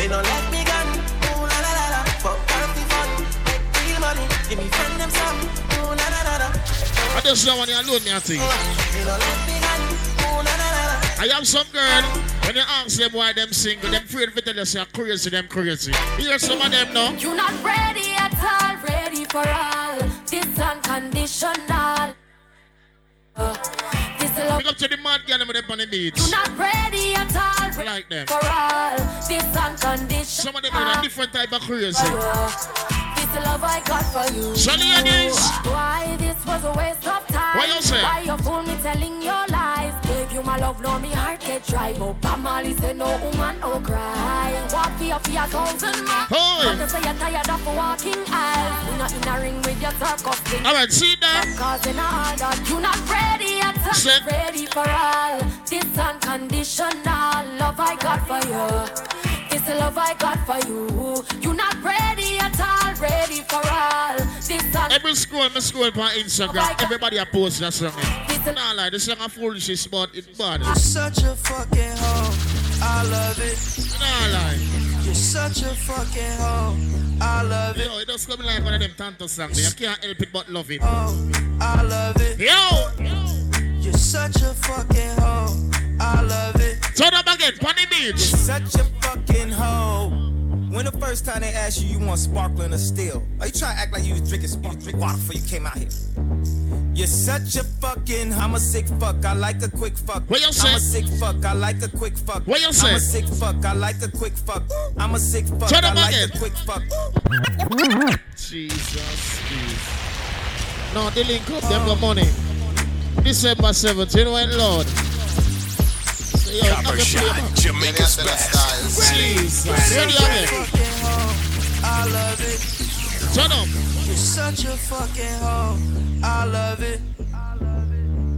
Me no let me gun. Ooh la la la la. Fuck party fun. Make real money. Give me friend them some. Ooh la la la la. I just don't want you alone, me I think. Me no let me gun. Ooh la la la la. I have some girl, when you ask them why them single, them afraid to tell you say crazy, them crazy. Hear some of them now. You're not ready at all, ready for all. This unconditional. Uh, this love. Pick up to the mad girl with them on the beach. You're not ready at all, I like them. for all. This unconditional. Some of them are a different type of crazy. This the love I got for you. Sunny Aggies. Why this was a waste of time? What you say? Why you fool me telling your lies? Gave you my love, now me heart get dry. But Marley say no woman, no cry. Walk for your fear, thousand miles. Hey. But say you're tired of walking aisles. You're not in a ring with your circus thing. All right, see that? Cause in all that you're not ready at all. Sit. Ready for all. This unconditional love I got for you. This the love I got for you. You're not ready at all. Ready for all. This un- Every scroll, me scroll on Instagram. Oh Everybody a post that song. Nah, like this song a foolishness, but it's bad. You're such a fucking hoe. I love it. Nah, like. You're such a fucking hoe. I love it. Yo, it does come like one of them Tanto songs. You can't help it but love it. Oh, I love it. Yo! You're such a fucking hoe. I love it. Turn up again, Pony Beach. You're such a fucking hoe. When the first time they asked you, you want sparkling or still? Are you trying to act like you was drinking spark, drink water before you came out here? You're such a fucking, I'm a sick fuck, I like a quick fuck. What you say? I'm a sick fuck, I like a quick fuck. What you say? I'm a sick fuck, I like a quick fuck. I'm a sick fuck, Turn I like a quick fuck. Jesus, please. No, they link up, them got money. December 17th, you know what, Lord? Yo, Copper Shot, Jamaica's best. Jesus. Ready. I love it. Turn up. You're such a fucking hoe. I love it.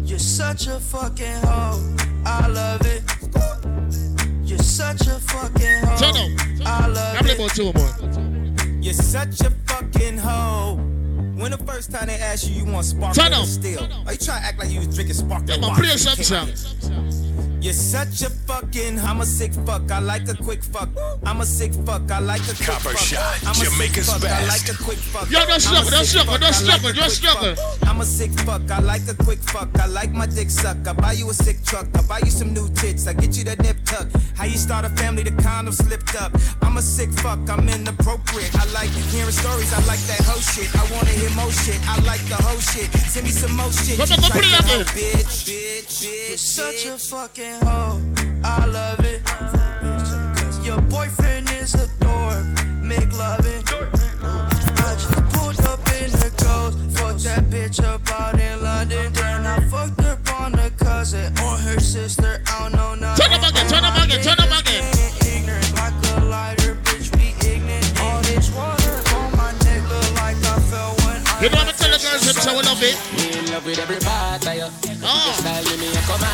You're such a fucking hoe. I love it. You're such a fucking hoe. Turn up. I love Play it. about two more. You're such a fucking hoe. When the first time they asked you, you want sparkling Turn up. still? Are you trying to act like you was drinking sparkling on, water? play you some came out song. here? You're such a fucking, I'm a sick fuck, I like a quick fuck. I'm a sick fuck, I like a quick Copper fuck. Shot, I'm a sick Jamaica's fuck, I best. like a quick fuck. Yo, don't I'm a struggle, don't sick struggle, don't I like struggle, a don't quick struggle. fuck. I'm a sick fuck, I like a quick fuck. I like my dick suck. I buy you a sick truck. I buy you some new tits. I get you the nip tuck. How you start a family, the condom slipped up. I'm a sick fuck, I'm inappropriate. I like hearing stories, I like that hoe shit. I wanna hear more shit. I like the whole shit. Send me some more shit. Come on, Just come like on, the come bitch, bitch, You're such a fucking hoe. I love it. Your boyfriend is a dork. Make loving. I just pulled up in the ghost. Fucked that bitch up out in London. Then I fucked her on the cousin or her sister. I don't know nothing. Turn up again, turn up again, turn up again. Ignorant like a lighter, bitch. We ignorant. All this water on my neck look like I fell when I. You know what I'm telling girls, them we love it. Me in love with every part of you. Oh. Style give me a come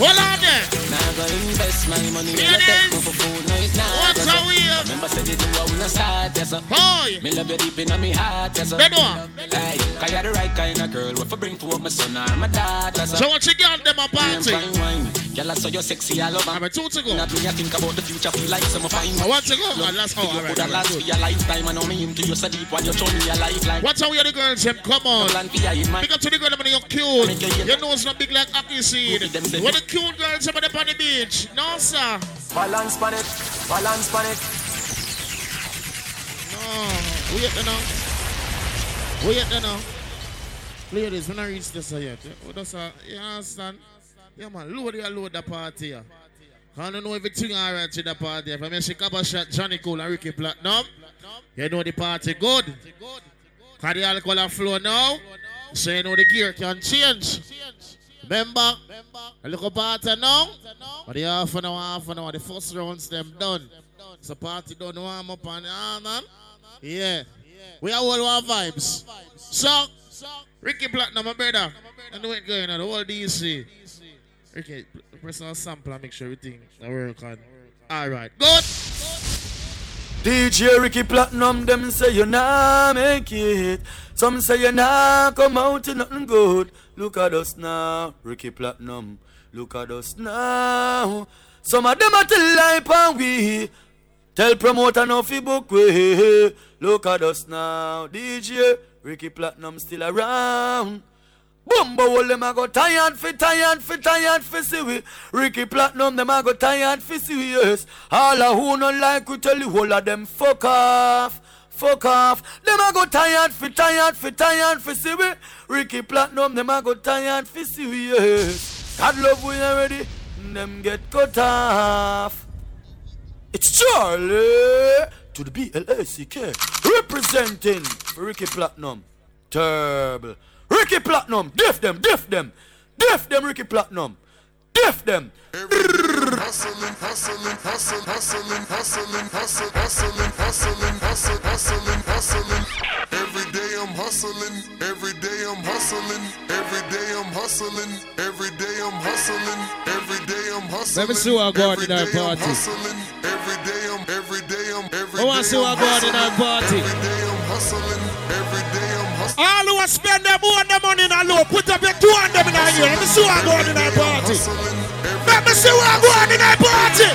after you. Hold on there. Now go invest my money Here the it for food. No, it's not. What's how we Remember said it do I will not start, yes sir. Hoy. Me love you deep in my heart, yes sir. Benoit. Hey, cause you're the right kind of girl. What for bring forth my son or my daughter, sir. So what you got them a party? Girl, I saw you sexy all over. I'm a two to go. Not when you think about the future, feel like some fine. I oh, want to go. Oh, last You hour, alright, coulda last for your lifetime. I know me into you so deep while you show me your lifeline. Watch how we the girls, them. Come on. Plan for your in my Big up to the girl, them, you're cute. You know it's not big like Aki seed. What the cute girls, them, on the beach. No, sir. balance on it, balance on it. No. Wait, know. Wait, know. Ladies, when I reach this yet, what does uh, you understand? Yeah, man, load your load the party. Yeah. I don't know everything alright to the party. If I mention Kappa Shot, Johnny Cole, and Ricky Platinum, you know the party good. Cause the alcohol flow now, so you know the gear can change. Remember, a little party now, but the half an hour, half an hour, the first rounds them done. So party done warm up and ah man. Yeah. We are all our vibes. So, Ricky Platinum, my brother. I know it going on, the whole DC. Ricky, press on sample and make sure everything I work on. Alright, good. DJ Ricky Platinum, them say you nah make it. Some say you nah come out to nothing good. Look at us now, Ricky Platinum. Look at us now. Some of them are tell lie and we. Tell promoter no fi book we. Look at us now, DJ Ricky Platinum still around. Bumbo all them a go tired fi tired fi tired fi see we Ricky Platinum them a go tired fi yes All a who no like we tell you all of them fuck off Fuck off Them a go tired fi tired fi tired fi see we Ricky Platinum them a go tired fi see we yes God love we already Them get cut off It's Charlie to the B-L-A-C-K. Representing Ricky Platinum. Terrible. Ricky Platinum, diff them, diff them. Diff them, Ricky Platinum. Diff them. Hustling. Every day I'm hustling, every day I'm hustling, every day I'm hustling, every day I'm hustling, every day I'm. Let me see what going in our party. Every day I'm, every day I'm, every I want to see what going in our party. every day I'm hustling. All who spend them more the money in a low, put up your two on them in a year. Let me see what going in our party. Let me see what going in our party.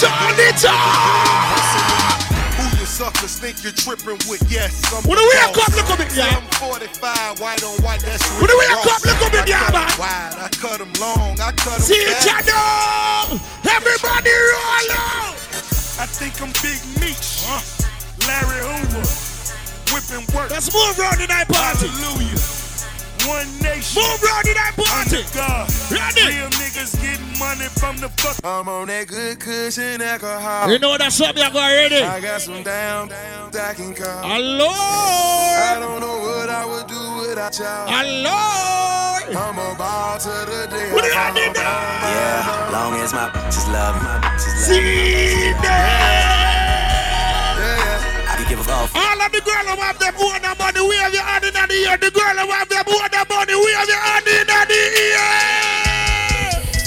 Turn it on. Who you suckers think you're tripping with? Yes, I'm When we up, look at me, yeah. I'm 45, white on white, that's When we up, look at me, I yeah, man. Wide, I cut them long, I cut them See each other. Everybody roll out. I think I'm Big Meech, huh? Larry Hoover, whipping work. Let's move round in our party. Hallelujah. One nation. Move round in our party. God. Ready. Real niggas getting money from the fuck. I'm on that good cushion alcohol. You know that's something I got already. I got some down, down, stacking cars. Hello. I don't know what I would do without y'all. Hello. I'm about to the day. What do y'all need now? Yeah, long as my bitches love me, my bitches love See I fuck. All of the girls who have them own the money, we have your hand in the ear. The girl who have them own the money, we have your hand in the ear.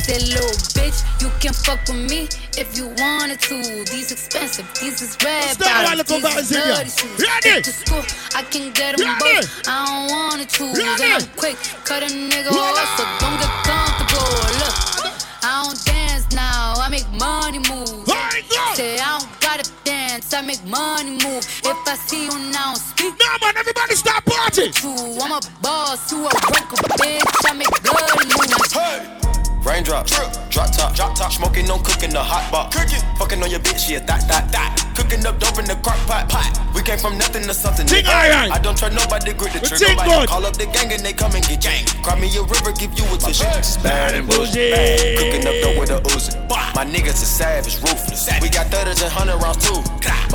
That little bitch, you can fuck with me if you wanted to. These expensive, these is red bottoms, these is and sing, yeah. dirty shoes. Ready? To school, I can get them Ready? both. I don't wanna choose, Ready? and I'm quick, cut a nigga off, so don't get comfortable. Look, I don't dance now, I make money move. Say I don't gotta dance, I make money move. If I see you now, speak. No man, everybody stop party. True, I'm a boss, you a worker, bitch. I make bloody moves. Hey! Raindrop, drip, drop top, drop top, smoking on cooking the hot pot. Cooking, fucking on your bitch, yeah, that, that, that. Cooking up dope in the crock pot, pot. We came from nothing to something. Ting nigga. I don't try nobody, grip the The trigger. ting Nobody call up the gang and they come and get gang. Cry me a river, give you a tissue. Bad and bullshit. bullshit. Cooking up dope with a Uzi. My niggas are savage, ruthless. We got 30s and 100 rounds too.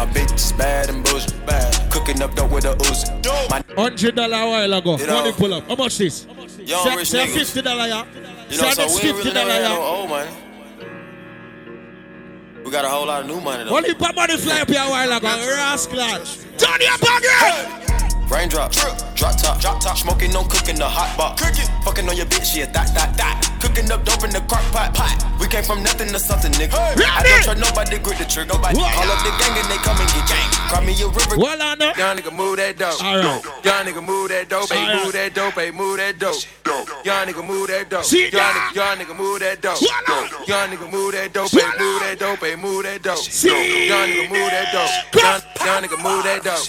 My bitch is bad and bullshit. Bad. Cooking up dope with a Uzi. My Hundred dollar a while ago. You know- Money pull up. How much this? Young Say- rich say niggas. fifty dollar yeah. You know, so we really never had no old money. We got a whole lot of new money though. Only put money fly up here a while ago. Rascal. Turn your pocket. Raindrop, drip, drop top, drop top, smoking on cooking the hot pot. Cooking, fucking on your bitch, yeah, that, that, that. Cooking up dope in the crock pot, pot. We came from nothing to something, nigga. I don't trust nobody, grip the trigger. Nobody call up the gang and they come and get gang. Cry me a river. Well, I know. Young nigga move that dope. All right. Young nigga move that dope. Hey, move that dope. Hey, move that dope. Young nigga move that dope. Young, nigga, young nigga move that dope. Young nigga move that dope. Hey, move that dope. Hey, move that dope. Young nigga move that dope. Young nigga move that dope.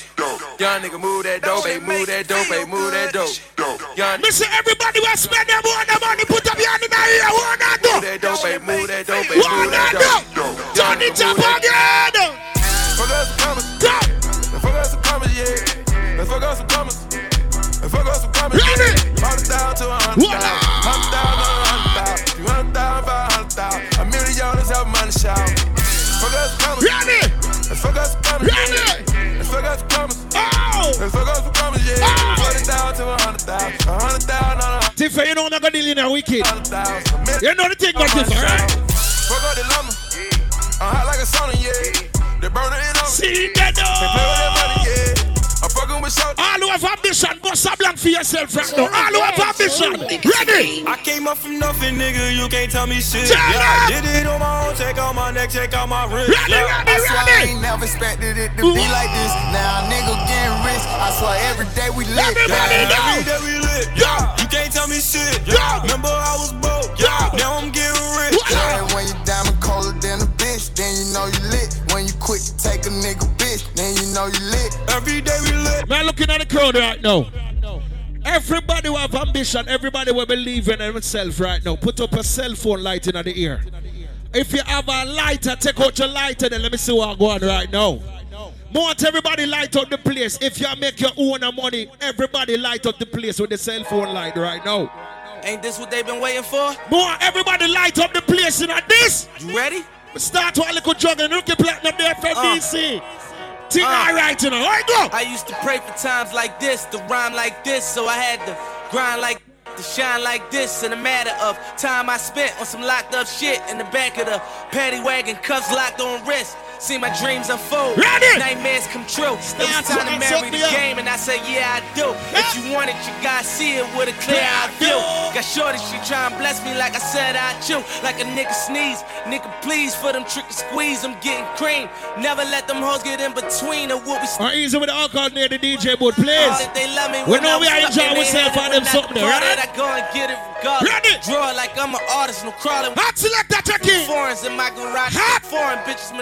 Young nigga move that dope. Hey, move that dope. Hey, move that dope. Young Listen, everybody will spend them own the money. Put up your hand in the ear. One and move that dope. Hey, move that dope. Hey, One move that dope. do. Turn it up again. Fuck us some commas. Fuck us some commas, yeah. Let's fuck us some commas. Let's fuck us some commas, Ready? yeah. Hundred thousand to a hundred thousand. Hundred thousand to a hundred thousand. Two hundred thousand, five hundred thousand. A million dollars help money shout. Fuck us some commas. Ready? Let's fuck us some commas, yeah. Let's fuck us some commas. Oh. Let's fuck commas, yeah. Ah! Hundred thousand to a hundred thousand. A hundred thousand on a Tifa, you know I'm not gonna deal in a wicked. hundred thousand. A million You know the thing about Tifa, right? Fuck up the lumber. I'm hot like a sauna, yeah. They burn it up. See that They play with that money, yeah. I'm fucking with short. All who have ambition, bust a blank for yourself right now. All who have ambition. Ready? I came up from nothing, nigga. You can't tell me shit. Turn Yeah, I did it on my own. Take out my neck, take out my wrist. Ready, Yeah. ready, I swear I ain't never expected it to be like this. Now a nigga getting rich. I swear every day we lit. Everybody Yeah. Every know. day we lit. Yeah. You can't tell me shit. Yeah. Remember I was broke. Yeah. Now I'm getting rich. Yeah, when you diamond colder than a bitch, then you know you lit. When you quit to take a nigga bitch, then you know you lit. Every day we lit. Man, looking at the crowd right now. Everybody will have ambition. Everybody will believe in themselves right now. Put up a cell phone light in the ear. If you have a lighter, take out your lighter. Then let me see what I'm going right now. Want everybody light up the place. If you make your own money, everybody light up the place with the cell phone light right now. Ain't this what they've been waiting for? More everybody light up the place in this. You ready? Start with a little juggling. Look at platinum there from Uh. DC. Think alright, you know. Alright, go. I used to pray for times like this, to rhyme like this, so I had to grind like to shine like this in a matter of time I spent on some locked up shit in the back of the paddy wagon, cuffs locked on wrist. See my dreams unfold, Ready? nightmares come true. It was time to marry the game, and I said, Yeah, I do. If you want it, you gotta see it with a clear eye view. Got shorty, she try and bless me like I said I chew. Like a nigga sneeze, nigga please for them trick and squeeze. I'm getting cream. Never let them hoes get in between of what we Or easy with the alcohol near the DJ booth, please. they love me We know we are stuck enjoying in their ourselves head them and when I something right? it, I go and get it regardless. Ready? Draw like I'm an artist, no crawling. Hot select that check-in. Foreigns in my garage. Hot. Foreign bitches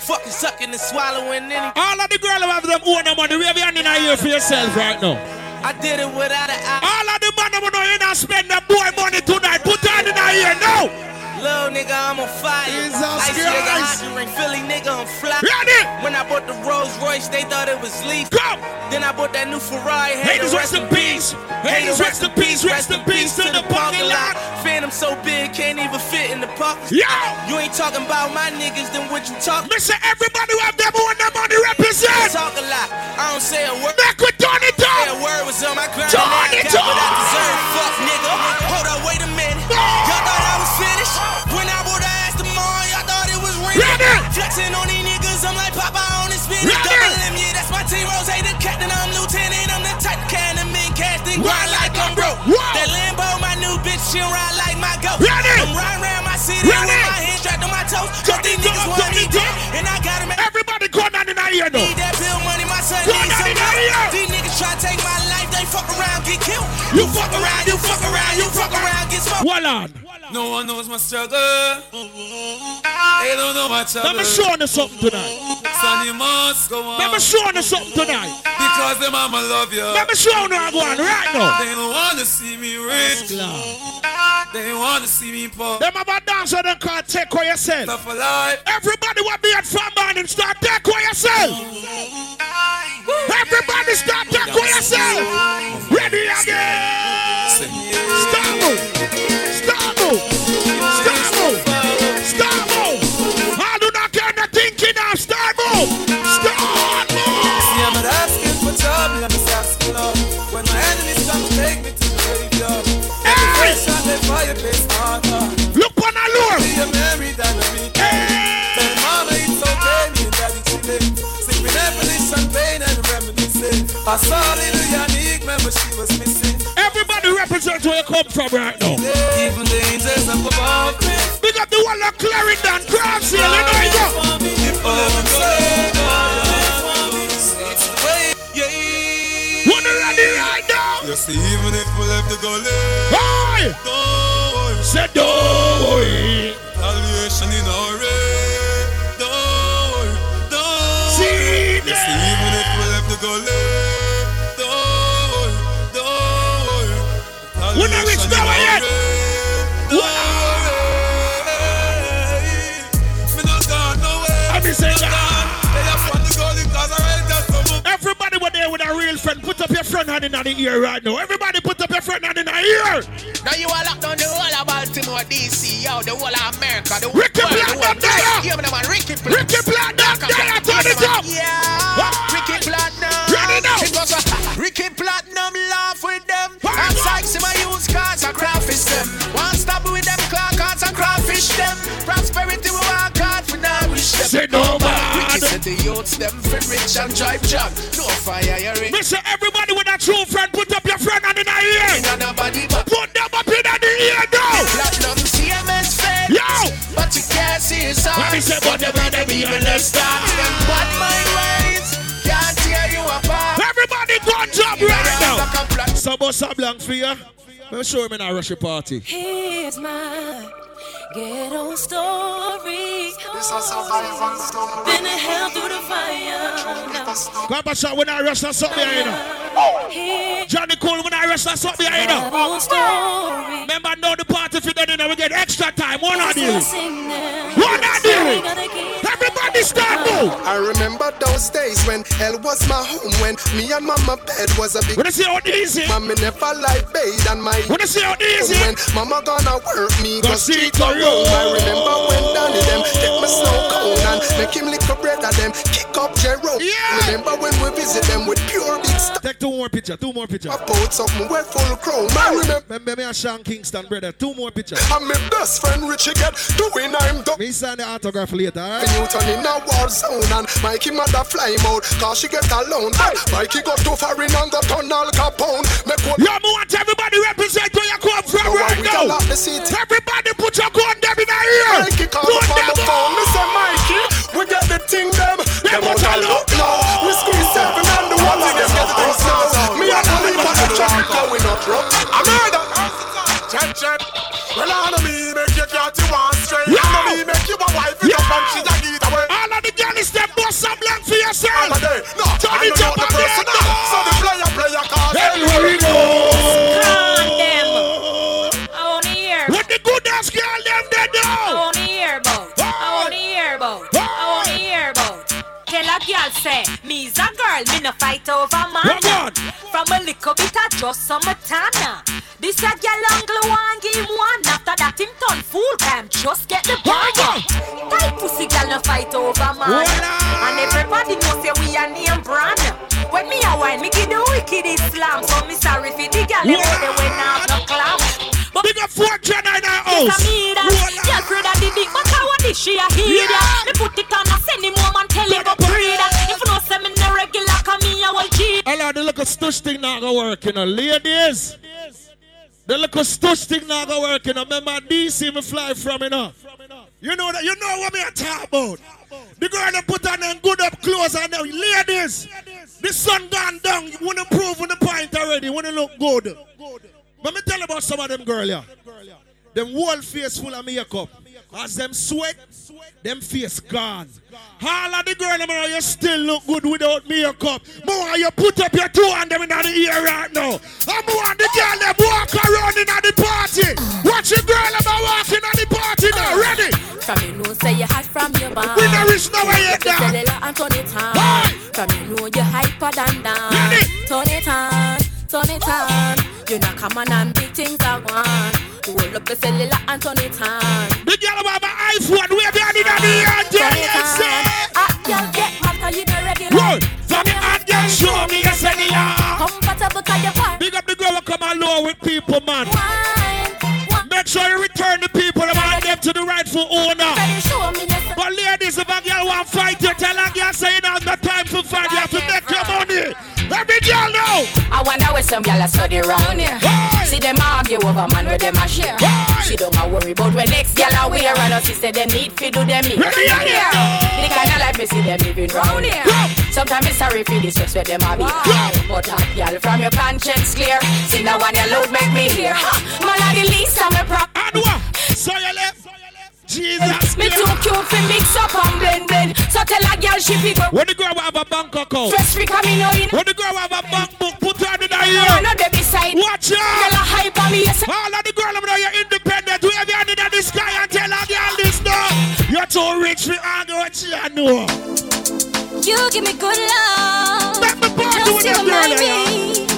Fucking sucking and swallowing any. All of the girls who have them own them money, wave your hand in the ear for yourself right now. I did it without an eye. All of the man who know you not spend the boy money tonight, put that in the now. Little nigga, I'm on fire. Jesus Ice nigga, Christ. hot ring, Philly nigga, I'm fly. Ready? When I bought the Rolls Royce, they thought it was leaf. Come. Then I bought that new Ferrari. Haters, rest in peace. Haters, rest in peace. Rest in peace to the parking lot. Phantom so big, can't even fit in the parking Yo! You ain't talking about my niggas, then what you talking? Listen, everybody who have them own them money represent. Talk a lot. I don't say a word. Back with Say Top. a word was on my grind. Turn and I it got what I on. deserve. Fuck nigga. Hold up, wait a minute. Flexing on these niggas, I'm like Papa on his. Ready? Double M, yeah, that's my team. Rose, ain't the captain, I'm lieutenant. I'm the type can of men casting. Grind like I'm broke. That Lambo, my new bitch, she ride like my goat. I'm riding around my city with my hands strapped on my toes. Cause these niggas want me dead. And I gotta make Everybody go down in the ear now. Need that bill money, my son Go needs down some in the ear. These niggas try to take my life, they fuck around, get killed. You You fuck around, you fuck around, you fuck around, get smoked. Hold on. No one knows my struggle. They don't know my trouble. Let me show you something tonight. Son, you must go on. Let me show you something tonight. Because them mama love you. Let me show you how I go on right now. They don't wanna see me rich. They wanna see me poor. Them have a dancer that can't take care of yourself. Tough for life. Everybody want be at from man and start take care of yourself. Everybody start take care of yourself. Ready again. Start move. Start move. I do not care the thinking now. Start move. See, I'm not asking for trouble, I'm just asking love. When my enemies come to take me to the graveyard, every face shot they fireplace harder. Look on lure. A married and a meet. Tell mama it's okay, me and daddy chilling. Sipping ebony champagne and reminiscing. I saw little Everybody represent where you come from right now. Even the angels up above me. Big up the one of Clarendon, Grand Seal, you know you go. Wanna right now? You see, even if we left the gully, Hey! don't worry. Say don't worry. Retaliation in our way. Don't worry, don't See worry. You see, even front hand in the ear right now. Everybody put up your front hand in the ear. Now you all locked on the whole of Baltimore, DC, yo, the whole of America, the whole Ricky world, the Platinum whole. Yeah, man, Ricky Platinum. Ricky Platinum there. Turn it up. Yeah, Ricky Platinum. Ready now. It goes, Ricky Platinum laugh with them. And Sykes in my use cars and crawfish them. One stop with them car cards and crawfish them. The youths them for rich and drive job. No fire, you're in. Listen, everybody with a true friend, put up your friend hand in the ear. Ain't nobody but Put them up in the ear now. Platinum CMS fed. Yo. But you can't see his eyes. Let me say, but them rather be on the star. But my ways can't tear you apart. Everybody go and jump right now. Some bus a blank for you. I'm sure I'm in a rush party. Here's my ghetto story. This is somebody's own story. Been a hell through the fire. Come on, shot when I rush that something here, you know. Johnny Cole when I rush that something here, you know. Remember now the party for then, you know, we get extra time. One on deal. One on deal. Everybody start uh, move. I remember those days when Hell was my home when me and mama bed was a big. Wanna see how easy? Mommy never like bathe and my. Wanna see how easy? When mama gonna work me, Go go see street to or you. roam. I remember when Danny them take my snow cone and make him lick a bread of them, kick up Jerome. Yeah. Remember when we visit them with pure big stuff. Take two more picture, two more picture. About something we're full chrome. I remember. Remember me and Sean Kingston, brother. Two more picture. And my best friend Richie get doing I'm done. Me sign the autograph later, alright? Newton in a war zone and Mikey mother fly mode cause she get alone. Hey. Mikey got too far in and got on Al Capone. Make one. Yeah, me want everybody represent where you come from Now right we now. got the seat. Everybody put your gun them in the ear. Mikey call Gun up on them the phone. Me say Mikey, we get the thing them. Them out a look now. We squeeze seven and the ones in them get the things now. Me and the lead on the track going up, bro. I'm murder. Chat chat. Well, I know me make you cat you want straight. I know me make you a wife it up and she's a get away. All of the girls them bust some blank for yourself. I'm day. No, Turn I it know up the and person then now. So the player player cause Everywhere we go. Girl say, me's a girl, me no fight over man. From a little bit of just some tana. This a girl angle one give one. After that him turn fool time. Just get the. God? Tight pussy girl no fight over man. And everybody know say we a name brand. When me a wine, me give the wicked Islam. So me sorry for the girl they went out no clam. But Big up fortune in our Yes, house. I mean that. Girl, afraid of the dick, but I want this she a hear that. Me put it on, I send him home and tell him go pray that. Say me no regular, come me a will G. Hello, the little stush thing not gonna work, you know. Ladies, the little stush thing not gonna work, you know. Remember DC me fly from, you know. You know that, you know what me a talk about. The girl that put on them good up clothes and them ladies. The sun gone down. You wanna prove on the point already. You wanna look good. But me tell you about some of them girl, yeah. Them whole face full of makeup. As them sweat, them face gone. All of the girl around, you still look good without makeup. More you put up your two and them in the ear right now. And more the girl them walk around in the party. Watch the girl them walking at the party now. Ready? From you know say you hot from your band. We no reach nowhere yet You now. turn it on. Hey! From you know you hyper than down. Ready? Turn it on, turn it on. You know come on and big things are gone. Hold up the cellular and turn it on. The girl have an iPhone. We have the in the ear. Turn it Yes, on. sir. Hot girl get 'cause you not ready. Roll. From the hot girl, show me your cellular. Comfortable 'cause you want. Big up the girl who come along with people, man. Make sure you return the people and hand them to the rightful owner. Can you show me this? But ladies, if a girl want fight you, tell a girl say you don't have time to fight. You have to make your money. Every girl know. I wonder where some gyal a study round here. Hey! See them argue over man where them a share. Hey! She don't a worry about when next gyal a wear and us say them need fi do them here. Ready, here. ready. The kind of life me see them living round here. Sometimes it's sorry for the sex where them a be. But hot gyal from your conscience clear. See now one your load make me hear. Man a the least of me prop. And what? So you left. Jesus. Me too cute fi mix up and blend blend. So tell a gyal she fi go. When the girl have a bank account. Stress free come in in. When the girl have a bank book, put her in the I ear. know they beside. Watch Gyal a out. hype on me. Yes. All of the girl over there, you're independent. Wave your hand in the sky and tell a girl this now. You're too rich for argue what you know. You give me good love. Make me party with you them girl, yeah. me.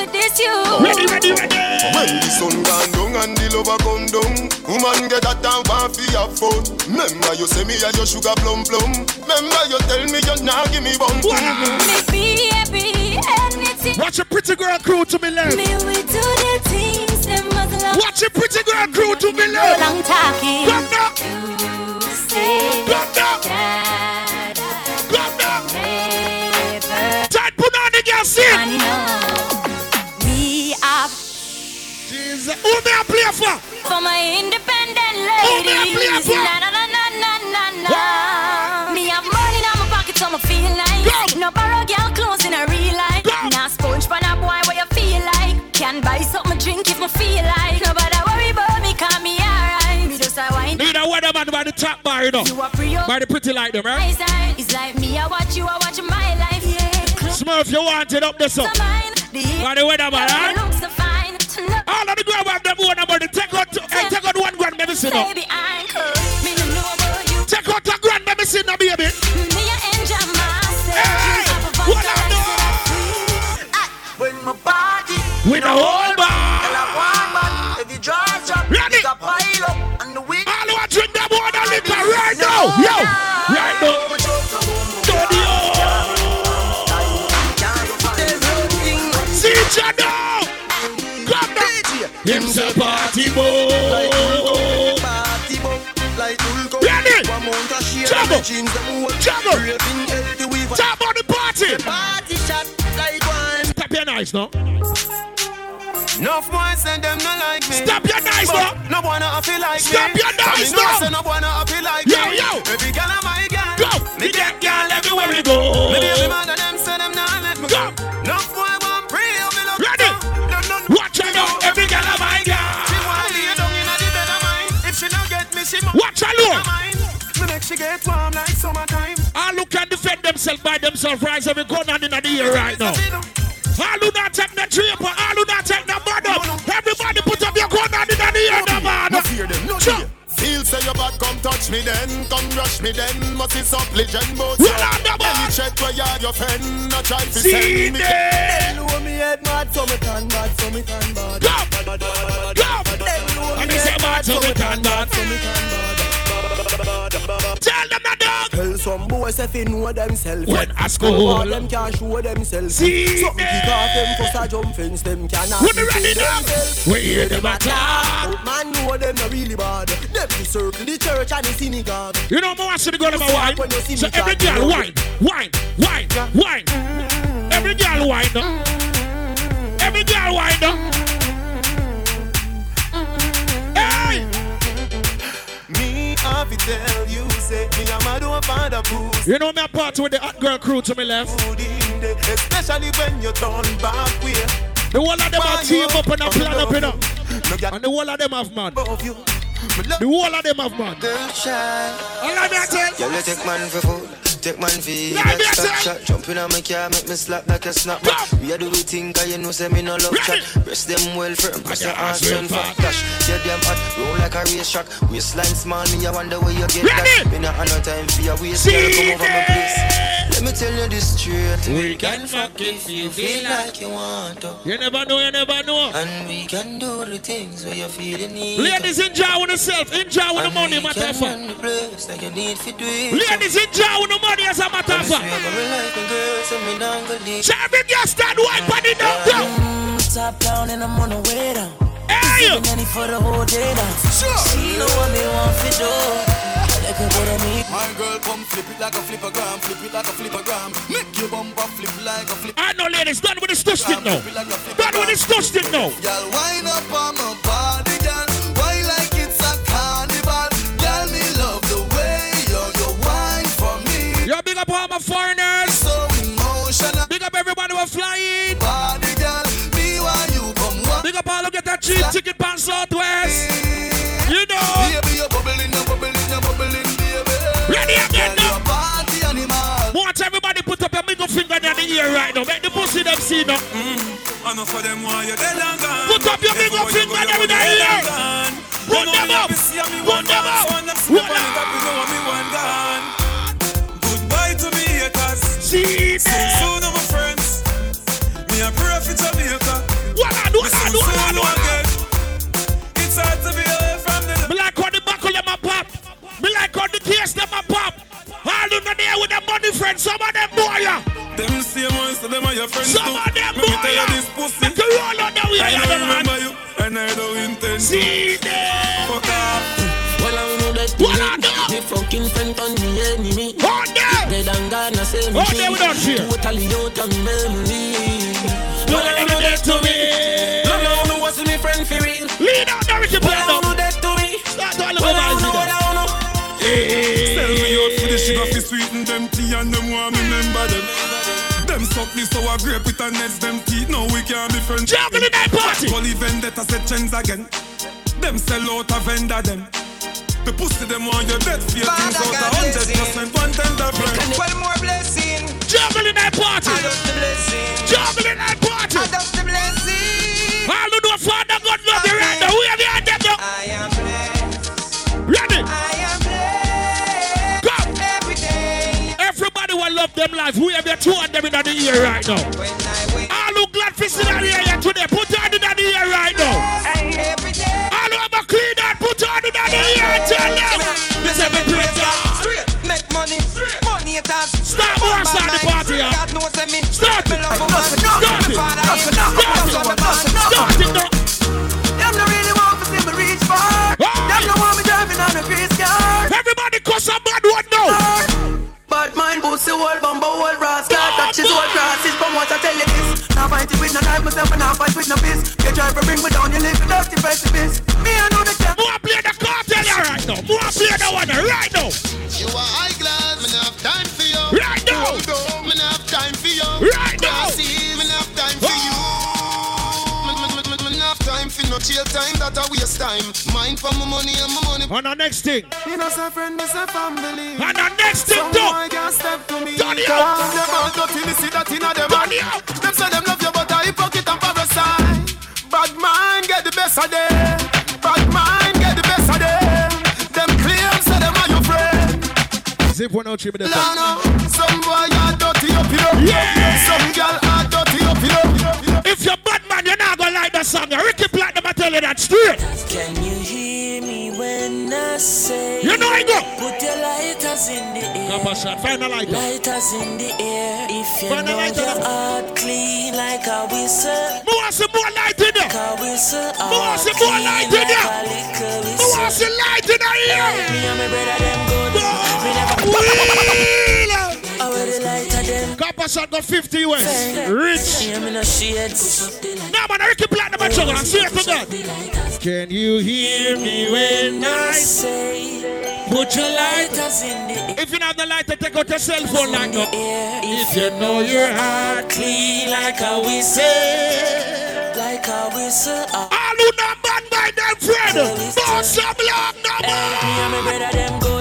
For this you. Ready, ready, ready. When the sun gone down and the lover come down Woman get that down want fi have fun Remember you say me a your sugar plum plum Remember you tell me you nah give me bum Make me happy, anything. Watch a pretty girl crew to me left. Me we do the things them must love. Watch a pretty girl crew to me left. Long talking. Come now. You say Come now. that Come now. Tight put on the girl sing. Jesus. Who me a play for? for my independent play ladies. for? Na na na na na na. Me have money in my pocket, so me feel like Go. no borrow girl clothes in a real life. Go. Now sponge for a boy, what you feel like? Can buy something drink if me feel like. Nobody worry about me, call me alright. Me just a wine. Need a weatherman by the top bar, you know. You are By the pretty like them, right? It's like me, I watch you, I watch my life. Yeah. Smurf, you want it up there, so. So mine, the By the weatherman, yeah, right? All of the girl have them own money. Take out, hey, take out one grand, baby, see now. Baby, I could. Me no know about you. Take out a grand, baby, see baby. Me you enjoy myself. Hey, what I know? When my body. with a whole bar. And I want man. If you draw a Ready? you got pile up. And the week. All who are drink them water liquor right now. Yo. Yeah. Him's a party boy. Ready? Juggle. Juggle. Top on the party. Party shot like one. Stop your nice now. Enough boys say them no like me. Stop your nice now. No wanna feel like Stop me. your nice And me know now. no wanna feel like me. Themselves by themselves, rise every gun on in the year right now. Um, all who not take the trip, all who not take the bottom. Everybody put up your gun on in the year, no man. No fear them, no fear. Feel say your bad, come touch me then, come rush me then. Must be some legend, but Well, on the any check where you are your friend, not try to See send me. them. Know me head mad, so me can bad, so me can bad. Go. Go. And they say bad, so we can bad. so me can bad. Tell them the dog. Tell some boys if they know themselves. When I school. All them can show themselves. See Something kick off them first a jump fence, them cannot. When they ready now, we hear them attack. But man know them not really bad. Them the circle, the church and the synagogue. You know, more to the girl about wine. See So every girl wine, wine, wine, wine. Every girl wine. Every girl wine. To tell you, say me a mad over the booze. You know me a part with the hot girl crew to me left. Especially when you turn back way. The whole of them have team up and a plan up, you know. No get And the whole of them have man. above you. Me love The whole of them have man. All of a tell. You take man for food. Take man for Let me that stop tell. shot. Jump in on my car, make me slap like a snap. We a do we think, cause you know say me no love chat. Breast them well firm, press your ass well fat. Dash, yeah them hot, roll like a race track. Waistline small, me I wonder where you get that. Me not have no time for your waist, girl, come over my place. Let me tell you this straight. We can fuck if you Feel like you want to. You never know, you never know. And we can do the things where you feel the need. Ladies, enjoy with yourself. Enjoy with the money, matter of fact. Run the like need to do it. Ladies, enjoy with the money as a matter of fact. Every girl stand white on the down, go. Top down and I'm on the way down. Hey! Giving any for the whole day down. She know what me want to do. They could go to me. My girl come flip it like a flippergram, flip it like a flippergram. Make your bumper flip like a flip. I know, ladies, done with the stush stick now. Done with the stush stick now. Girl, wind up on my body, up all my foreigners. So emotional. Big up everybody who are flying. Body, girl. Me why you come walk. Big up all who get that cheap ticket pan Southwest. You know. Baby, you're bubbling, you're bubbling, you're bubbling, baby. Ready again Girl, now. party animal. Want everybody put up your middle finger in the ear right now. Make the pussy them see now. Mm. I know for them why you dead and gone. Put up your middle finger go, in the go, you ear. dead and gone. Run them up. have to see me Run them up. one them slip Run on up. See Soon, soon, my friends. Me a for Jamaica. What I do, what I do, what I do, again. It's hard to be away from the. Me like how the buckle them a pop. Me like how the case them a pop. All in the there with them money friends. Some of them boy ya. Them same ones, so them are your friends Some too. of them boy ya. you this pussy. Make you roll on the way, I don't remember you, and I don't intend to. See them. Fuck off. Well, I know that What I do? the fucking friend on me enemy. Oh, yeah. Dead and gone, I say me Oh, yeah, we don't fear. Totally out of memory. Well, I know that to me. No, no, no, what's my friend for real? Lead out the Ricky Well, I Platinum. know that to me. Start all Well, I over know, well, I know. Sell me out for the sugar fi sweeten them tea and them want me remember them. Them suck me sour grape with a nets them teeth. Now we can't be friends. Juggle in that party. Gully vendetta set trends again. Them sell out a vendor them. The pussy them want your dead fear things out a hundred percent one tender friend. Well, more blessing. Juggle in that party. I love the blessing. Juggle in that party. I love the blessing. All who know Father God love you right now. We have your hand them now. I am blessed. Ready? I am blessed. Go. Every day. Everybody will love them life. We have your two of them in the ear right now. When I wake All who glad for sitting here today, put can't tell them. Make money. Money it the party, yeah. God. Start it. Start it. Start it. Start it. Start it. Really want to see me reach far. Them no want me driving on a race car. Everybody cuss a bad one now. Bad mind boots the whole bumbo, rascal. Touch his whole crosses, but what I tell you this. Now fight with no knife, myself, and now fight with no fist. You try bring me down, you live in dirty precipice. Me, I know right now. More play the one right now. You are high glass, me not have time for you. Right now. Have time for you. Right now. See, have time for you. Ah. Have time for no chill time, that a waste time. Mind for my money and my money. On the next thing. You know, say friend, me say family. And the next thing, boy can't step to me. Turn it Cause up. Them all dirty, me see that inna them. Turn it up. Them say them love you, but hypocrite and parasite. Bad mind get the best of them. Zip one out, three minutes. Lana, some boy are dirty up here. Yeah. Some girl are dirty up here. If you're bad man, you're not gonna like the song. Ricky Platinum, I tell you that straight. Can you hear me when I say? You know I go. Put your lighters in the air. Come shot. Find a lighter. Lighters in the air. If you Find know your heart clean like a whistle. Who wants some more light in there? Like. Who wants some more light in there? Who wants some light in there? Me and my brother them good. Me never. Wheel! I wear the lighter them. Copper shot got 50 US. Rich. Me and no shades. No, man, Ricky Platinum, I tell you, I swear to God. Can you hear me when I say? Put your lighters in the air. If you don't have the lighter, take out your cell phone like no. If you know your heart clean like a whistle, like a whistle. Uh, All who not banned by them friend, but some love no me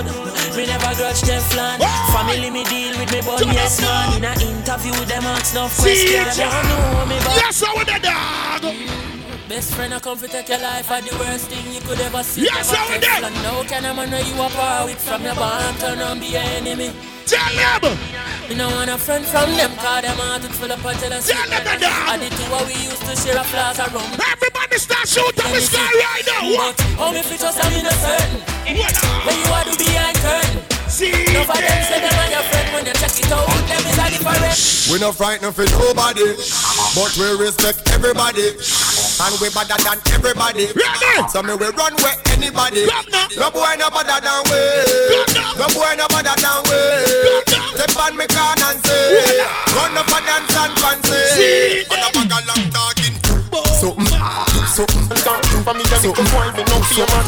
them. Family me deal with me, but yes man. In a interview them ask no question. They ya. don't know me, but Yes, I want the dog. Best friend, I come to take your life are the worst thing you could ever see. Yes, I would do. plan. Now can a man you power with from your bond turn and be your enemy. Tell them. Me no want a friend from them, cause them heart is full of jealousy. Tell them the dog. And the two of we used to share a flask of rum. Everybody start shooting up the sky right now. What? How me fit just I'm in a certain. When you are to behind curtain. No for them say them your friend when you check it out. Them is a different. We no frightened for nobody, but we respect everybody. And we better than everybody. So me we run where anybody. No boy no better than we. No boy no better than we. Step on me can and say, run up and dance and fancy. Run up and long talking. Something, something, something for me just come point me no fear man.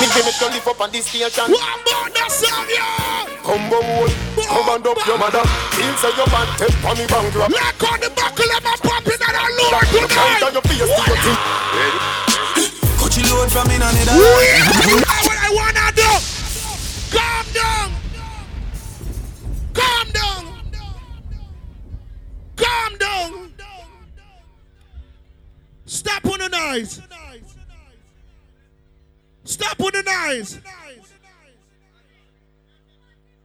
Me give it to live up on this station. One more the song, yeah. Come on, come and up your mother. Feel say your man take for me bang drop. Lock on the buckle of my popping and I load Count tonight. on your face to your teeth. Coach you load from in on it. What uh, I wanna do? Calm down. Calm down. Calm down. Stop on the noise. Stop on the noise.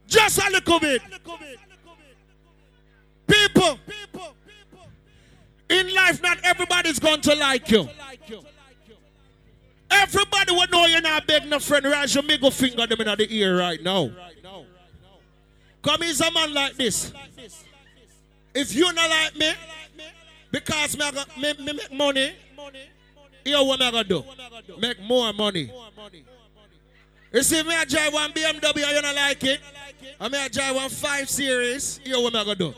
Just a little bit. People, in life, not everybody's going to like you. Everybody will know you're not begging a friend. Raise your middle finger them in the ear right now. Come he's a man like this. If you're not like me, because me, me, me make money, here what I gonna do? Make more money. You see me I drive one BMW and you not like it, and me I drive one 5 Series, here what I gonna do?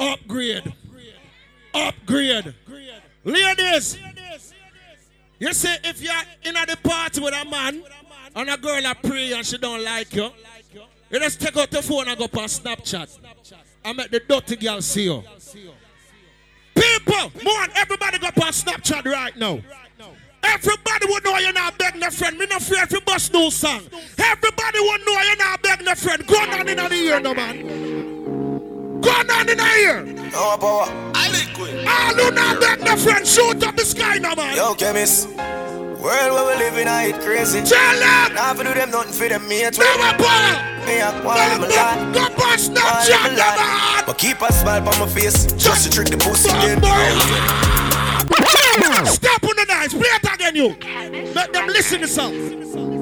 Upgrade. Upgrade. Ladies, you see, if you're in the party with a man and a girl a pray and she don't like you, you just take out the phone and go up on Snapchat and make the dirty girl see you. People, more everybody go up on Snapchat right now. Everybody will know you're not begging a friend. Me not fear if you bust no song. Everybody will know you're not begging a friend. Go on in the ear, no man. Go on in the ear. No power. I liquid. All who not begging a friend, shoot up the sky, no man. Yo, chemist. World where we living, I it crazy. Tell them. Now for do them nothing for them mate. Never power. Me a them a lot. Go on Snapchat, no man. But keep a smile on my face, just to trick the pussy then. Step on the knives. Play it again, you. Let them listen to song.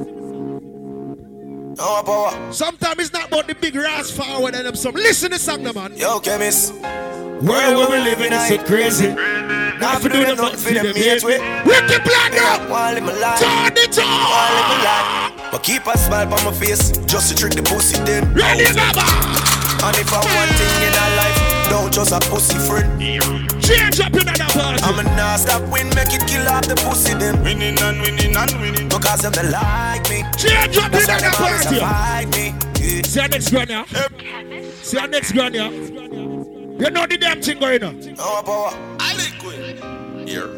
No power. Sometimes it's not about the big ras forward and them some. Listen to song, man. Yo, chemist. World where we living, is it crazy. Now for do them nothing for them Ricky Platinum. want live my life. Turn it on. Want my life. But keep a smile on my face, just to trick the pussy then. Ready, Baba. And if I want thing in our life, Don't trust a pussy friend. Change up in that party. I'm a non-stop win, make it kill off the pussy them. Winning and winning and winning. Because them they like me. Change up in That's why that them always party. avoid me. Yeah. See our next grand yeah. See our next grand yeah. You know the damn thing going on. No power. I liquid. Here.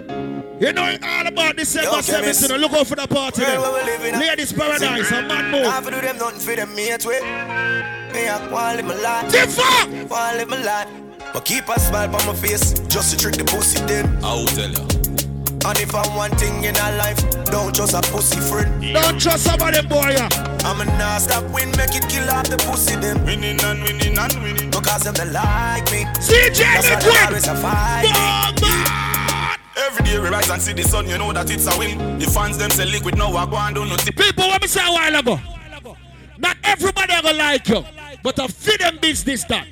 You know it all about December Yo, chemist. 17th. Look out for the party Where there. we living at? Ladies Paradise, a man move. I do them nothing for them mate way. Me I wanna live my life. Differ. Wanna live my life. But keep a smile on my face just to trick the pussy them. I will tell you. And if I'm one thing in our life, don't trust a pussy friend. Don't trust somebody, boy. Yeah. I'm a non-stop win, make it kill off the pussy them. Winning and winning and winning. Because them they like me. CJ That's why they Liquid. always a fight me. Every day we rise and see the sun, you know that it's a win. The fans them say liquid now I go and do nothing. People, what me say a while ago. Not everybody gonna like you, but a feed them business that.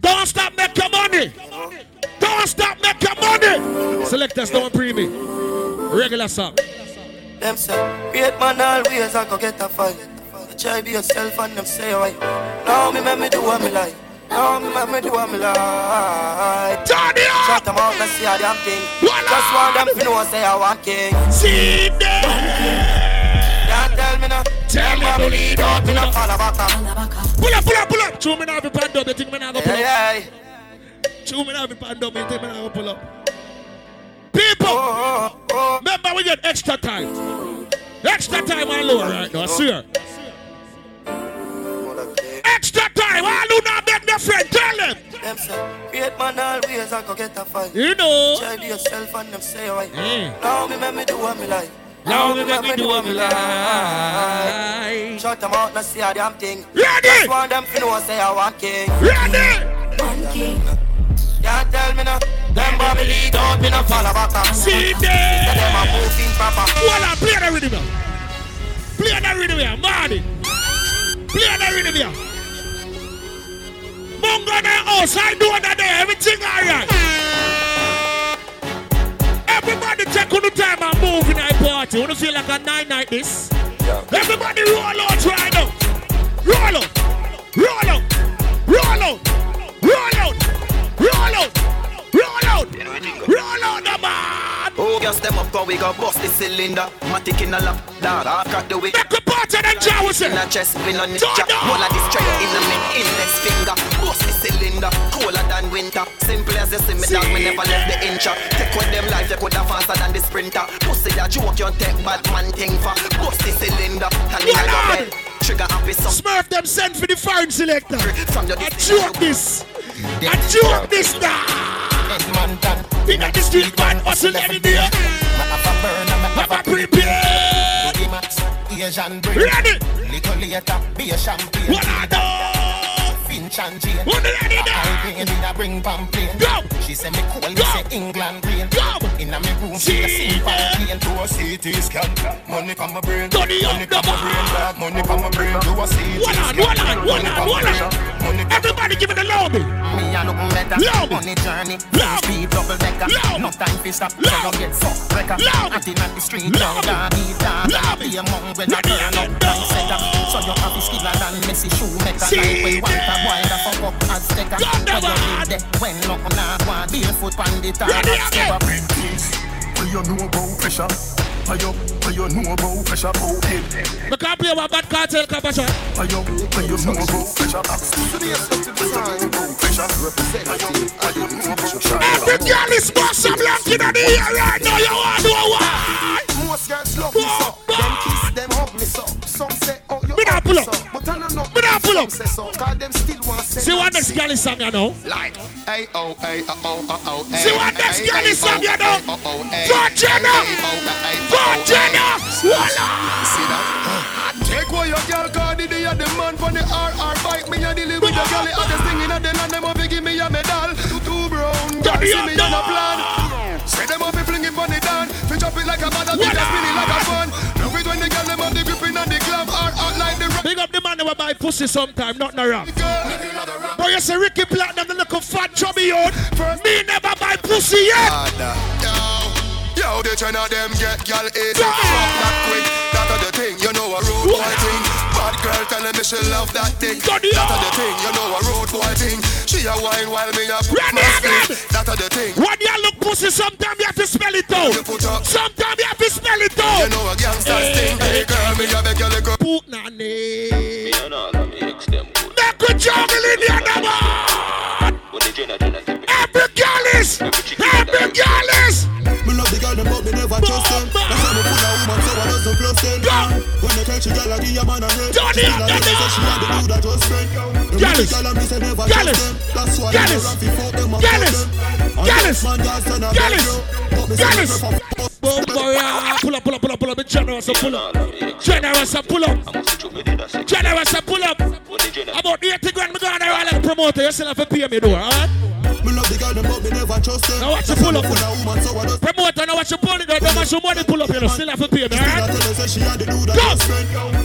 Don't stop make your money. Don't stop make your money. Selectors don't pre me. Regular song. Them say, great man always I go get a fight. You try be yourself and them say why. Now me make me do what me like. Now me make me do what me like. Up. Shut them out, let's see a damn thing. Just want them to know say I want king. See them. Tell me to lead up, me no fall back. Pull up, pull up, pull up. Chew me now, be pan up. You think me now go pull up? Chew me now, be pan up. You think me now go pull up? People, remember we get extra time. Extra time on low right now. I swear. Extra time. All who not beg their friend, tell them. Them say, great man always I go get a fight. You know. Try yourself and them say why. Mm. Now me make me do what me like. Now me make me do what me like. Shut them out, let's see a damn thing. Ready? Just want them to know say I want king. Ready? One Can't tell me no. Them Bobby Lee don't me no follow back. See them. Them a moving papa. Hold on, play that rhythm here. Play that rhythm here, Marty. Play that rhythm here. Mungo the house, I do that there, everything alright. Everybody take on the time and move in that party. Wanna feel like a night night this? Yeah. Everybody roll out right now. Roll out. Roll out. Roll out. Roll out. Roll out. Roll out. Roll out the man. Oh, gas them up, go we go bust the cylinder. Matic in a lap, dog. I cut the wick. Make a party then Jaws In a chest, pin on the jack. All of this straight in min index finger. Bust the cylinder, colder than winter. Simple as you see me, dog. Me never left the inch. Take with them life, you coulda faster than the sprinter. Pussy a joke, you take bad man thing for. Bust the cylinder, and your bed. Trigger happy some. Smurf them send for the foreign selector. I joke this. I joke this now. In the street man hustle any day. Have a. Asian Ready? Little later, be a champagne. What I do? Finch and Jane. What did I do now? I bring in a bring pamphlet. Go. She say me cool, me say England green. Go. In a me room, she a see pamphlet. Do a CT scan. Money come my brain. Money come my brain. Money come my brain. Do a CT One on, one on, one on, one on. Everybody give it a lobby. Me a look better. Loud. Money journey. Full speed double decker. Loud. No time for stop. Loud. You get fucked wrecker. Loud. Acting at the street. Loud. Loud. Dog. Loud. Be among when I turn up. Time setter. So you have to skill and Messi Schumacher. Like white them. a boy that fuck up as them When you live there. When nothing nah one. Barefoot on the tar. Ready again. Up. What you know about pressure? What you, what you know about pressure? Oh, about him? We can't play with bad cartel compassion. What you, what you know about pressure? Ah. What you know about pressure? What you, what you know about pressure? Every girl is blank in the ear right now. You want to know why? Most girls love me so. Them kiss, them hug me so. Some say, oh, you Me not pull up. so. But I don't know. Me not pull up. Some say so. Cause them still want say See what no. next girl is song, you know? Like, hey, oh, hey, uh, oh, oh, oh, oh, hey, See what next hey, girl hey, is song, oh, you know? oh, oh, oh, oh, oh, Virginia! Voila! See that? Take away your girl, cause the day of the man for the RR bike. Me a deal with the girl, the other thing in a den, and them up give me a medal. Two, two brown girls, see me on a plan. Buy pussy sometime, not no wrong. But you say Ricky Platinum, the little fat chubby out. Me never buy pussy yet. Yo, yo, the China them get gal is Drop that quick, that other thing, you know a rude boy thing. Bad girl tell me she love that thing. That a the thing, you know a road boy thing. She a wine while me a put my spin. That a the thing. When you look pussy, sometimes you have to smell it out. Sometimes you have to smell it out. You know a gangster's eh, thing. Hey eh, eh. girl, me a beg you little. Put na name. Make a jungle in the other man. Every girl is. Every girl is. Me love the girl them but me never trust them. That's why me full of woman so I doesn't plus them. When they catch a girl I give a man a red. Johnny, Still I say she want the dude that just friend. Them Gallus. girl and me say never Gallus. trust them. That's why Gallus. me run fi fuck them and Gallus. fuck them. And Gallus. yes, man just turn a Gallus. bed, yo. But me say me Gallus. prefer Boom, boy, yeah. Pull up, pull up, pull up, pull up. Be generous and pull up. Generous and pull up. Generous and pull up. About 80 grand, me go on there like a promoter. You still have to pay me door, alright? Me love the girl them but me never trust them. Now watch you pull up. me woman so I Promoter, now watch you pull it. Don't watch your money pull up, you know. Still have to pay me, alright? tell her say she and the dude that just.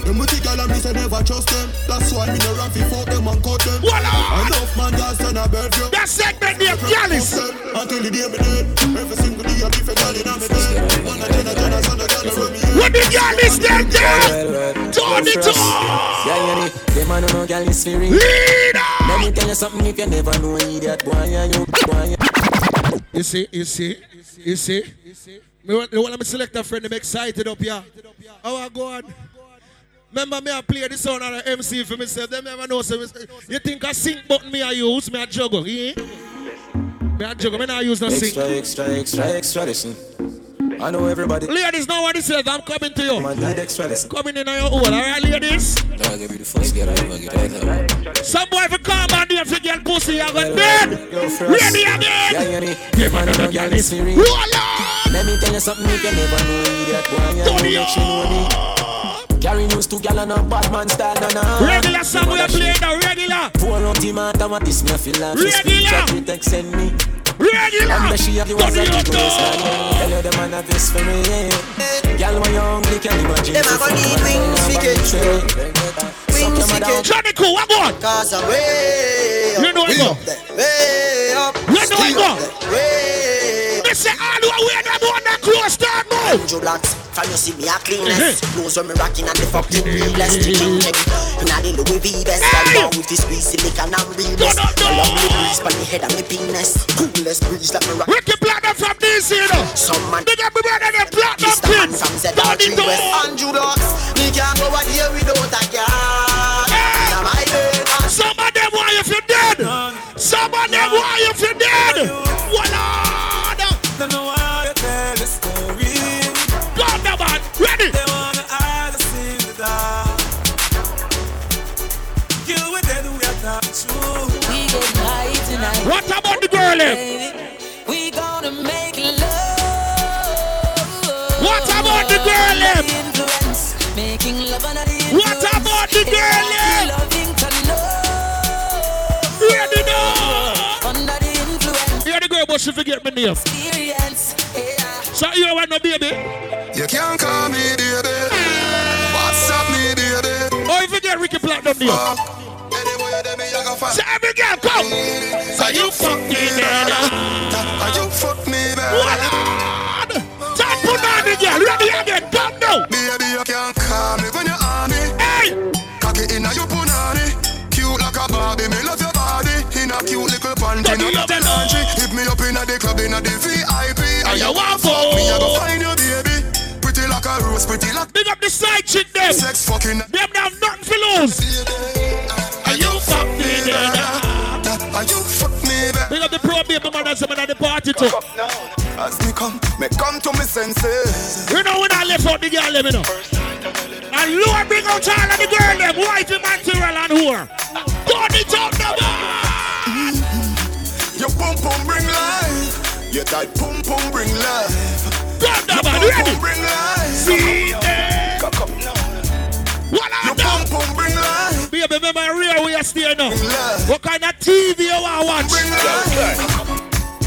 Them with the girl and me say never trust them. That's why me no run fi fuck them and cut them. Enough man just turn a bed, yo. That segment name, Gallus. Until the day me dead. Every single day I leave a girl in me bed. One a ten a ten a son a girl around me head. When the girl is dead. Turn it on. Yeah, yeah, yeah. Them a no no girl is for real. Let me tell you something if you never know idiot boy, yeah, you boy. yeah. You You see, you see, you see. Me want, me want me select a friend, I'm excited up here. Oh, I go on. Remember me, I play this sound on the MC for myself. Them never know. So you think I sync button me I use? Me a juggle, yeah? Me a juggle. Me not use no sync. Extra, extra, extra, extra, listen. I know everybody. Ladies, know what this is. I'm coming to you. Man, need extra, listen. Coming in on your own, alright, ladies? I'll give you the first girl I ever get right now. Some boy if you come on there for get pussy, you got dead. Ready again. Yeah, yeah, yeah. Them a no no girl is for. Let me tell you something if you never know idiot boy, yeah, you make she know me. Carry news to gal and a bad man style, na na. Regular song we are playing now, regular. Four up the matter, what this me a feel like. She Regular. screenshot me, text send me. Regular. And the she have the ones that you close like Tell you them man have this for me, yeah. Gal when you hungry, can imagine. Them a gonna need wings to get through. Wings to get Johnny Cool, what go on? Cause I'm way up. You know I go. Way up. You know I go. Way They say all the way them on that close down now. Andrew Blacks, from you see me a cleanest Clothes when me rocking and the fucking needless Chicken check, in a the Louis V vest Girl down with this squeeze silicon and realness Along the breeze, pan the head and me penis. Coolest breeze like me rock. Ricky Platinum from DC, you know. Some man Big up me brother, them Platinum Mr. Man Kings. from Turn Z3 it West. on. Andrew Blacks, me can't go a day without a car. Inna my bed Some of them want you for dead. Some of them want you for dead. About the girl? eh? Baby, we gonna make love. What about the girl? eh? Making love under What about the girl? eh? Loving. Ready now? Under the influence, Hear the girl, but she forget me name. So you want no baby? You can't call me baby. WhatsApp me baby. Or if you get Ricky Platinum name. So every girl, come. So you fuck me, baby. And you fuck me What baby. on? Put on the girl. Ready again. Come now. Baby, you can't call me when you're on me. Hey. Cocky inna your punani. Cute like a Barbie, me love your body. In a cute little panty, no love laundry. Hit me up inna the club, inna the VIP. And you want fuck me, I go find your baby. Pretty like a rose, pretty like Big up the side chick them. sex fucking. Them have nothing to lose. The pro baby mothers them at the party too. As me come, me come to me senses. You know when I left out the girl them, you know. And Lord bring out all of the girl them, wifey material and whore. Turn it up now, man. Your pum pum bring life. Your tight pum pum bring life. Your man. pum Ready? bring life. See eh. them. What Your are them? pum pum bring life. Baby, remember real we are staying now. life. What kind of TV you want to watch?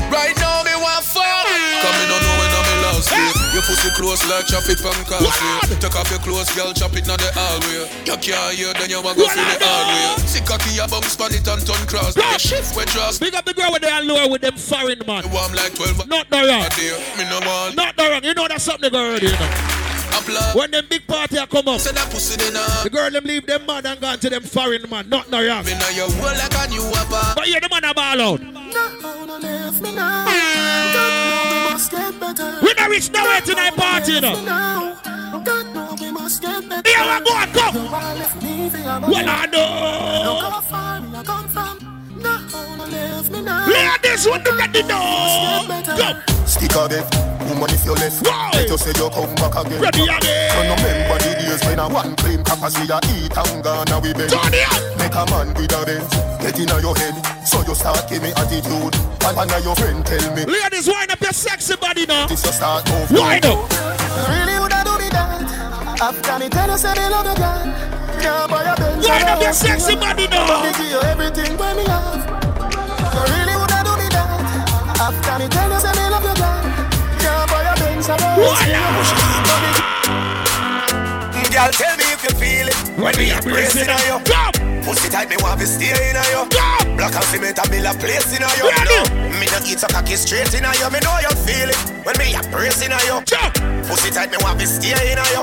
Right now, me want fuck. Come in, don't know when I'm in last year. Your pussy close like traffic from cafe. Take off your clothes, girl, chop it on the hallway. You can't hear, then you want go feel the hard way. See cocky, you bounce pan it and turn cross. You shift where draws. Big up the girl with the allure with them foreign man. You warm like 12 Not no wrong. Me no want. Not no wrong. You know that's something they go already, you know. Applaud. When them big party a come up, Say that pussy then the girl them leave them mad and gone to them foreign man. Not no wrong. Me now you roll like a new apple. But yeah, the man a ball out. Ah. We not reach nowhere tonight party, you know. Here we go, go. Well, I know. Ladies, what do ready now? Go. Stick again, woman if you left Let you say you come back again Ready again. So no remember the days when I one claim crackers we a eat and gone we bend Make a man with a Benz, get inna your head So you start give me attitude And one of your friend tell me Ladies, wind up your sexy body now. This you start move Wind up. Really woulda do me that After me tell you say me love you girl Can't buy a Benz Wind up your sexy body now. Give you everything when me have. You really woulda do me that. After me tell you say me love you girl. Can't buy a Benz Girl, tell me if you feel it when me a bracing on you. Pussy tight, me want to stay in on you. Black and cement, I build a place in on you. No, me not eat a cocky straight in on you. Me know you feel it when me a bracing on you. Pussy tight, me want to stay in on you.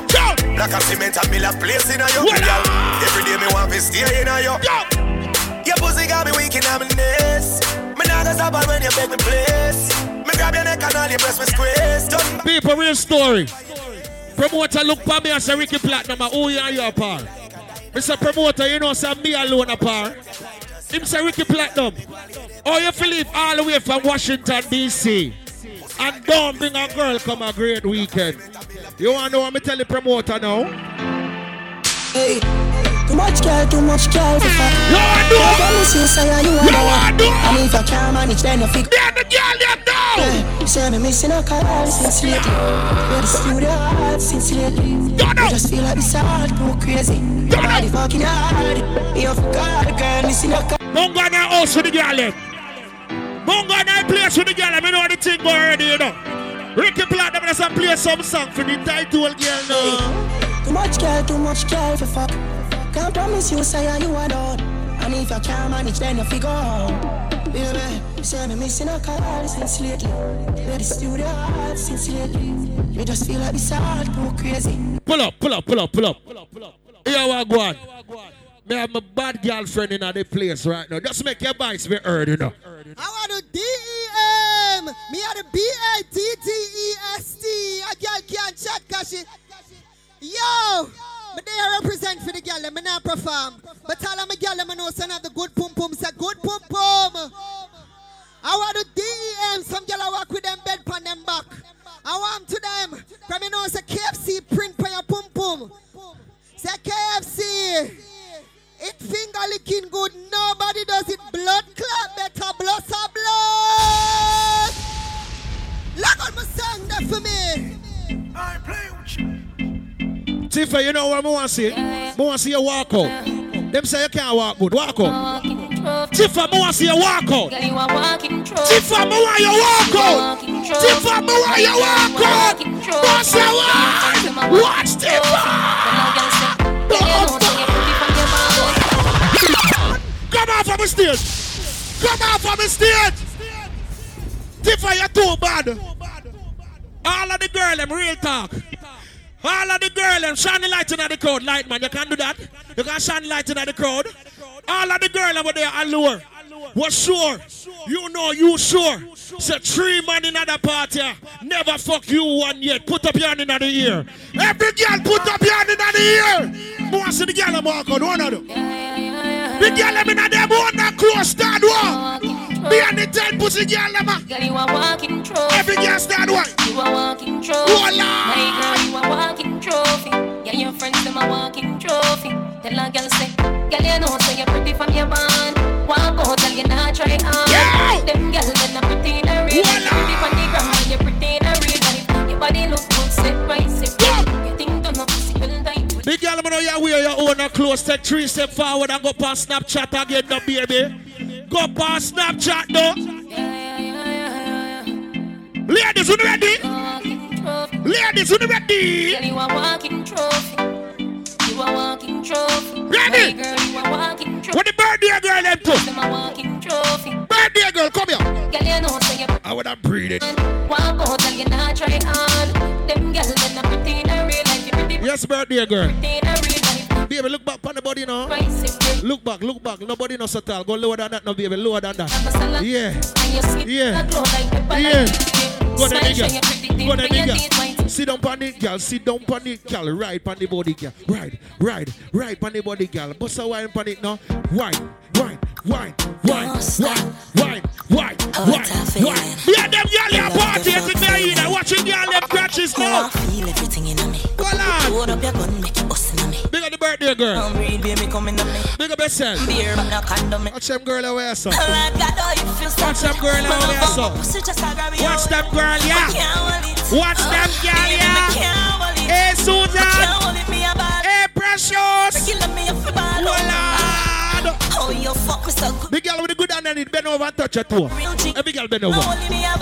Black and cement, I build a place in on you. Girl, every day me want to stay in on you. Your pussy got me weak in my knees. Me not gonna stop when you beg me place. Me grab your neck and all your breast me squeeze. People, real story. Promoter look for me and say Ricky Platinum, and who you and you apart? Mr. Promoter, you know, say me alone apart. Him say Ricky Platinum. Oh, you feel leave all the way from Washington, D.C. And don't bring a girl come a great weekend. You want to know what me tell the promoter now? Hey, too much girl, too much girl. You want to Tell me sister, yeah, you want to And if you can't manage, then you fix. Yeah, the girl, them now. Yeah, you say me missing a call since lately. You're the studio hard since lately. You just feel like this hard, go crazy. Your body fucking hard. You forgot, girl, missing a call. Mungo and I house with the girl eh? them. Mungo and I place with the girl eh? them. You know the thing go already, you know. Ricky Platinum does play some song for the title girl now. Too much girl, too much girl for fuck. Can't promise you, say you are done. And if you can't manage, then you figure out. Baby, you say me missing a call since lately. You're the studio hard since lately. You just feel like this hard, go crazy. Pull up, pull up, pull up, pull up. Here we go on. Me have my bad girlfriend in the place right now. Just make your voice be heard, you know. I want to D-E-M. Me are the B-A-T-T-E-S-T. A girl can't chat, Kashi. Yo! Me there represent for the girl, me not perform. But tell them a girl, me know some of the good pum pum, say good pum pum. I want to D-E-M. Some girl I walk with them bed pan them back. I want to them. From me know say KFC print for your pum pum. Say KFC. It finger licking good. Nobody does it. Blood clot better. Blood some blood. Look on my song there for me. I play. Tifa, you know what I want to see? I want to see you walk out. Them say you can't walk good. Walk out. Tifa, I want to see you walk out. Tifa, I want you walk out. Tifa, I want you walk out. Boss you walk. Watch Tifa. Come off of the stage. Come off of the stage. Tifa, you're too bad. All of the girl, them real talk. All of the girl, them shine the light in the crowd. Light man, you can't do that. You can't shine the light in the crowd. All of the girl over there, allure. Was sure. You know you sure. So three man in the party. Never fuck you one yet. Put up your hand in the ear. Every girl put up your hand in the ear. More see the girl I'm walking. One of them. The girl I'm in them one that close stand walk. Behind the ten pussy girl them. Ah. Girl, you a walking trophy. Every girl stand one. You a walking trophy. Voila. My girl, you a walking trophy. Yeah, your friends them a walking trophy. Tell a girl say, girl, you know so you're pretty from your band. Walk out, tell you not try hard. Yeah. Them girls them not pretty in a real. Pretty from the ground, and you're pretty in a real. And if your body look good, sit right, sit right. You think don't know will die. Big girl, I know you wear your own clothes. Take three step forward and go past Snapchat again, no baby. Go past Snapchat, no. Ladies, you ready? Ladies, you ready? Girl, you walking trophy. You walking trophy. Ready? My girl, you walking trophy. What the birthday girl them? Them a walking trophy. Birthday girl, come here. Girl, you know so you I would have breathed it. walk out, tell you not try hard. Them girls them not pretty in real life. You Yes, birthday girl. Baby, look back on the body now. Look back, look back. Nobody knows so tall. Go lower than that, no baby. Lower than that. Yeah. Yeah. Yeah. Go there, nigga. Go there, nigga. Sit down on it, girl. Sit down on it, girl. Right on the body, girl. Right, right, right on the body, girl. Bust a wine on it now. Wine, wine, wine, wine, wine, wine, wine, wine, wine. Yeah, them girl, you're partying in there. Watching girl, them crutches now. Feel everything in me. Go on. Load up your gun, make it bust in me. Big up the birthday girl. I'm real, baby, coming on me. Big up yourself. Beer, I'm not condom. Watch them girl away, so. Like God, oh, you feel so Watch them girl away, so. Watch them girl, yeah. Watch oh, them girl, yeah. Hey, Susan. Hey, Precious. Lord. Oh, you fuck me so good. Big girl with the good hand on it, bend over and touch your toe. Every girl bend over. Only me a.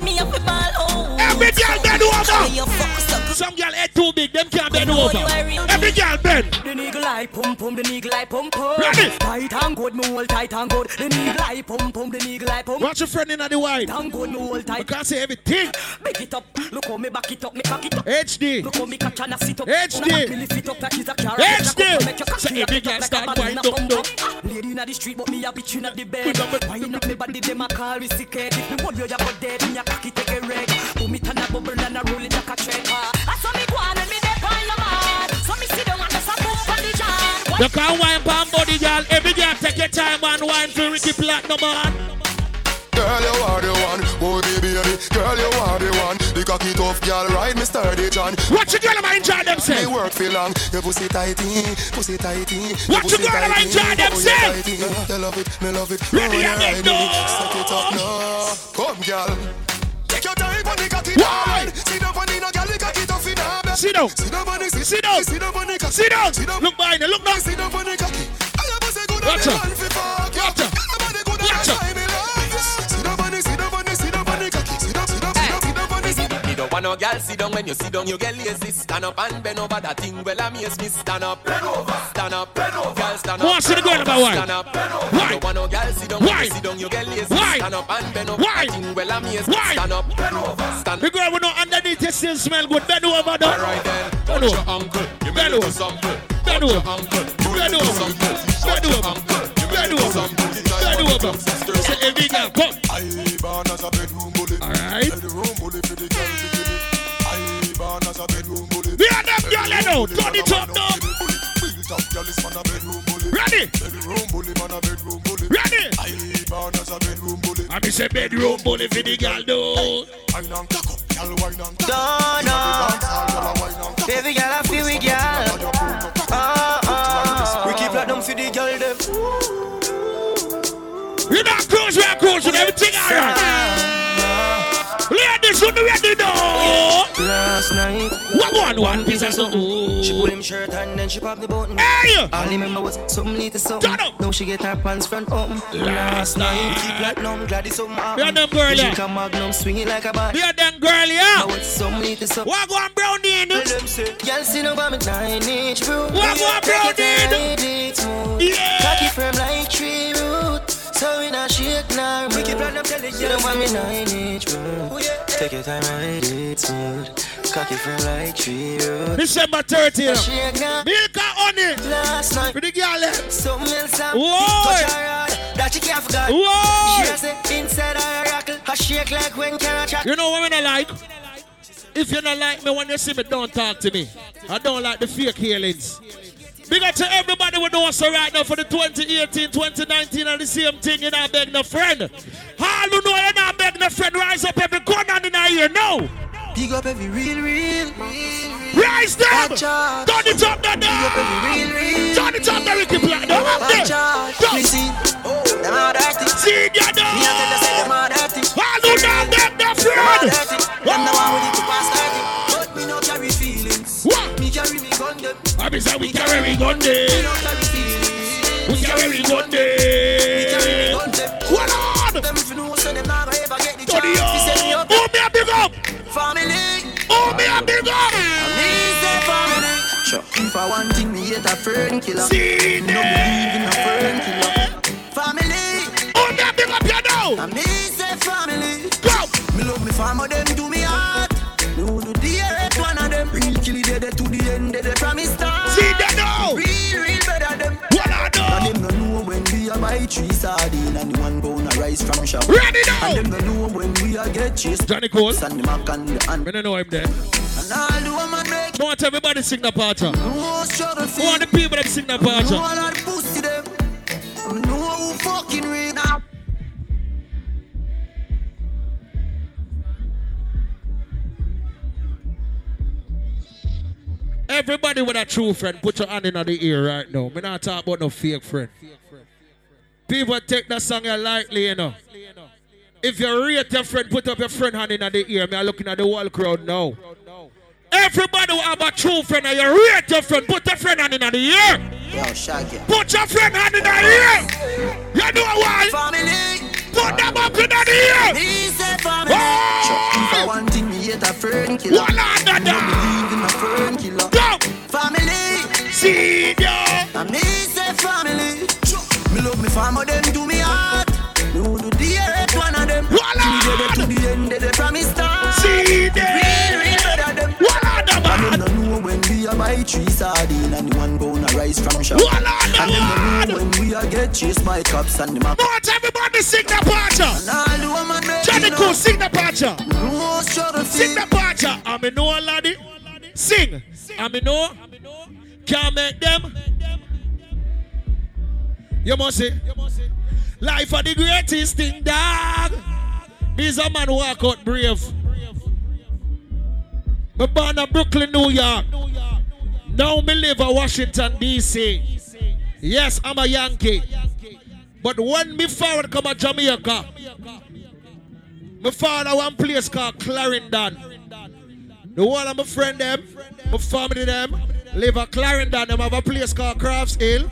Me up with ball, oh. Every girl bend Oh, you over. fuck me so good. Some girl head too big, them can't bend over. Every girl bend. The nigga like pum pum, the nigga like pum pum. Ready? Tight and good, me hold tight and good. The nigga like pum pum, the nigga like pum. Watch your friend in the white. Tight and good, me hold I tight. can't say everything. Back it up, look how me back it up, me cock it up. HD. Look how me catch and I sit up. HD. Now me lift it up like it's a car. HD. Make your cock Say me every up girl like a start wind up, pump Lady inna the street, but me a bitch inna the bed. Wind up me body, them a call me sick head. If me hold you, you go dead. Me a cocky take a wreck. Boom it and a bubble and a roll it like a tread. I saw me go on and me dey on your man. So me sit down and just a boom on the jam. You can wine palm body, girl. Every girl take your time and wine for Ricky Platinum, man. Girl, you are the one. Oh, baby, baby. Girl, you are the one. The cocky tough girl, ride me sturdy, John. Watch your girl, I enjoy Me themselves. work for long. Your pussy tighty, pussy tighty. Watch your girl, I enjoy oh, themselves. You love it, me love it. Ready, Oh, you ride go. Set it up now. Come, girl. Take your time on the cocky, Why? darling. Sit down on the no girl, the cocky tough in her. Sit down. Sit down the sit down. Sit down on the cocky. Sit down. Sit down. Look behind you. Look down. Sit down cocky. I am a say good Watch and out. fi fuck you. Watch out. Girl, I'm a the good and Watch out. Don't want no girl sit down when you sit down, you get lazy. Stand up and bend over that thing. Well, I miss me stand up, bend over, stand up, bend over, girl stand up. wants to the girl about wine? Stand up, bend over. Why? Me don't want no girl sit down when you sit down, you get lazy. Why? Stand up and bend over that thing. Well, I miss me Why? stand up, bend over, stand The girl with no underneath you still smell good. Bend over, though. Alright then, Bend touch over. your uncle, you Bend make over. it sample. Bend Touch your over. uncle, Bend you make it over. sample. Bend Touch your over. uncle, you Bend make it over. sample. Bend over. Say every girl, come. I born as a bedroom bully. All right. We are them girl, you know. Turn it up now. Ready? Ready? I miss a bedroom bully for the girl, Don't know. Baby girl, I feel we girl. Oh, oh. We keep platinum for the girl, them. You know, cruise, we are cruising. Everything alright you know ready now. Last night, What one, one piece of something. she pull him shirt and then she pop the button. Hey! All remember was something little something. Turn up. Now she get her pants front open. Last night, like numb, glad it's something happen. Yeah, them girl, We yeah. Drink a magnum, swing it like a bat. Yeah, them girl, yeah. Now it's some little something. What one brownie in it? Girl, sit down me nine inch bro. What one brown in? it. Yeah. Cocky firm like tree root. So we not shake now. We keep random tell it. Sit down by me nine inch bro. Take your time, ride it smooth. Cocky firm like tree root. December 30th. Shake now. Milk and honey. Last night. For the girl, eh? Something else I'm Whoa. touch her hard That she can't forget Whoa. She a say inside her rockle Her shake like when carrot track You know what I like? If you don't like me when you see me, don't talk to me. I don't like the fake healings. Big up to everybody who knows so right now for the 2018, 2019 and the same thing. You're not begging a friend. All who know you're not begging a friend, rise up every corner in our ear now. Big up every real, real, real. Rise them! Turn it up, the Big up every real, real Turn it up, the Ricky Platinum. Up Watch there. Go. Listen Them all dirty See ya Me a tell say them all dirty All beg the Them all friend. Them the one with the past dirty But me no carry feelings What? Me carry me gun them I be say we carry we gun day, We carry gun day. Hold on. Tony, oh me a big up. Family. Oh me a big up. If I want thing, me hate a friend killer. See no believe in a friend killer. Family. Oh me a big up you now. I me say family. Go. Me love me family, them do me all. Buy three sardine and one pound of rice from shop. Ready now. And them no know when we a get chased. Johnny Cole. Mac and the and. Me don't know him there. And all the woman make. Want everybody sing the part. No struggle. Want the people that sing the part. No all that pussy them. I know who fucking now. Everybody with a true friend, put your hand in the ear right now. Me not talk about no fake friend. People take that song lightly, you know. If you rate your friend, put up your friend hand in the ear. Me are looking at the whole crowd now. Everybody who have a true friend and you rate your friend, put your friend hand in the ear. Yo, Shaggy. Put your friend hand in the ear. You know why? Family. Put them up in the ear. He said family. I want thing, me hate a friend killer. One under No believe in a friend killer. Go. Family. See ya. And me say family. Me love me farmer, them do me heart. Me do the earth, one of them. Voila. To the to the end, they from me start. See them. Real, real better them. The And them no know when we a buy three sardine and one pound of rice from shop. The And them no know when we a get chased by cops and them a Want everybody sing the part. And all the woman Johnny. Cool, sing the part. No struggle Sing the part. I'm a know laddie. Sing. I'm a know. Can't make them. You must say. Life are the greatest thing, dog. These a man walk out brave. Me born in Brooklyn, New York. Now me live in Washington, D.C. Yes, I'm a Yankee. But when me forward come to Jamaica, found a one place called Clarendon. The one of my friend them, my family them, live at Clarendon. Them have a place called Croft's Hill.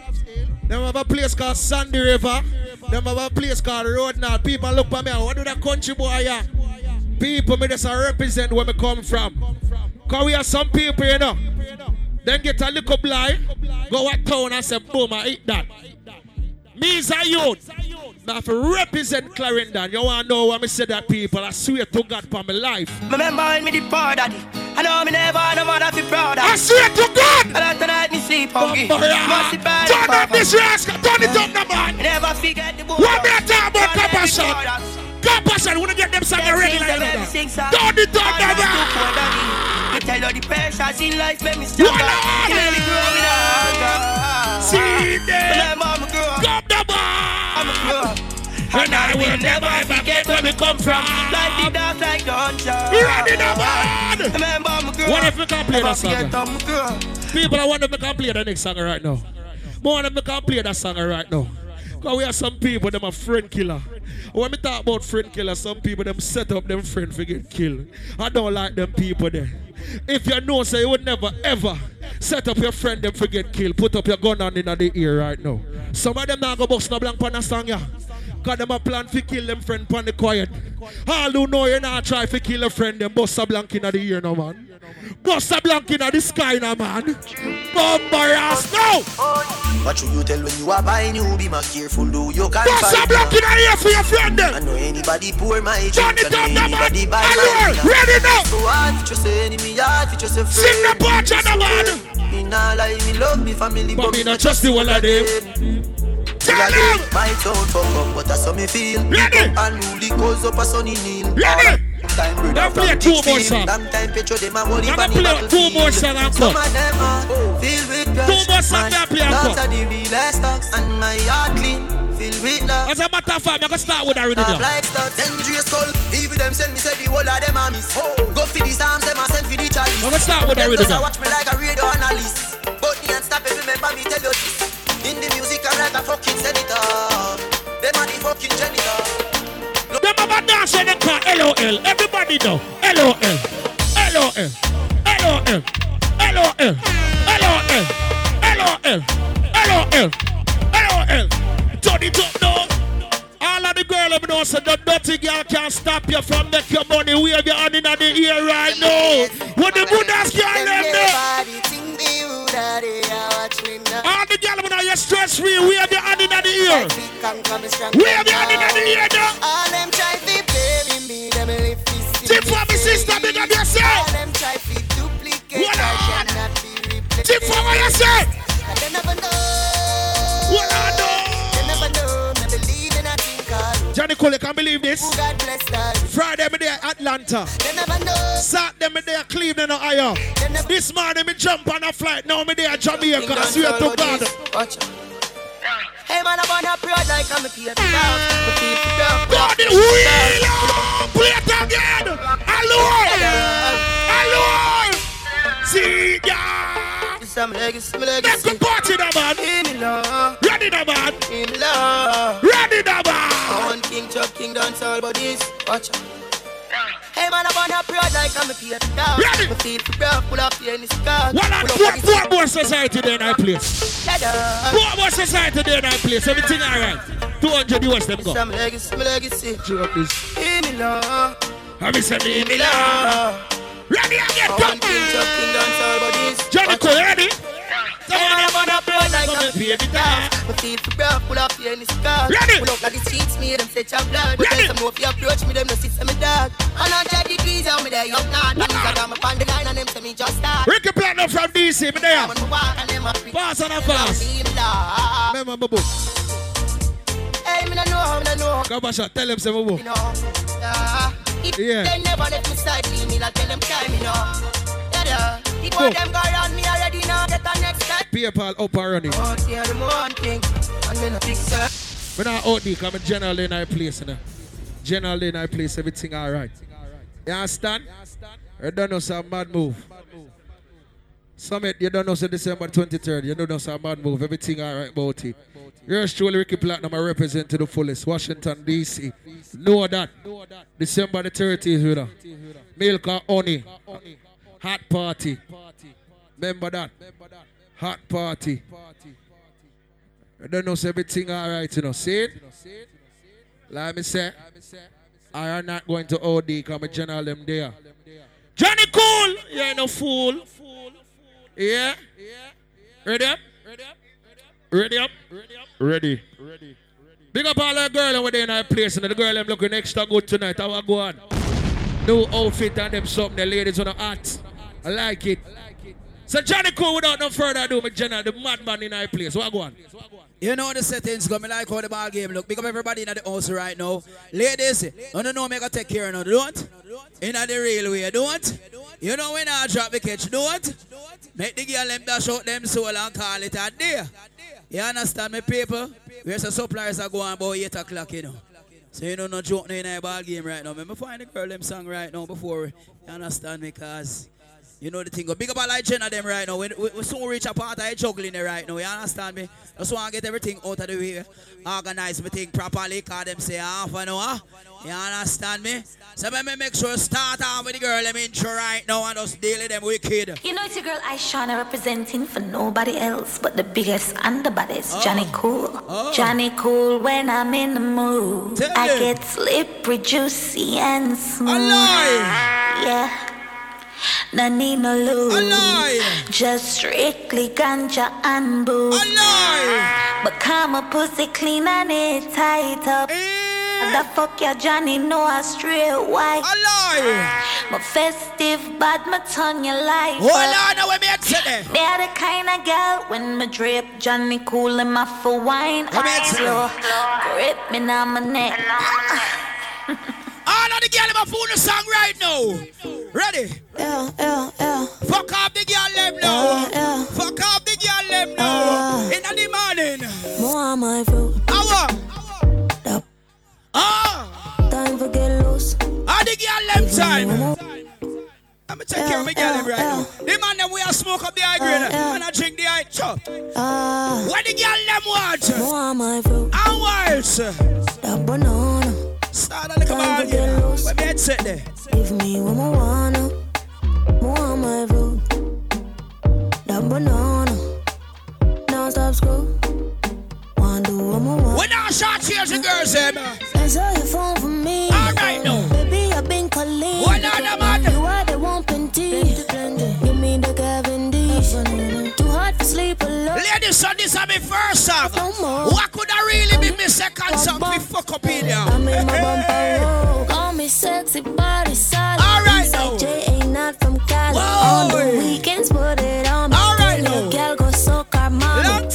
Them have a place called Sandy River. Them have a place called Road North. People look for me. What do that country boy? People me just represent where me come from. Cause we have some people, you know. Then get a little blind, go at town and say, boom, I eat that. Me is a youth. Now if you represent Clarendon, you want to know what me say that people, I swear to God for my life. Remember when me the poor daddy I know me never had no mother fi proud of I swear to God And that tonight me sleep hungry Bumper, yeah. Must be bad Turn up this rascal, turn it up now man. Never forget the book What me talk about compassion? Compassion, wanna get them songs ready like that. Turn it up now man. Me tell you the pressures in life make me stronger You make me grow with hunger See them. Remember me grow trouble. And I will never forget where we come from. Like the dark, like the hunter. We are in the band. Remember, my girl. What if we can play that song? People, I want to make play the next song right now. More than we can play that song right now. Because we have some people, them a friend killer. When we talk about friend killer, some people them set up them friend for get killed. I don't like them people there. If you know, say you would never ever set up your friend them for get killed, put up your gun on in the ear right now. Some of them now go bust no blank pan a song, yeah. Cause them a plan to kill them friend pan the quiet. All who know you not try to kill a friend, them bust a blank in the ear no man. Bust a blank in the sky no man. Bumper ass now. What should you tell when you are buying you be more careful do you can Bust a blank in the ear for your friend I know anybody pour my Turn it up now man. anybody buy Allure, my ready now. So hard for just enemy hard for a friend Sing the part man. Me nah lie me love me family But me not trust the one of them. Tell them. My town fuck up but that's how me feel Ready. And rule goes up a sunny kneel Ready. Time brother Now play two more Ditchfield. songs. Long time petro them a holy Now on the play two more songs and Some cut. of them are oh. filled with Two more songs My and play and thoughts cut. are the realest thoughts And my heart clean filled with love As a matter of fact, I'm gonna start with a Nah, rhythm. like stuff, dangerous skull. Even them send me say the whole of them a miss. Oh. Go for the Psalms, them a send for the chalice. I'm gonna start with a rhythm. just watch me like a radio analyst. But me and stop it, remember me tell you this. In the music, I'm like a fucking senator. Them are the fucking janitor. Them have a dance when they call LOL. Everybody know. LOL. LOL. LOL. LOL. LOL. LOL. LOL. LOL. Turn it up now. All of the girl them know so the dirty girl can't stop you from make your money wave your hand in the ear right now. What the Buddha's girl them there? All the girl know you're stress free. Wave your hand in the ear. Wave your hand in the ear now. All them try to bury me, them live this Tip for me sister, big up yourself. All them try to duplicate, What I cannot be replaced. Tip for what you say. They never know. What I. Know. Johnny Cole, you can believe this? Oh, God bless that. Friday, me there Atlanta. They never know. Saturday, me there Cleveland, Ohio. This morning, me jump on a flight. Now, me there Jamaica. I swear to God. Hey man, I'm on a broad like I'm a peer to dog. Me feel for dog. God, the wheel up! Play it again! Hello! Hello! See ya! This is my legacy, my Let's go party now, man! Love. Ready now, man! Love. Ready now, man! I king, chop, king, dance all this. Watch out. Hey man, I'm on a broad like I'm a peer to dog. Ready. Me feel for dog, pull up here in this car. One and four, on four more society there in our place. Four more society there in our place. Everything alright. 200 US them go. my legacy, my legacy. Drop this. Give me love. Have you said Give me love. Ready again, come! want king, chop, king, dance all but this. Johnny ready? Hey man, I'm on a broad like I'm a peer to dog. Me feel for dog, pull up here in this car. Ready. Pull up like the streets, me them say chop blood. But then some more you approach me, them no see some dog. Check degrees, how me there up now. And I got my pan the line and them say me just start. Ricky Platinum from DC, me there. When me walk and them happy. Pass on a pass. Remember book. Hey, me no know, me no know. Come back. Tell them some more. You know, yeah. If Yeah. they never let me side leave me, like tell them time, you know. Yeah, yeah. The Go. boy them go around me already now. Get the next step. PayPal up and running. Oh, yeah, the one thing. And then a big sir. When I out there, I'm a general in our place. You know. General in our place, everything alright. You understand? You don't know some mad move. Summit, you don't know so December 23rd. You don't know some mad move. Everything alright about it. Yours truly, Ricky Platinum, I represent to the fullest. Washington, D.C. Know that. December the 30th, you know. Milk and honey. Hot party. Remember that. Hot party. I don't know so everything alright, you know. See it? Like me say, I am not going to OD because my general them there. Johnny Cool! You ain't no fool. Yeah? Ready up? Ready up? Ready. up. Ready. Big up all the girl over there in our place and the girl them looking extra good tonight. How I go on? New outfit and them something. The ladies on the hot. I like it. So Johnny Cool without no further ado, my general, the madman in our place. What go on? You know the settings. Me like how the ball game look. Pick up everybody in the house right now. Ladies, you don't know me gonna take care of no. Don't. In the railway, don't. You know when I drop the catch, don't. Make the girl them dash out them soul and call it a day. You understand me, people? Where's the suppliers are going about 8 o'clock, you know. So you know no joke in a ball game right now. Me find the girl them song right now before you understand me, cause you know the thing. Go big up a like Jenna them right now. We, we, we soon reach a part of juggling there right now. You understand me? Just want to get everything out of the way. Organize me thing properly. Cause them say half an hour. You understand me? So let me make sure start off with the girl them intro right now and just deal with them wicked. You know it's your girl Aishana representing for nobody else but the biggest and the baddest, oh. Johnny Cool. Oh. Johnny Cool when I'm in the mood. Tell I them. get slippery, juicy and smooth. Alive. Yeah. No need no. Alive. Just strictly ganja and booze. Alive. But come a pussy clean and it tight up. Eh! The fuck ya Johnny know I straight white. Alive. My festive bad my turn your life. Hold on, now me them. Me are the kind of girl when me drip Johnny cool in my for wine. Here, I slow, grip me now my neck. All of the girl my phone the song right now. Ready? Yeah, yeah, yeah. Fuck off the girl them now. Fuck off the girl them now. In the morning. More my fruit. Hour. Ah. Time for get loose. All the girl them time. I'm gonna take care of my girl right now. The man them we are smoke up the grade and I drink the high chop. Ah. What the girl them want? More my fruit. What? That banana. Start a little ball game. Where me headset there? Give me what I wanna. More on my fruit. That banana. Now stop screw. Want do what I want. When I shot cheers the girls them. Answer your phone for me. Alright now. Baby, I've been calling. What on the man? You are the one plenty. sleep alone. Ladies, so this is my first song. What could I really be my second song? We fuck up in here. I'm in my bumper Call me sexy body solid. All right, now. J ain't not from Cali. On the weekends, put it on me. All right, now. Gal go soak our mama.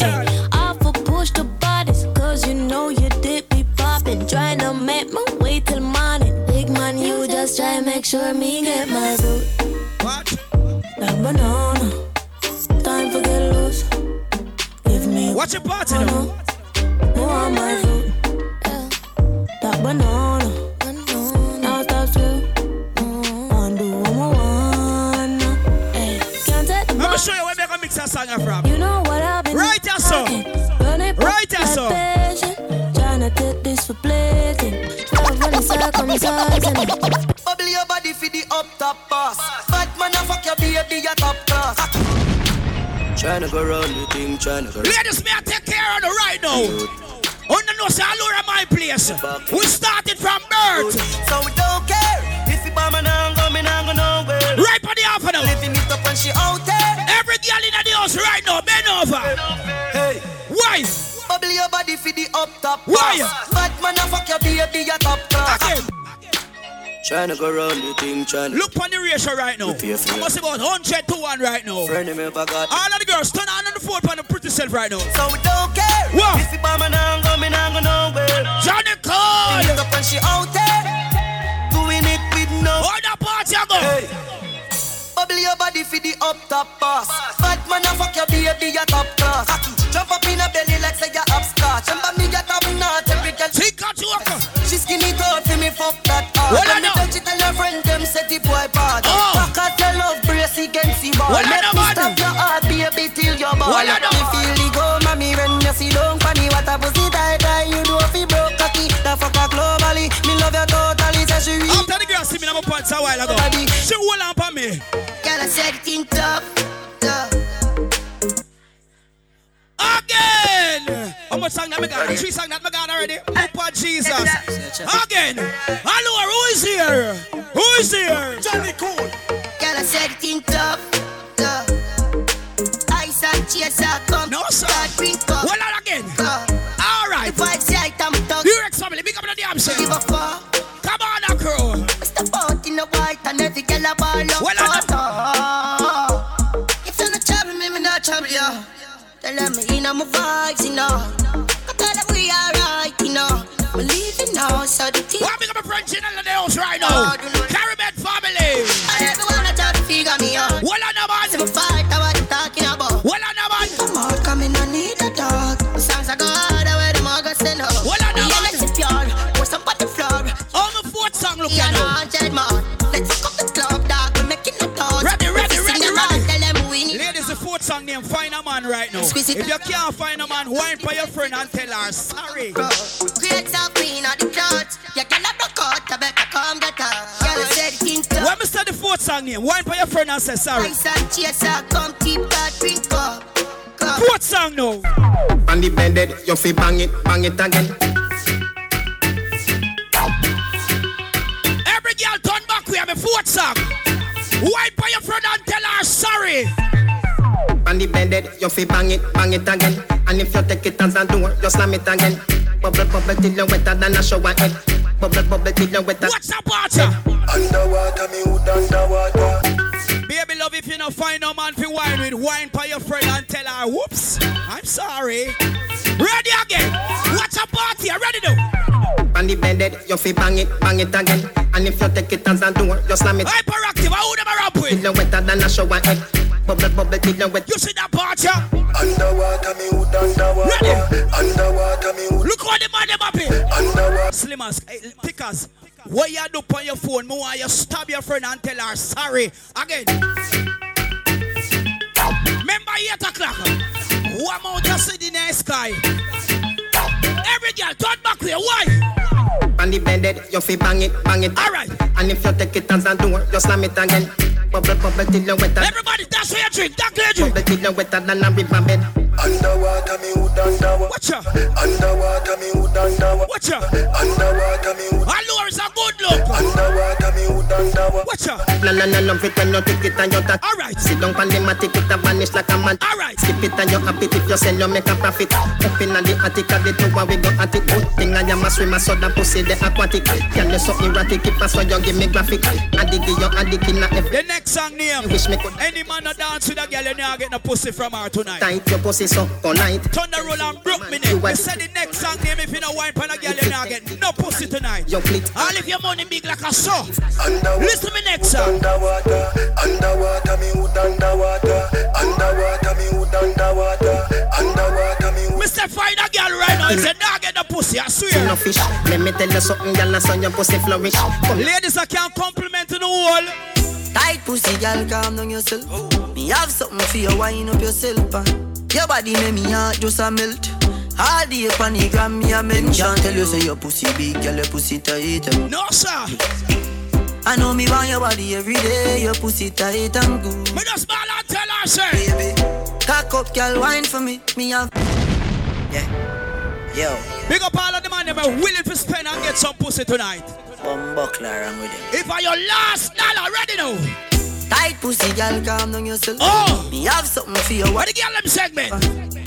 Awful push the bodies, cause you know you did be popping. Trying to make my way till morning. Big man, you just try make sure me get my root. What? Like banana. Time for get loose. Give me. Watch your party now. More on my food. Yeah. That banana. Now stop slow. Undo one more one. Can't take the Let me show you where make a mix a song from. You know what I've been Right here, so. Run it back Right here, like so. patient. Take this for playing. Love when it's circumcising. Bubble your body for the up top boss. Bad man, I fuck your baby, your top class. Tryna go round the thing, tryna go Ladies, me I take care of the right now. On the nose, all over my place. We started from birth. So we don't care if you bomb and I'm going, I'm going nowhere. Right on the half now. Living it up and she out there. Every girl in the house right now, bend over. Hey. Why? Bubble your body for the up top Why? boss. Bad man, I fuck your baby, your top class. Again. Tryna go round the thing, tryna Look on the ratio right now. I must about 100 to 1 right now. Friend of me if I got All of the girls, turn on on the phone on the pretty self right now. So we don't care What? if you bomb and I'm going nowhere. Johnny Cole. It up and she out there. Doing it with no. Hold the party, I go. Hey. Bubble your body for the up top boss. Bad man, I fuck your baby, your top class. Ah. Jump up in a belly like say you're upscotch. Remember me, your top notch, every girl. Think out you up. She skinny tall for me, fuck that hard. Well, I know. Friend them set the boy bad. Oh. Fuck her, tell love brace against the ball. Well, I Make know, me man. stop your heart, baby, till your ball. Well, I know. Me feel the go, mommy, when you see long funny, what a pussy tight, tight, you do fi broke cocky. The fuck her globally, me love you totally, say she real. After the girl see me in my pants a while ago, she hold on for me. Girl, I said it Again! How much song that me got? Three song that me got already? Up on Jesus. Again! Hello, who is here? Who is here? Johnny Cool. Girl, I said it in tough, tough. Ice and chaser come. No, sir. God, drink up. Hold again. Uh, All right. the vibes right, I'm tough. You Rex family, big up in the damn Give shit. a fuck. Come on, now, crew. Step out in the white and every girl a ball up. Well, I know. If you're not trouble me, me not trouble you. Tell me in my vibes, you know. I tell them we alright, you know. We leaving now, so the team. Well, big up a French in the house right oh, now. Caribbean family. And everyone that try to figure me out. Well, I know, man. me fight, I what you talking about. Well, I know, man. Come on, come in, I need a dog. The songs I go harder where the mugger send up. Well, I know, Yeah, man. let's sit pure. Pour some on the floor. On the fourth song, look Yeah, at no, now. Let's fuck song name, Find a Man right now. Squeeze it. If you can't find a man, whine for your friend and tell her sorry. Bro, create some queen of the clouds. You cannot block out, you better come get her. Girl, I said it in When top. me say the fourth song name, whine for your friend and say sorry. Ice and chaser, come keep that drink up. Come. Fourth song now. On the bended, you fi bang it, bang it again. Bended, you fi bang it, bang it again. And if you take it as a door, you slam it again. Bubble, bubble till you wetter than a shower head. Bubble, bubble till you wetter. What's up, Archer? Underwater, me hood underwater. Baby love, if you don't find no man for wine with, wine for your friend and tell her, whoops, I'm sorry. Ready again. What's up, party? I ready now. On the bended, you fi bang it, bang it again. And if you take it as a door, you slam it. Hyperactive, I would never rap Till with. you wetter than a shower head. Bubble, bubble till you wet. You see that party? Underwater, me hood underwater. Ready? Underwater, me hood Look what the man them up here. underwater. Slimmers, hey, pickers. What you do on your phone? Me want you stab your friend and tell her sorry. Again. Remember 8 o'clock. One more just in the sky. Every girl turn back there. Why? On the bended, you fi bang it, bang it. Alright. And if you take it as a door, you slam it again. Bubble, bubble till you wetter. Everybody, that's what you drink. That's what you drink. Bubble till you wetter than a river bed. Underwater, me hood underwater. Watch out. Underwater, me hood underwater. Watch out. Underwater, me hood. Hello, is a good look. Underwater, me hood underwater. Watch out. No, no, no, love it when you take it and you touch. Alright. Sit down on the mat, it a vanish like a man. Alright. Skip it and you happy if you sell, you make a profit. Up in the attic of the tower, we go at it. Good thing I am a swimmer, so the pussy the aquatic. Can you so erratic, if I saw you give me graphic. I you, I dig in a F. The next next song name. Any man that dance with a girl, you never get no pussy from her tonight. Tight your pussy so tonight. Turn the roll and broke me neck. You said the next song name if you no wine pan a girl, you never get no pussy tonight. Your fleet. All of your money big like a saw. Listen to me next song. Underwater, underwater, me wood underwater, underwater, me wood underwater, underwater, me wood. Mr. Find a girl right now, it's a dog get no pussy, I swear. No fish. Let me tell you something, girl, I saw your pussy flourish. Ladies, I can't compliment in the wall. Tight pussy, girl, calm down yourself. Me have something for you, wind up yourself. Uh. Your body make me heart just a melt. All the up on the gram, me a mention. Tell you say your pussy big, girl, your pussy tight. No, sir. I know me want your body every day. Your pussy tight and good. Me just ball and tell her, say. Baby, cock up, girl, wine for me. Me have. Yeah. Yo. Big up all of the man that are willing to spend and get some pussy tonight. Bumbuckler, I'm with him. If I your last dollar, ready now. Tight pussy, girl, calm down yourself. Oh. Me have something for you. What the girl them segment? Uh,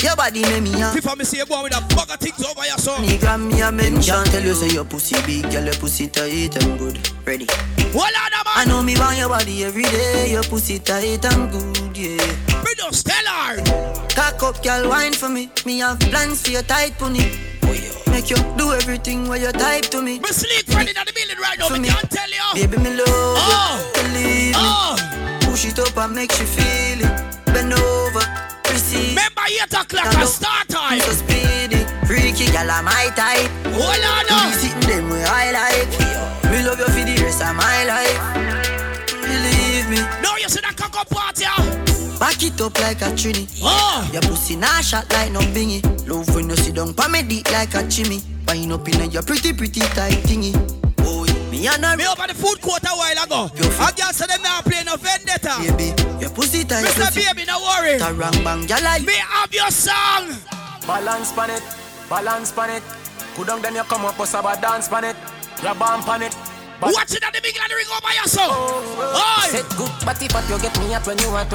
your body make me have. If I me see you going with a bag of things over your soul. Me grab me a mention. Tell you say your pussy big, girl, your pussy tight and good. Ready. Well, man. I know me want your body every day. Your pussy tight and good, yeah. Me just tell her. Cock up, girl, wine for me. Me have plans for your tight pony. Make you do everything where you type to me. Me sleep ready in the building right now. Me, me can't tell you. Baby, me love oh. you. Believe oh. me. Push it up and make you feel it. Bend over, receive. Remember 8 o'clock and start time. So speedy, freaky, girl, I'm my type. Hold on. You sitting them where I Back it up like a trini. Oh. Your pussy nah shot like no bingy. Love when you sit down pa me dick like a chimney. Wind up in your pretty pretty tight thingy. Oh, me and her. Me up at the food court a while ago. A girl said them now playing no vendetta. Baby, your pussy tight. Mr. pussy. Baby, no worry. Tarang bang, gyal like. Me have your song. Balance pan it, balance pan it. Go down then you come up, bust about dance pan it. Grab on pan it. Watch it at the land ring over your song. Oh, Set good body, but you get me up when you are.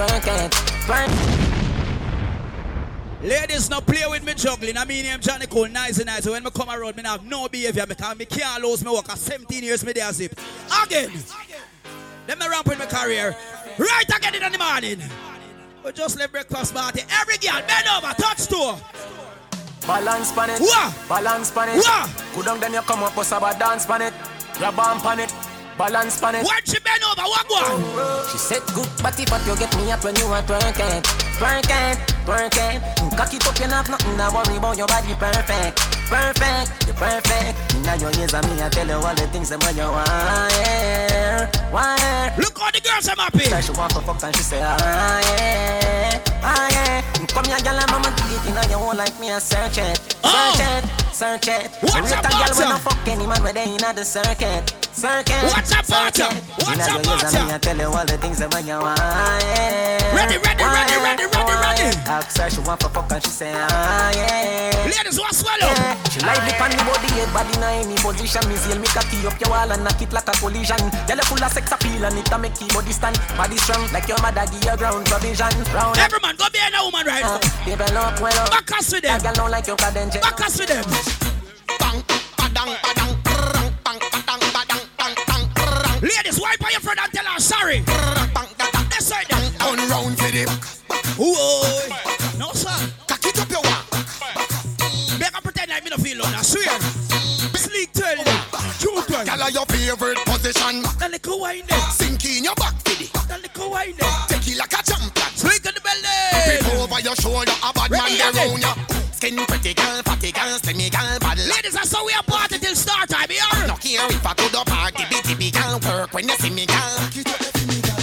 Ladies, now play with me juggling. I mean, I'm Johnny Cole, nice and nice. So when me come around, me have no behavior because me can't lose me work. 17 years me there zip. Again. Let me ramp with my career. Right again in the morning. We just left breakfast party. Every girl, bend over, touch toe. Balance pan it. Wah. Balance pan it. Wah. Go down then you come up, bust about dance pan it. Grab on it. Balance pan it. When she bend over, what one? She said good body, but you get me up when you are twerking. Twerking, twerking. Cock it up, you have nothing to worry about. Your body perfect, perfect, you're perfect. Now your ears on me, I tell you all the things that when you want. Yeah. Look how the girls are happy. She want to fuck and she say ah yeah, ah yeah. Come here, girl, I'm a delete in your hole like me, I search it, search it, search it. What's Rate up, girl when I fuck any man where they in the circuit, circuit. What's up, what's up? circuit. What's Inna up, your ears what's and me, I tell you all the things that when you want. Ready, ready, ready, ready, ready, ready. Ask she want to fuck and she say ah yeah. Ladies, what swallow? Yeah. She lively pan the body, head body in any position. Me zeal me cocky up your wall and knock it like a collision. Girl, full of sex appeal and it a make your body stand. Body strong like your mother give you ground provision. Round Every man, go be a woman right now. Baby, look well up. Back us with them. Girl, don't like your cadence. Back us with them. Ladies, wipe on your friend and tell her sorry. That's right. Turn round for them. Ooh, no sir. Cock it up your walk. Make her pretend like me no feel alone. I swear. Sleek tell them. Truth one. Girl, are your favorite position. That little wine there. Sink in your back for it. That little wine there. Take it like a champion. Sleek in the belly. Flip over your shoulder, a bad man Ready, there ready. round ya. Skin pretty girl, fatty girl, slimmy girl, bad. Ladies, that's how we are party till start time. Here. No care if I could up party, bitty big girl, work when you see me girl.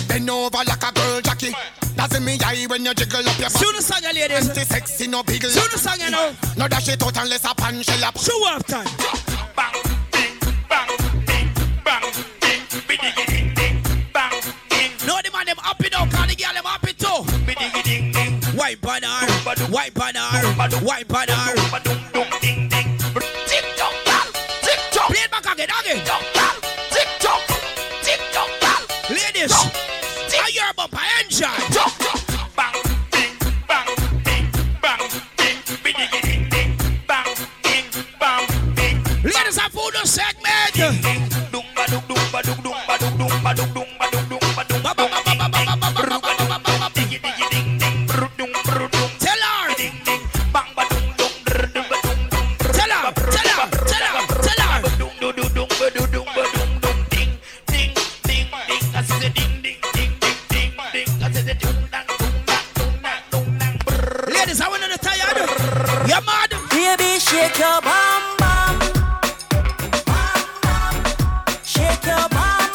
Bend over like a girl, Jackie. That's in me eye when you jiggle up your back. Soon as song, you ladies. Anti sexy, no big Soon as song, you know. No dash it out unless a pan shell up. Show off time. No, the man them happy now, call the girl them happy too. White banner, white banner, white banner. About Shake your bum bum. Bum bum. Shake your bum.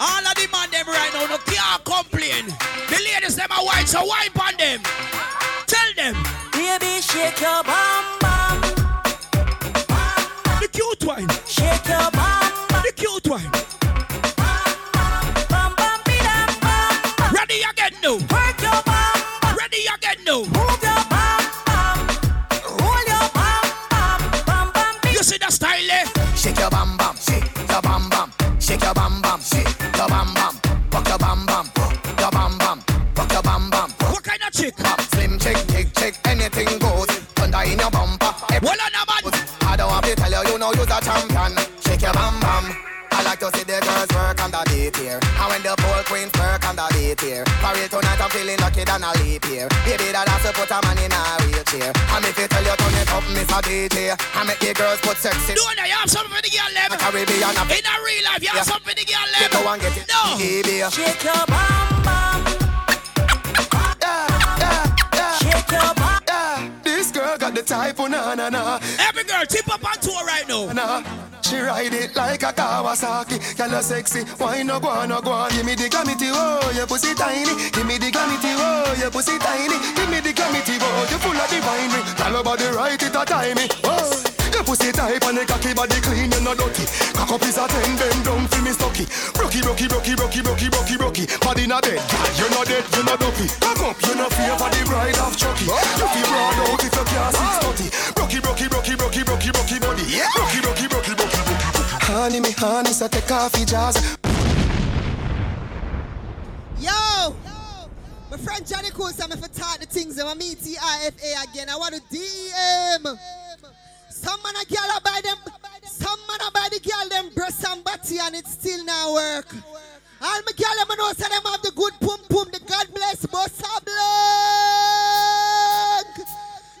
All of the them right now, no can't complain. The ladies them are white, so wipe on them. Tell them. Baby, shake your bum. Shake your bam bam, shake your bam bam, rock your bam bam, your bam bam, rock your bam bam. What kind of chick? Bam, slim chick, big chick, anything goes. Thunder in your bumper. Well on a man. I don't have to tell you, you know you're a champion. Shake your bam bam. I like to see the girls work on the beat here. And when the pole queens work on the beat here. For real tonight I'm feeling lucky than a leap here. Baby that has to put a man in a wheelchair. And if you tell you turn it up, Miss DJ. I make the girls put sexy. Do you have something for the girl them? Caribbean. In a real life, you have something for the girl them. Go and get it. No. Shake your bum bum. Girl got the type of na na na. Every girl tip up on tour right now. na. She ride it like a Kawasaki. Girl, sexy. Why no go on, no go on? Give me the glamity, oh, your pussy tiny. Give me the glamity, oh, your pussy tiny. Give me the glamity, oh, you full of divine. Girl, your body right, it a timey. Oh. Pussy tight and the cocky body clean, you no dirty. Cock up is a ten, bend down for me stocky. Brocky, brocky, brocky, brocky, brocky, brocky, brocky. Body not dead, you no dead, you no dopey. Cock up, you no fear for the bride of Chucky. You feel broad out if you can't six thirty. Brocky, brocky, brocky, brocky, brocky, brocky body. Brocky, brocky, brocky, brocky, brocky. Honey, me honey, so take off your jazz. Yo! My friend Johnny Cool said me for talk the things and I meet TIFA again. I want to DM. Some man a girl a buy them, some man a buy the girl them breast and body and it still not work. All my girl them know say them have the good pum pum, the God bless Bossa Blanc.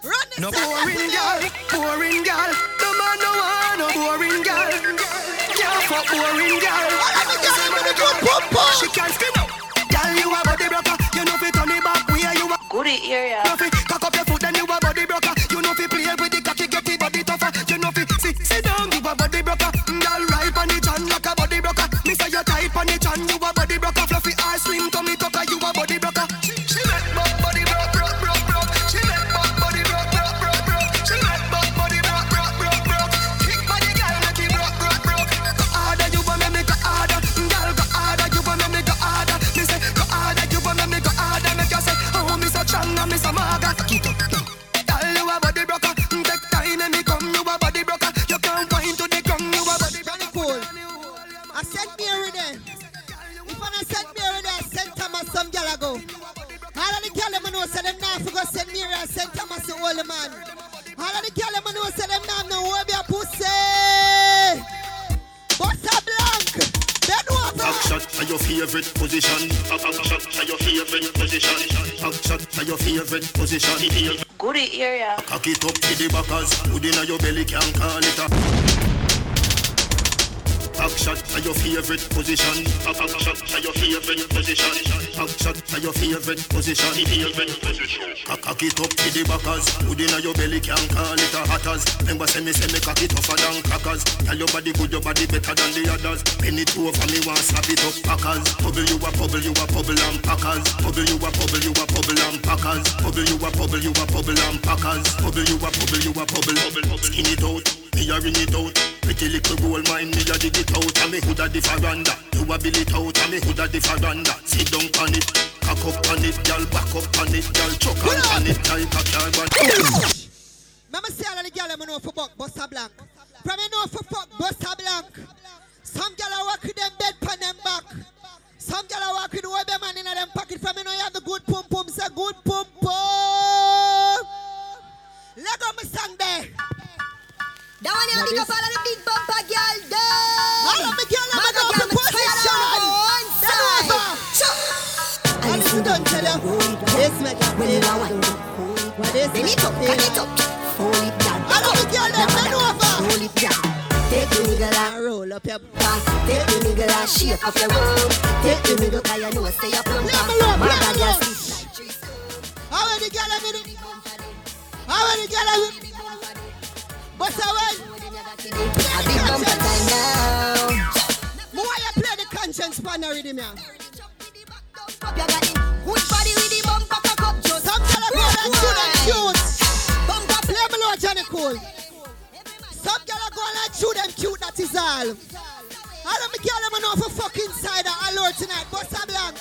Run this No boring girl, boring girl. No man no want no boring girl. Can't fuck boring girl. She can't scream out. Girl, you a body broker. You know fi turn it back where you a. Goody area. You know fi cock up your foot and you a body broker. You know fi play with the cocky, get the a body broker. Girl, right on it and like a body broker. Me say you tight on it and you a body broker. Fluffy ass slim tummy tucker, you a body broker. Some gal ago. All of the gal them know say them now for go send Mary and send Thomas the old man. All of the gal them know say them now no will be a pussy. Bossa Blanc. Then what? Back shot are your favorite position. Back back shot are your favorite position. Back shot are your favorite position. Goody area. Cock it up to the backers. Put in your belly, can't call it a. Back shot your favorite position. Back shot your favorite position. Back shot your favorite position. Favorite position. Cock it up to the backers. Put in your belly, can't call it a hatters. Remember say me say me cock it tougher than crackers. Tell your body good, your body better than the others. Bend it over me, want slap it up, packers. Bubble you a bubble, you a bubble and packers. Bubble you a bubble, you a bubble and packers. Bubble you a bubble, you a bubble and packers. Bubble you a bubble, you a bubble. Skin it out, me a ring it out. Pretty little gold mine, me a dig it out. And me the veranda. You a bill it out, and me the veranda. Sit down on it, cock up on it, girl, back up on it, girl, chuck on on it a. Remember say all of the gal them know for buck Bossa Blanc. From you know for fuck Bossa Blanc. Some gal are walk with them bed pan them back. Some gal are walk with all man in them pocket. From you know you have the good pum pum, say good pum pum. Let go my song there. That one here, big up all of the big bumper girl. All of the girl them Mother go girl, for me tired of position. one side. over. And listen, don't tell you. This make you feel What is Bend it up, cut it up. Hold it down. All of the girl them bend over. Hold it down. Take the nigga and roll up your back. Take the nigga and shake off your room. Take the nigga 'cause you know say you plump. Leave me alone, leave me Mother girl, alone. see How many in it? How many in it? What's that way? a big bumper time now. Why you play the conscience pan rhythm, yeah? Up your got it. Good body see the bumper cock up just. Some gyal a go like chew them cute. Bumper play me Lord Johnny Cool. Some gyal a go like chew them cute. That is all. All of me gyal them know for fucking side of allure tonight. Bust a blank.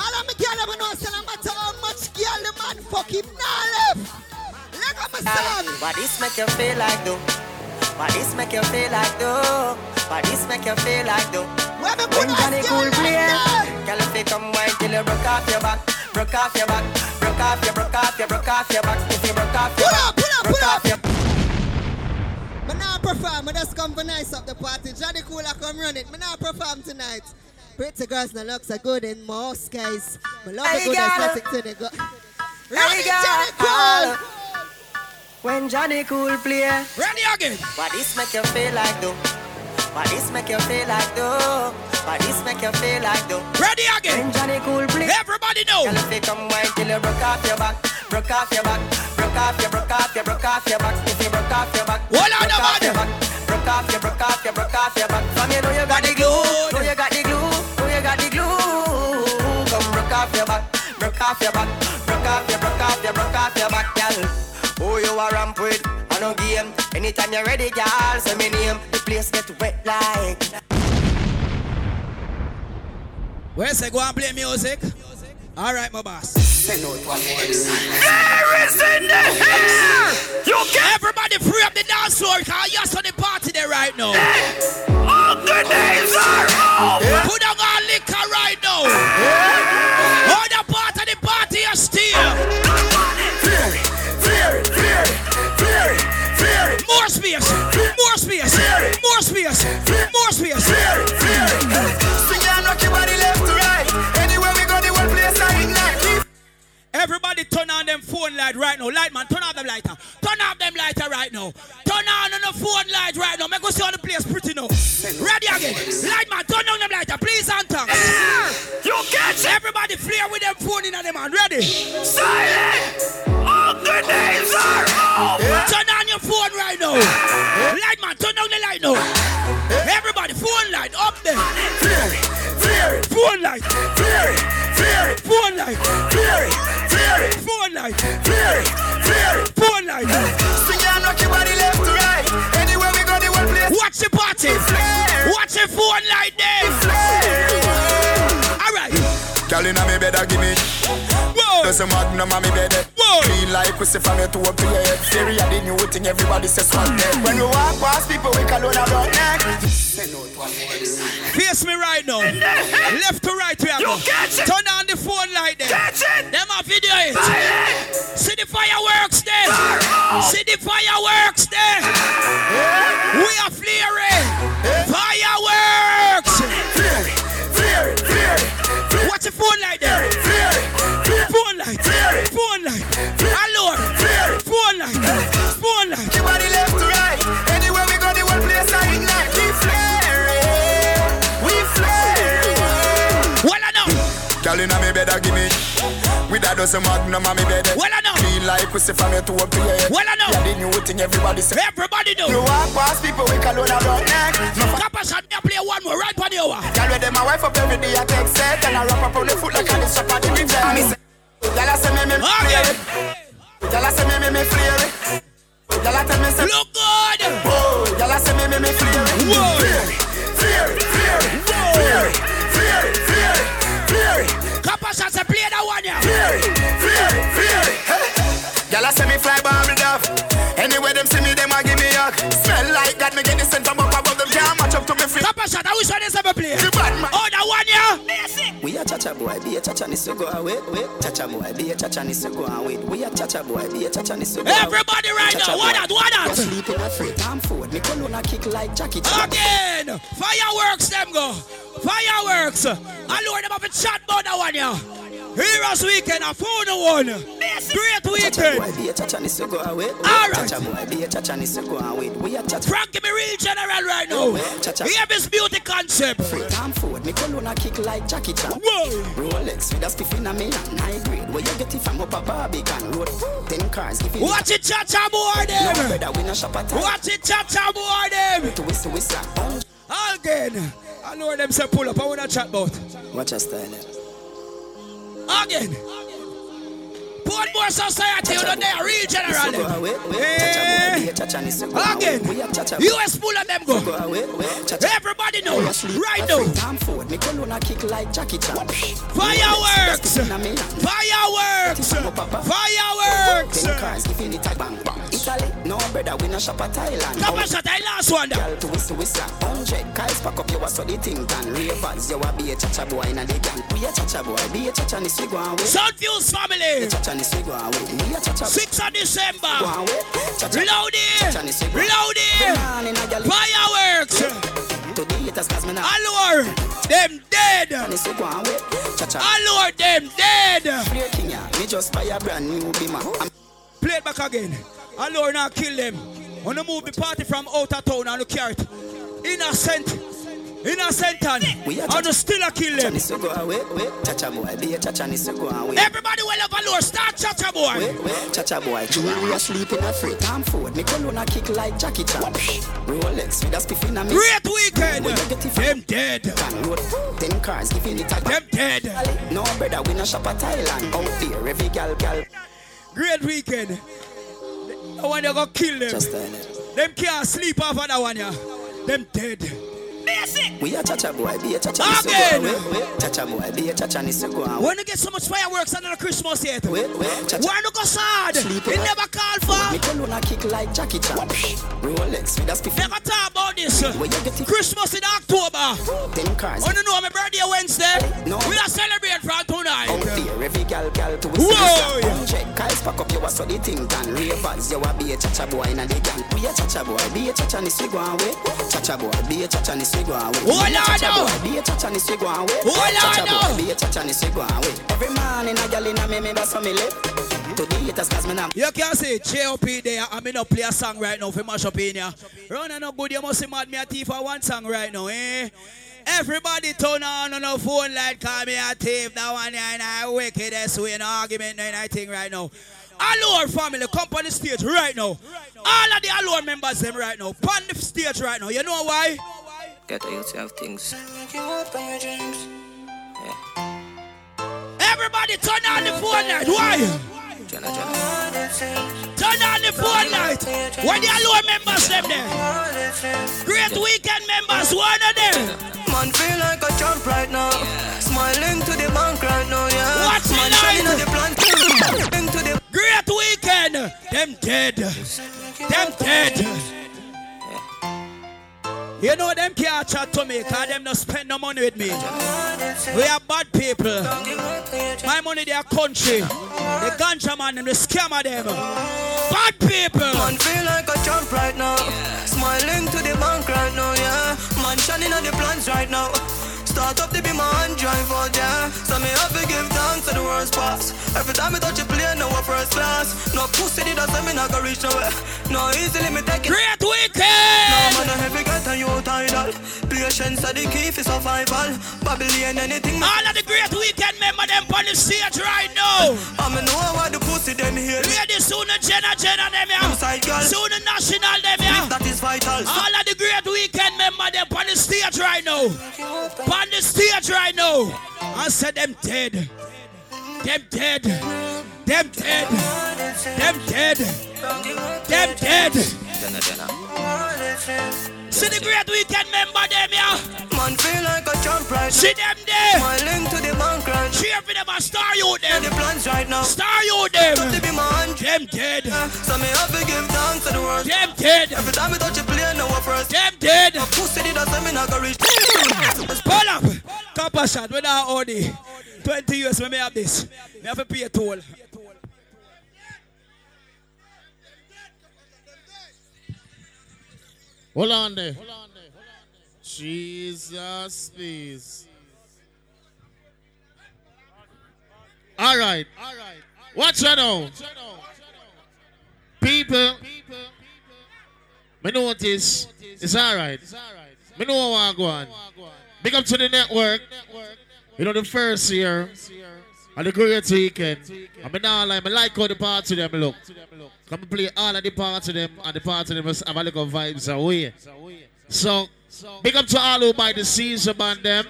All of me gyal them know say no matter how much gyal the man fuck him nah left. Look at my son. What this make you feel like though? What this make you feel like though? What this make you feel like though? When Johnny Cool play, girl if you come wine till you broke off your back, broke off your back, broke off your, broke off your, broke off your back. If you broke off your back, broke off your. Me not perform, I just come for nice up the party. Johnny Cool I come run it. Me not perform tonight. Pretty girls no looks are good in most guys. Me love the good aesthetic to the go. Run it. Johnny Cool. When Johnny Cool play, ready again. What this make you feel like though? What this make you feel like though? What this make you feel like though? Ready again. When Johnny Cool play, everybody know. Girl, if you come wine till you broke off your back, broke off your back, broke off your, broke off your, broke off your back. If you broke off your back, Hold on, broke off your back, broke off your, broke off your, broke off your back. From you know you got the glue, know you got the glue, know you got the glue. Come broke off your back, broke off your back, broke off your, broke off your, broke off your back, girl. Who you are ramp with? I no game. Anytime you're ready, girl, say me name. The place get wet like. Where say go and play music? All right, my boss. Send out one more. There is in the air. You get everybody free up the dance floor because you're on the party there right now. All the days are over. Put on our liquor right now. All the part More space, more space, more space, more and There's a magnum on me bed. Whoa. Clean like pussy from your toe up to your head. Theory of the new thing, everybody says one dead. When we walk past people, we call on our neck. Face me right now. Left to right we are go. Turn on the phone light there. Catch it. Them a video it. See the fireworks there. See the fireworks dozen magnum on me bed. Well, I know. Clean like pussy from your toe up to your head. Well, I know. Yeah, the new thing, everybody say. Everybody know. You walk past people, we call on our neck. No Kappa shot me a play one more right on the hour. Girl, with them my wife up every day, I take set and I wrap up on the foot like I just shop at the rib. Girl, I say me me flare. Girl, I say me me me flare cha-cha boy, be a cha-cha ni so go away. Ah, cha-cha boy, be a cha-cha ni so go away. Ah, we a cha-cha boy, be a cha-cha ni so go away. Ah, Everybody right now, what that, what that? Sleep in a free time food. Me cologne a kick like Jackie Chan. Again, fireworks them go. Fireworks. I Lord them have a chat about that one yeah. Heroes weekend, a phone one. Great weekend. boy, be a cha-cha ni so go away. All right. Cha-cha boy, be a cha-cha ni so go away. We a. Frank, give me real general right now. Cha-cha. Hear this beauty concept. Time food. Me cologne kick like Jackie Chan. Whoa. Rolex with a spiff in a me. High grade. Where you get it from up a Barbican road. Ten cars. Watch it, cha cha boy them. all. Watch it, cha cha boy them. Whistle. Again. I know them say pull up. I want to chat about. Watch your style. Again. Portmore Society, you know they are real general. Eh. Again. US full of them go. Everybody know. Right now. Fireworks. Fireworks. Fireworks. Italy, no brother, we no shop at Thailand. Come on, shot I last one. Girl to whistle whistle, hundred guys pack up your so the thing done. Ravers, you a be a cha boy in a the gang. We a cha boy, be a cha ni swig one way. Southviews family. Cha ni swig one way. Me a cha boy. 6th of December. One way. Reload it. Reload it. Fireworks. To the haters, cause me not. Allure. Them dead. Allure them dead. Breaking ya. Me just buy a brand new beamer. I'm Play it back again. Allure now kill them. Wanna move the party from out of town and look here it. Innocent. Innocent and I just still a kill them. go away, wait, cha boy, be a cha ni so go away. Ah, Everybody well up allure. Start cha boy. Wait, wait, cha boy. Jewelry asleep in a free time food. Me cologne a kick like Jackie Chan. Rolex with a spiff in a me. Great weekend. Them dead. Ten cars giving it a Them dead. No brother, we no shop at Thailand. Out there, every gal, gal. Great weekend. I want you go kill them. Them can't sleep off of that one, yeah. Them dead. We a cha boy, be a cha Again. ni so go away. Wait, cha boy, be a cha ni away. When you get so much fireworks under the Christmas yet? Wait, wait, cha Why no go sad? Sleep a- never called for. Me cologne a kick like Jackie Chan. Rolex with a spiff. Never talk about this. Christmas in October. Ten cars. Oh, no, no, my birthday Wednesday. We are celebrating from tonight. Out there, every gal, gal to Whoa, yeah. Hundred guys pack up your so the thing done. Ravers, you a be a cha boy in a the gang. We a cha boy, be a cha ni way. Cha boy, be a cha ni swig one way. Hold Be a on cha now. boy, be a cha ni swig one way. Hold on Cha now. boy, be a cha ni swig one way. Every man in a gal in a me, me that's how me live. To the haters, cause me not. You can see J.O.P. there. I'm in a play a song right now for mash up in here. Run and no good, you must see mad me a thief for one song right now, eh? Everybody turn on on the phone light, call me a thief. That one and I wickedest way in argument and I think right now. Allure family, come on the stage right now. All of the Allure members them right now. On the stage right now. You know why? Get a youth have things. Everybody turn on the phone light. Why? Jenna, Jenna. Turn on the phone light. When the Allure members them there. Great weekend members, one of them. Man feel like a champ right now. Smiling to the bank right now, yeah. What's Man shining on the plant. The Great weekend. Them dead. Them dead. You know them can't chat to me because them not spend no money with me. We are bad people. My money their country. The ganja man and the scammer them. Bad people. Man feel like a champ right now. Smiling to the bank right now, yeah. Man shining on the plans right now. Start up to be my hand drive out, yeah. So me have to give thanks to the worst pass. Every time I touch a plane, now a first class. No pussy did that, so me not go reach nowhere. No easily me take it. Great weekend. No man, I heavy get a youth idol. Patience are the key for survival. Babylon, anything. All of the great weekend member them on the stage right now. I'm know why the pussy them here. Lady soon Jenna Jenna them girl. Soon national them ya. That is vital. All of the great weekend member them on the stage right now. On the stage right now. I said them dead. Them dead. Them dead. Them dead. Them dead. See the great weekend member them ya. Man feel like a champ right See them there. Smiling to the bank right Cheer for them and star you them. The plans right now. Star you them. To be my hand. Them dead. So me have to give thanks to the world. Them dead. Every time I touch a plane, now a first. Them dead. A pussy did that, so me not go reach. Pull up. Copper shot without Audi. 20 years when me have this. Me have to pay a toll. Hold on there. Jesus, please. All right. Watch out now. People, me notice it's all right. Me know what I go on. Big up to the network. You know the first year and the great weekend. I mean now like how the parts of them look. Come play all of the parts of them and the parts of them have a little vibes away. So big up to all who buy the season band them.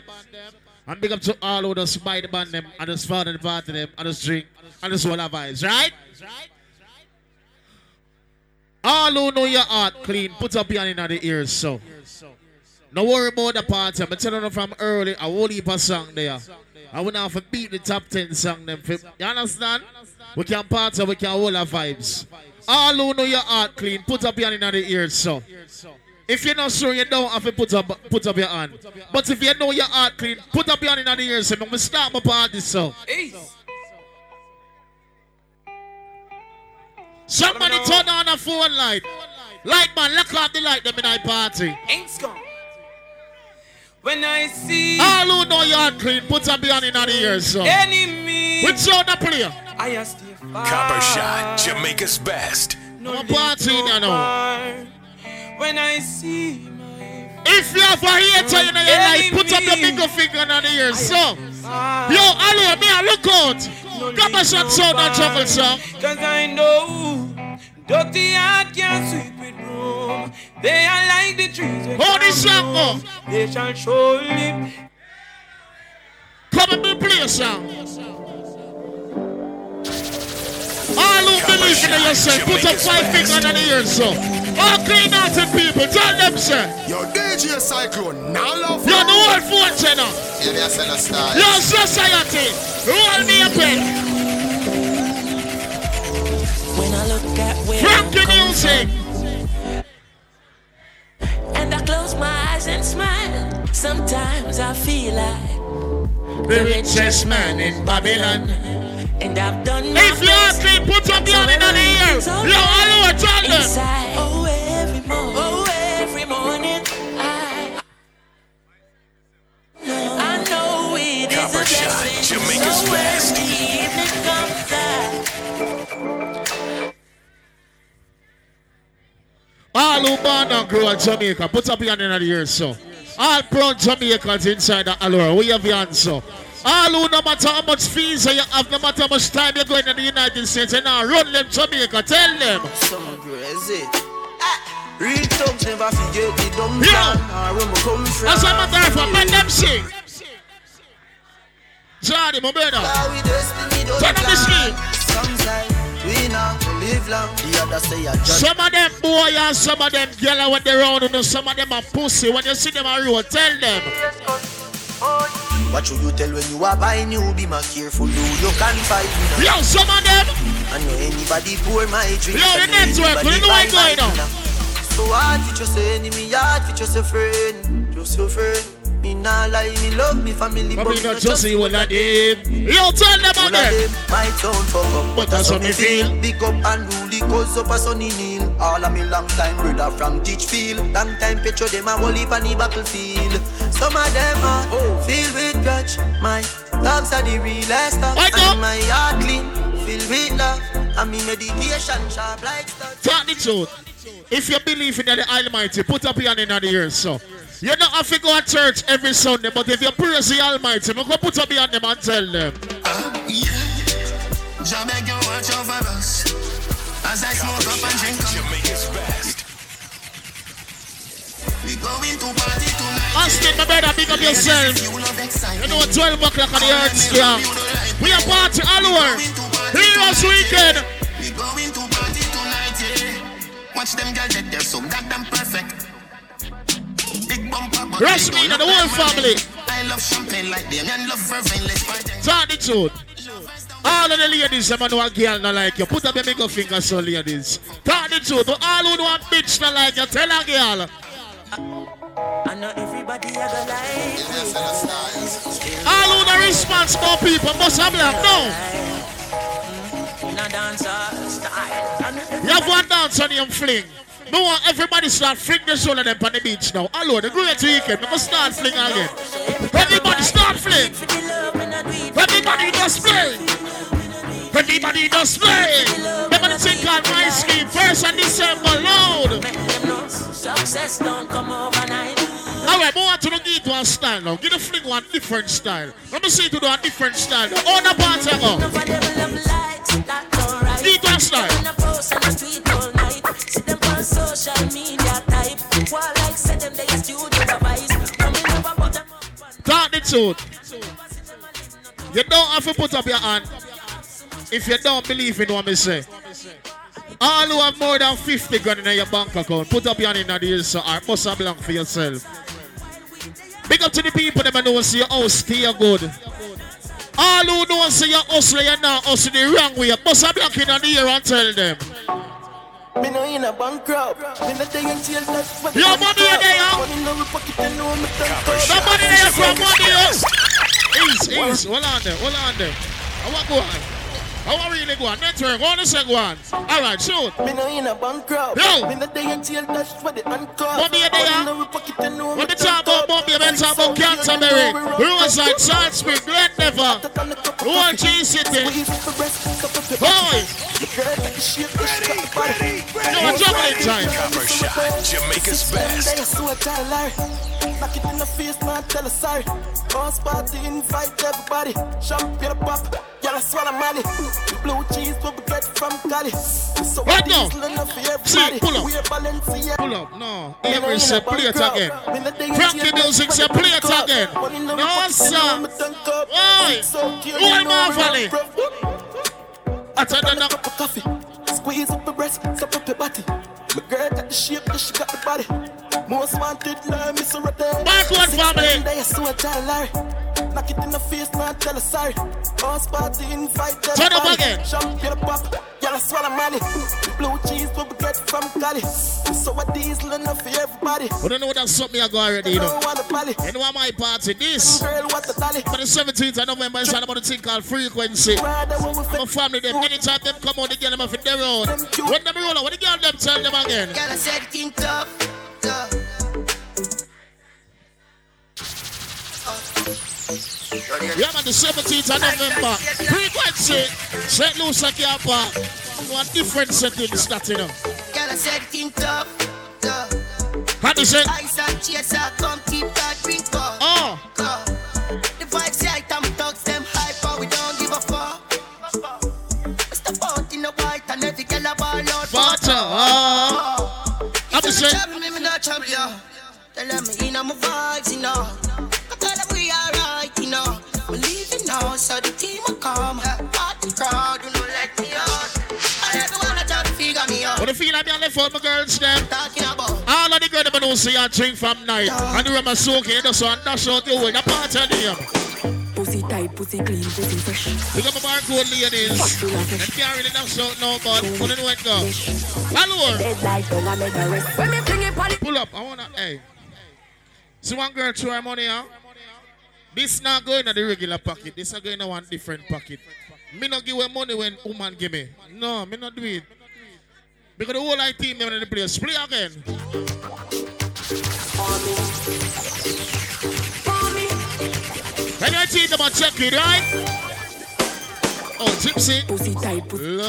And big up to all who just buy the band them and just follow the party them and just drink and just all our vibes, right? All who know your heart clean, put up your hand in the ears, so. No worry about the party. I'm telling you from early, I won't heap a song there. I will have to beat the top 10 song them. You understand? We can party, we can hold our vibes. All who know your heart clean, put up your hand in the ears, so. If you're not sure, you don't have to put up put up your hand. But if you know your heart clean, put up your hand in the ears. I'm gonna start my party, so. Somebody turn on a phone light. Light man, lock off the light them in our party. Ain't gone. When I see All who know your heart clean, put up your hand in the ears, so. enemy, Which sound the player? I a stay far. Copper shot, Jamaica's best. No I'm party in here now. far. When I see If you have a hater in your life, put up your middle finger in the ears, so. Yo, hello, me, I look out. Come a shot sound and juggle song. Cause I know dirty heart can't sweep it room. They are like the trees. which Hold are this song. They shall surely Come and be play a song. All who believe in yourself, put up five fingers in the ears, so. All clean hearted people, tell them, sir. Yo, DJ Cyclone, now love You're the whole phone channel. Yeah, me a send a star. Your society. Roll me a pen. Look at where Frankie music. and I close my eyes and smile, sometimes I feel like The richest man in Babylon. And I've done my If you ask me, put up your hand in the ear. Yo, hello, tell them. inside. Oh, every morning, oh, every morning, I, I know it is a Copper shot, blessing. Jamaica's so best. evening comes, I All who born and grow in Jamaica, put up your hand in the ear, so. All proud Jamaicans inside the Allure, we have your answer. All who, no matter how much fees you have, no matter how much time you're going to the United States, and now run them Jamaica, tell them. Some crazy. Ah, Real thugs never forget the dumb town or where we come from. As a matter of fact, let them sing. Johnny, my brother. How we destiny don't Turn on the screen. Some say we go live long. The other say a judge. Some of them boy and some of them girl when they round, you know, some of them are pussy. When you see them on road, tell them. What should you tell when you are buying you? Be more careful who you can't fight. with. Yo, some of them. I know anybody pour my drink. Yo, the and network, you know what buy going on? my. So hard for just a enemy, hard for just a friend, just your friend. Me nah lie, me love me family, But but me not just see one of them. Yo, tell them again. them might sound fuck up, But that's how me feel. Big up and rule the cause up a sunny kneel. All of me long time brother from Teachfield. Long time picture them a whole heap on the battlefield. Some of them are filled with grudge. My dogs are the realest know. And my heart clean, filled with love. And me meditation sharp like studs. Talk the truth. If you believe in the Almighty, put up your hand in the ear, so. You don't have to go to church every Sunday, but if you praise the Almighty, you go put up hand them and tell them. Jah beg you watch over us As I smoke up and drink up Jamaica's best. We going to party tonight Austin, my brother, big up yourself. You love excitement You know, 12 o'clock on the earth, yeah. We are party all over. Heroes Weekend. We going to party tonight, yeah Watch them girls get there so goddamn perfect Big bumper but Rush me and the whole like family. Merlin. I love champagne like them and love fervent Let's party Talk the truth. All of the ladies, them know a girl not like you. Put up your middle finger, so ladies. Talk the truth. But all who know a bitch not like you, tell a girl. I know everybody a go like it. All who the responsible people must have black. No. Dancer style. You have one dance on your fling. No want everybody start fling the shoulder them on the beach now. Hello, the great weekend. We must start fling again. Everybody start fling. Everybody just play. Everybody just play. The thing called My Scheme. First of December, load. Success don't come overnight. All right, more to the give to a style now. Give the fling one different style. Let me see to do a different style. On the party go. Give to style. Social media type. While like say them they studio device. Coming over but them Talk the truth. You don't have to put up your hand if you don't believe in what me say. All who have more than 50 grand in your bank account, put up your hand in the so or bust a blank for yourself. Big up to the people that know see your house stay good. All who know see your hustle, you now hustle the wrong way. Bust a blank in the ear and tell them. Me no in a bankrupt. Me no day in jail. That's what Your money in there, yo. Money in the pocket. You know me done The money there from money, yes. Ease, ease. Hold on there, hold on there. I want go on. I want really go on. Network, what is go on? All right, shoot. Me no in a bankrupt. Yo. Me no day in jail. That's what the handcuff. Money in there. Money in the pocket. You know me When we talk about Bombay, we talk about Canterbury, Riverside, Salisbury, Glendevon, One G City. Boy! No, a juggling time. Copper shot, Jamaica's best. They so tell Larry. Knock it in the face, man, tell her sorry. Boss party, invite everybody. Champagne pop, y'all I swallow money. Blue cheese, what we get from Cali. So Right now. diesel enough for everybody. See, pull up. Pull up, no. Every say play it again. Frankie Music say play it again. No, sir. Why? Why, Marvally? I tell them now. coffee. Squeeze up the breast, suck up your body. My girl got the shape, but she got the body. Most wanted, love me so right there. Backward family. They so a child, Larry. Knock it in the face, man, tell her sorry. Boss party, invite Turn up everybody. again. Champagne pop, y'all I swallow money. Blue cheese, what we get from Cali. So a diesel enough for everybody. We don't know that's something I go already, you know. Don't want the pally. You know my party this? Girl, what the dolly? For the 17th of November, it's all about a thing called frequency. My family, them, anytime them come out, they get them off in their own. When them roll out, when the girl them tell them again. Girl, I said think tough, tough. Yeah, man, the 17th of November. Frequency. St. Lucia Park. One different settings that, you know. Girl, I said think tough, tough. How do you say? Ice and chaser, come keep that drink up. Oh. The vibes the item thugs them hyper, we don't give a fuck. Step out in the white and every girl a ball out. Water. Oh. How do you say? Trouble me, me not trouble. Tell them me in my vibes, you know. Team will come. Party crowd, you know, let me out. And everyone a try to figure me out. What do you feel like me and left out my girls them? Talking about All of the girls them know see you drink from night. And the rum is soaking, you just want dash out your way. The party name. Pussy tight, pussy clean, pussy fresh. We got my barcode ladies. Them can't really dash out now, but put it it go. Hello. Dead like don't I make a rest. When me bring it on it. Pull up. I wanna. Hey. See one girl throw her money out. This not going in the regular pocket. This is going in one different pocket. Me not give her money when woman give me. No, me not do it. Because the whole I team in the place. Play again. When you team them and check it, right? Oh, Gypsy. Pussy tight, pussy Lord.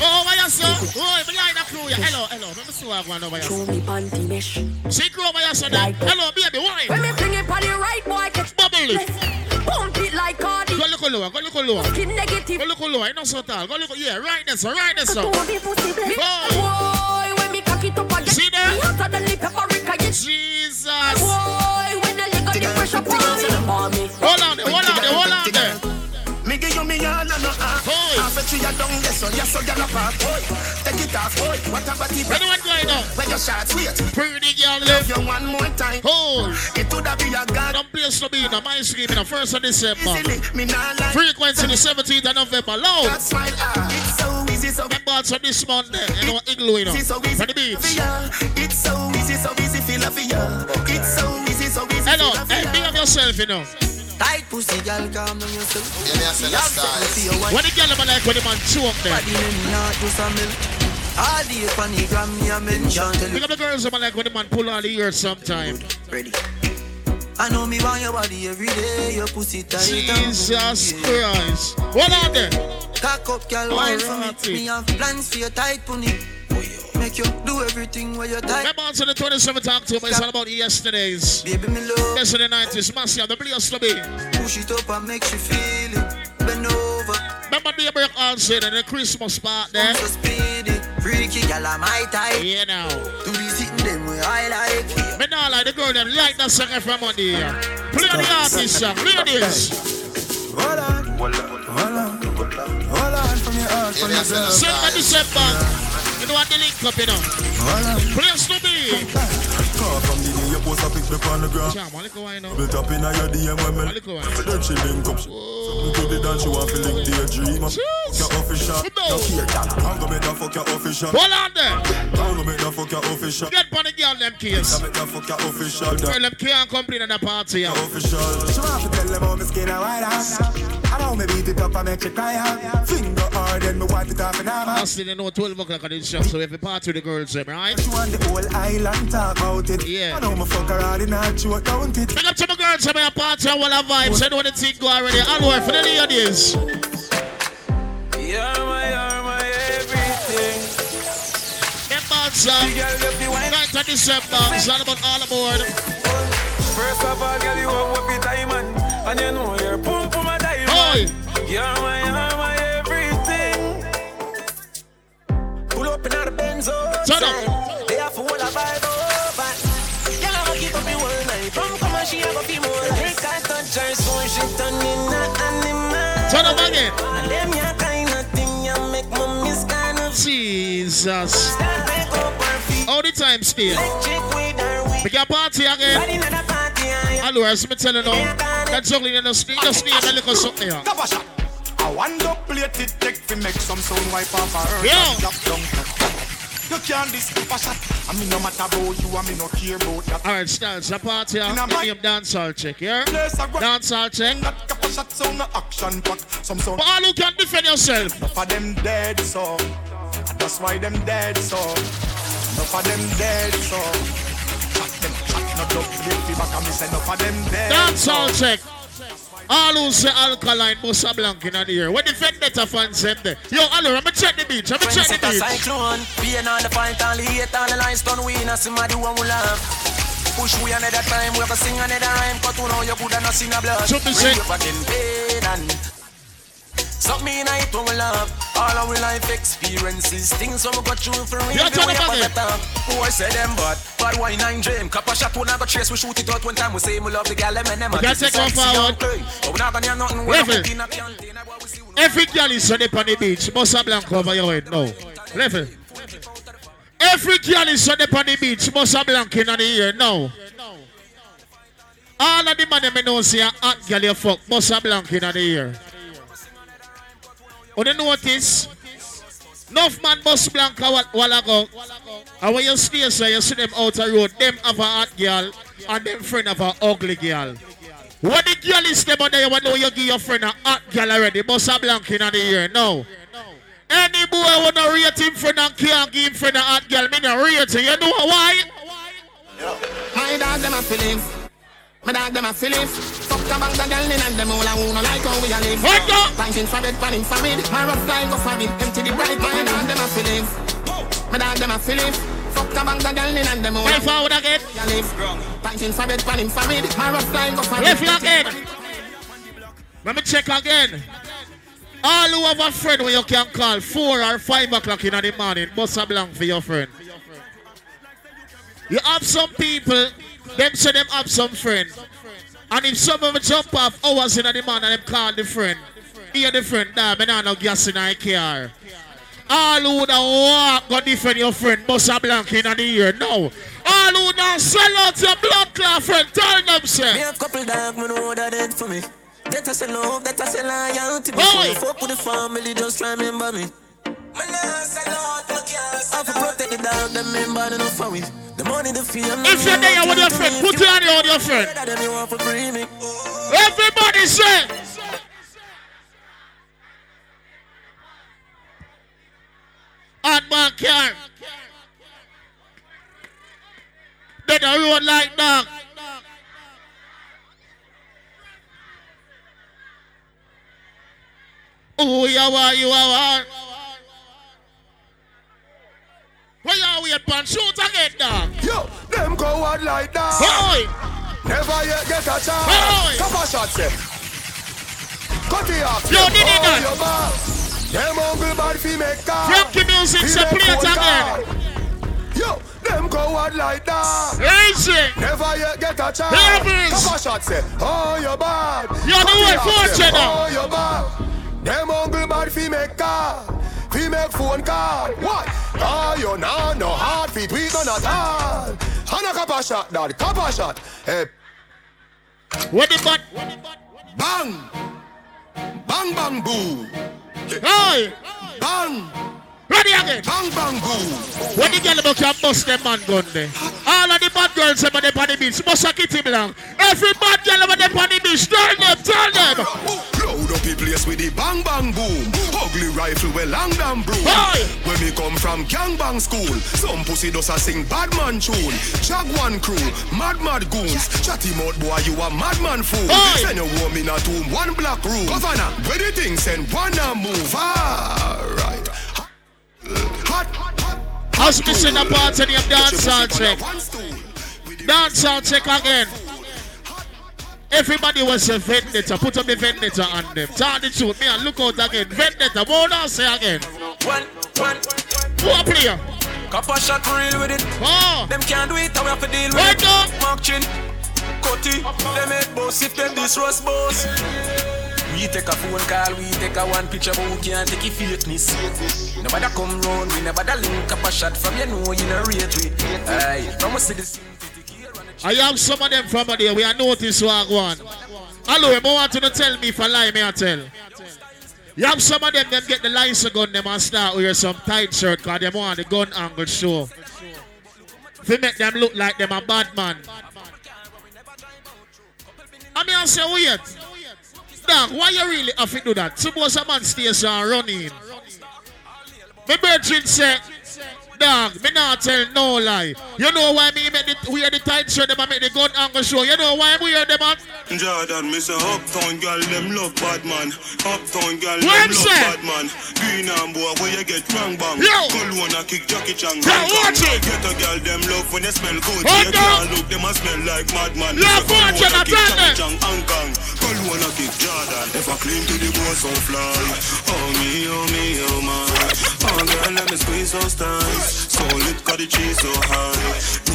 Oh, why you so? Oh, me like that crew. yeah. Hello, hello. Let me see what I over Show me panty mesh. See crew over here, so. Hello, baby, why? When me bring it on the right boy, catch Bubble it. Pump it like Cardi. Go look lower, go look lower. Skin negative. Go look lower, not so tall. Go look, yeah, right there, so right there, so. Don't be pussy bless. Boy. Boy, when me cock it up again. See there? Me hotter than the paprika, yes. Jesus. Boy, when I lick on the pressure on me. Hold on there, hold on there, hold on there. Me give you me all and no half. Half a tree a down there, so yes, so gyal a. Boy, take it off. Boy, what a body. Anyone going on? When your shots wait. Pretty girl Love live. you one more time. Hold. It would have be a god. Don't place to be in the my scream in the first of December. Easily, me nah lie. Frequency the 17th of November. Loud. That smile, ah, it's so easy, so Remember also this Monday, you know, Igloo, you know. easy, so easy For the beach. It's so easy, so easy, feel a ya. It's so easy, so easy, Hello, feel a hey, be of yourself, you know. Tight pussy, girl, calm down yourself. Yeah, me I say that's style. What the girl them like when the man chew up there? Body me not use a milk. All the on the gram, me a mention. Pick up the girls them like when the man pull all the ears sometime. Ready. I know me want your body every day, your pussy tight and Jesus Christ. What are they? Cock up, girl, wine for me. Alrighty. Me have plans for your tight pony. Make you do everything where you're tight. Remember on to the 27th October, it's all about yesterday's. Baby, me love. Best of the 90s, Massive, the place to be. Push it up and make you feel it. Bend over. Remember the break on scene and the Christmas part there? So speedy. Freaky, girl, I'm my type. Yeah, now. Do the sitting them way I like. Me not like the girl them like that song from Monday. Play the artist song, ladies. Hold on. Hold on, hold on from your heart, from yourself. Somebody step back. You know what the link up, you know. Place to be. Call from the day you post a pic me on the ground. Jam, look why now. Built up in a your DM when me Then she link up Something to the dance she want to link daydream Your official No care that I'm gonna make that fuck your official Hold on there. I'm gonna make that fuck your official Get on the girl them case. I'm make that fuck your official Girl them can't complain at the party. Yeah. Official She want to tell them how me skin a white ass I know me beat it up and make you cry out Finger hard and me wipe it off and I'm I still know 12 o'clock on the shop, so if you party with the girls, them, right? She want the whole island talk about it Yeah. I know me fuck her hard in her throat, don't it Big up to my girls, some of your party and all the vibes. I know the thing go already. I'll work for the ladies. You're my, you're my everything. Get bounce up. 9th of December. It's all about all aboard. First of all, girl, you have what diamond. And you know you're pump for my diamond. You're my, you're my everything. Pull up in the Benz oh, Turn up. They have full of vibe over. Girl, I'ma keep up the whole night. From come on, she have a few more lights. I touch her so she turn in a animal. Turn up again. And them ya kind of thing you make me miss kind of. Jesus. Start break up her feet. All the time still. Chick with her wig. We can party again. Hello, as me telling you now. That juggling in the street, just need a little something here. Cover shot. I want to plate it, take fi make some sound wipe off her earth and drop down. You can't this cover shot. I mean no matter about you, I mean no care about that. A party here. In a Give me mic- a dancehall check, yeah? A. Dancehall check. Shot sound action pack. Some sound. But all who can defend yourself. Enough of them dead so. That's why them dead so. Enough of them dead so. Shot them, no dub plate fi back and me say enough of them dead Dancehall so. check. All who say alkaline, Bossa Blanc in the air. When the vendetta fans said that. Yo, hello, I'm gonna check the beach. I'm gonna check the Friends, it's a beach. cyclone. Being on the fight, all the hate, all the lines done. We not see my do and we love. Push we another time, we have to sing another rhyme. Cause you know you could have not seen a blood. Should be Bring you back in pain and Me in it when we love All our life experiences Things when we got through for real Yeah, we up at the top Who I say them but Bad wine and dream Cup shot when I chase We shoot it out one time We say we love the gal and them We gotta take one forward. But we not gonna hear nothing We're Level. not in a canteen Every girl is on the beach. Bossa Blanc over your head now. Level. Every girl is on the beach. Bossa Blanc in the ear now. All of the man them know say a hot girl you fuck. Bossa Blanc in the ear. Oh, you notice? Enough man bus blank a while- while ago. And when you stay so you see them out road, them have a hot girl and them friend have a ugly girl. What the girl is them on there, you know you give your friend a hot girl already. Bust a blank in the ear. No. Any boy wanna rate him friend and can't give him friend a hot girl, me not rate him. You know why? My dog them a feeling. My dog them a feeling. Fuck the bank the girl in and them all a who no like how we a live. What the? Planting for bed, panning for mid. My rough fly go for it. Empty the bright. My dog them a feeling. My dog them a feeling. Fuck the bank the girl in and them all. Play forward again. We a live. Planting for bed, panning for mid. My rough fly go for it. Left again. Let me check again. All who have a friend where you can call 4 or 5 o'clock in the morning, bust a blank for your friend. You have some people, them say them have some friend. And if some of them jump off hours in the morning and them call the friend, hear the friend, nah, me nah no gas in my car. All who da walk go defend your friend, Bossa a blank in the ear. No. All who da sell out your blood clot friend, tell them say. Me have couple dog, me know that it for me. That I say love, that I say loyalty. Before you fuck with the family, just remember me. If you're there with your friend, put your hand on your friend. Them you want for free me. Everybody say. Hot man car. Then the road like dog. Oh, you are, you are. Where you wait, pan? Shoot again, dog. Yo, them go hard like that. Boy. Never yet get a chance. Boy. Couple shots, eh. Cut it off. Yo, did it your ball. Them hungry bad fi make car. Frankie music, say play it again. Yo, them Some coward like that. Easy. Never yet get a chance. Is. Couple shot say, oh you're bad. You're the way fortune. Oh you're bad. Them uncle bad fi make car. Fi make phone call. What? Ah, you know no hard fi we gonna all. And a couple shot dad. Couple shot. Hey. What the butt? Bang. Bang bang boo. Hey. Bang. Ready again. Bang bang boo. When the girl about can bust them man gun there. All of the bad girls over there on the beach, bust a kitty blank. Every bad girl over there on the beach, turn them, turn them. Load up the place with the bang bang boom. Ugly rifle with long damn broom. When me come from gang bang school, some pussy does a sing bad man tune. Jaguan crew, mad mad goons. Chatty mouth boy, you a madman fool. Send your woman in a tomb, one black room. Governor, where the thing send one a move. Alright. As me sing a part of the dancehall check. Dancehall check again. Everybody was a vendetta. Put up the vendetta on them. Tell the truth. Me and look out again. Vendetta. What I say again? One, one. Who a player? Couple shot real with it. Oh. Them can't do it, how we have to deal with Right it. now. Mark chin, Cutty, them head boss if them this roast boss. We take a phone call, we take a one picture, but we can't take a fakeness. Nobody come round, we never link up a shot from you know you know rate with. Aye, from us scene. I have some of them from there. We are notice what one. Hello, I want you to tell me if I lie, may I tell. You have some of them, them get the license gun, them and start wear some tight shirt because they want the gun angle show. If you make them look like them a bad man. I mean, I say, wait. Dog, why you really have to do that? Suppose a man stays and running. My brethren say, dog, me not tell no lie. You know why me make the, wear the tight shirt, them and make the gun angle show. You know why we wear them on? Jordan, me say uptown girl, them love bad man. Uptown girl, them love say? bad man. Green and boy, where you get bang bang. Yo. Cool one a kick Jackie Chan. Bang. watch it. Get a girl, them love when they smell good. Hold you on. look, them a smell like madman. Yo, Cool watch one it, a I kick tell Jackie them. Chan, Hong Kong. Cool one a kick Jordan. If I clean to the boy, so fly. Oh me, oh me, oh my. Oh girl, let me squeeze those thighs. So lit, got the cheese so high.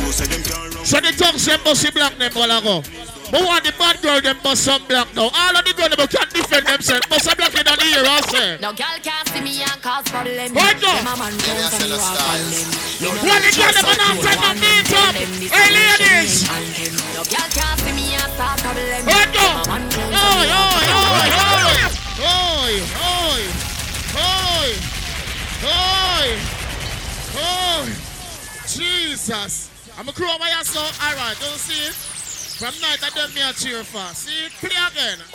You say them can't run. So the tongues them bust the black them all go. But want the bad girl them bust some black now. All of the girl them can't defend themselves. Bust a black in the ear, I say. No girl can't see me and cause problem. Right now. Them a man don't tell me walk on them. Me no When the like girl them a not so take no want up. them this Hey, ladies. shame. No girl can't see me and start problem. Right now. Man don't tell Oi, oi, oi, oi. Oi, oi. Oi. Oi. Oi. Jesus. I'm a crew of my ass now. Alright, don't see it. From night I done me a cheer for. See it? Play again.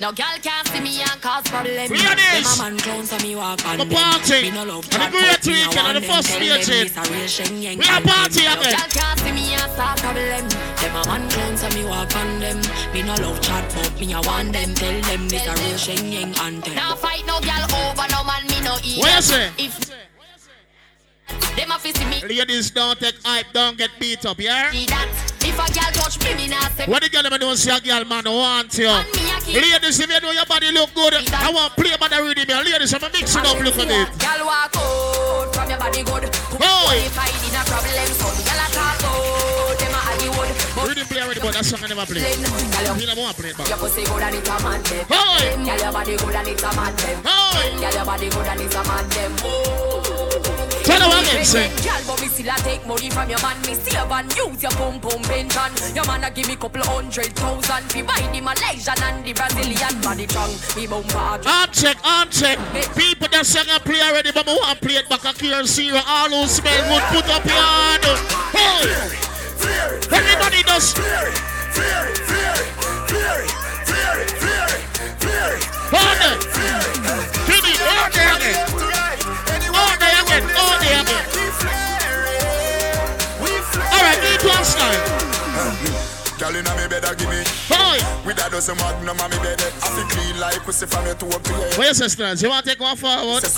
No girl can't see me and cause problem. We are this. A man drown so me walk on them. party. Me no love And the great a weekend and the first Tell meeting. this a real Schengen We are party No girl can't see me and start problem. Them a man drown so me walk on them. Me no love chat but me a want them. Tell them this a real Schengen content. Now fight no girl over no man me no eat. What you say? If them me Ladies, don't take hype, don't get beat up, yeah? If a girl touch me, me nah say. When the girl them don't see a girl, man, want you. And me a keep- Ladies, if you know your body look good, I want play by the rhythm. here. Ladies, I'm mixing up, look at it. Girl walk out from your body good. Qualified in a problem, so girl a talk out. Them a. But Rhythm play already, but that song I never play. Girl, You never want play it back. Your pussy good and it's a mad them. Hey! Girl, your body good and it's a mad them. Hey! Girl, your body good and it's a mad them. Tell her again, say. Girl, but me still a take money from your man. Me use your pum pum pension. Your man a give me couple hundred thousand. Fi buy the Malaysian and the Brazilian body tongue. Me bumper check, arm check. People that sing and play already, but I want to play it back a zero. All who smell good, put up your hand. Hey! Everybody does. Hold it. Give me, hold it. Hold right, need one style. Girl inna me bed a give me Boy. With a dozen magnum on me bed eh. I feel clean like pussy from your toe up to your head Where's the? You want to take one forward? Eh.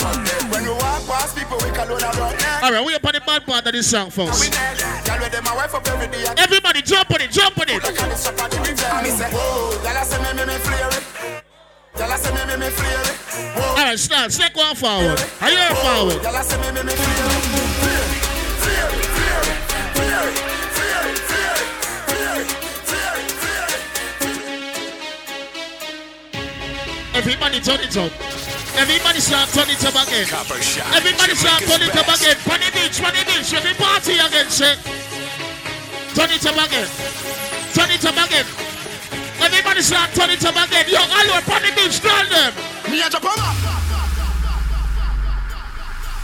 When we walk past people we call on a run All right, we up on the bad part of this song, folks. Girl with them a wife up every day eh. Everybody jump on it, jump on it. Like a this up on the big And me say whoa Girl I say me me me flare it Girl I say me me me flare it All right, stars, take one forward. Are you forward? Girl I say me me me flare it Flare it, flare it, Everybody turn it up. Everybody start turn it up again. Everybody start turn it up again. Funny beach, funny beach. Every party again, say. Turn it up again. Turn it up again. Everybody start turn it up again. Yo, hello, funny beach, call them. Me a Japan.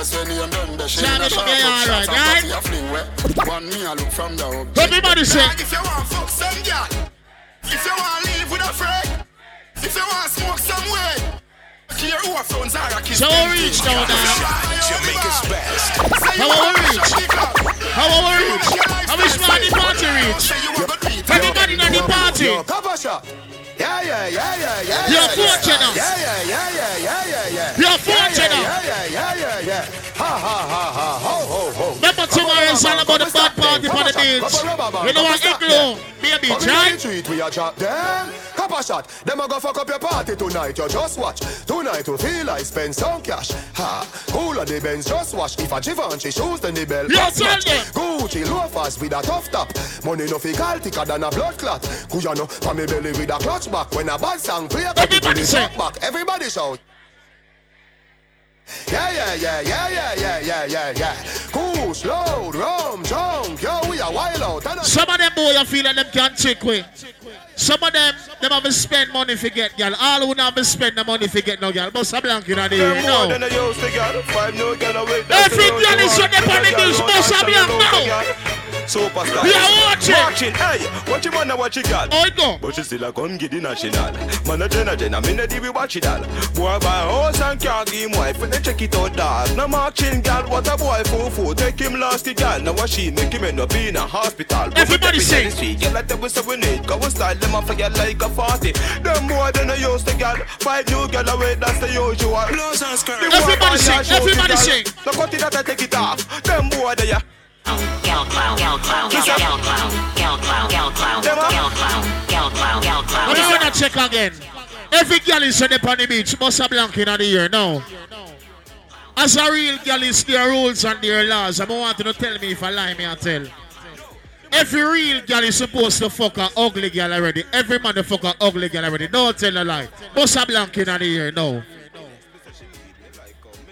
Over the tickers when you done the shit. Shout out to me, all right, right? One me a look from the up. Everybody say. Dog, If you want fuck some girl, if you want live with a friend, if you want smoke some way, clear who a phones are a kiss. So we reach things. now, now. Jamaica's best. How are we reach? How are we reach? How much man the party reach? Everybody in the party. Yo, Kabasha. Yeah, yeah, yeah, yeah, yeah. You're yeah, fortunate. Yeah, yeah, yeah, yeah, yeah, yeah, yeah. You're fortunate. Yeah, yeah, yeah, yeah, yeah. Ha, ha, ha, ha, ho, ho, ho. Remember tomorrow is all about the bad party for the beach. You know what, Igloo, baby, Come in right? the street, we a drop them. Copper shot, them a go fuck up your party tonight. You just watch. Tonight you feel like spend some cash. Ha, cool on the Benz, just watch. If a Givenchy shoes, then the bell. Tell them. Gucci loafers with a tough top. Money no fi call thicker than a blood clot. Kuyano, from me belly with a clutch back. When a bad song play, Everybody say. back. Everybody shout. Yeah, yeah, yeah, yeah, yeah, yeah, yeah, yeah, yeah. Cool, slow, rum, drunk, yo, we are wild out. Some of them boy you feel like them can't trick with. Some of them, them have to spend money for get girl. All who not have to spend the money for get no girl. But some blank in the year, you know. than I used to get. Five no girl away. Every girl is on the on the beach, but some blank now. Superstar. We are watching. Watching. Hey, what you wanna watch you got? Oh, go. But you still a get the national. Man a jenna jenna, me no di we watch it all. Boy buy house and car give him wife, and they check it out dog. No marching gal, what a boy fool fool. Take him last the gal, now what she make him end up in a hospital. Everybody sing. You let them whistle we need, go and style them off for you like a party. Them more than I used to gal. Five new gal away, that's the usual. Blouse and skirt. Everybody sing, everybody sing. The cut it that I take it off. Them boy there. ya. Uh, girl clown, girl clown, girl clown, girl clown, girl clown, uh, girl clown, girl clown, girl clown. Let me run and check again. Every girl is on the on the beach, must have blank in the year now. As a real girl is their rules and their laws. I don't want you to tell me if I lie, me I tell. Every real girl is supposed to fuck a ugly girl already. Every man to fuck a ugly girl already. Don't tell a lie. Must have blank in the year now.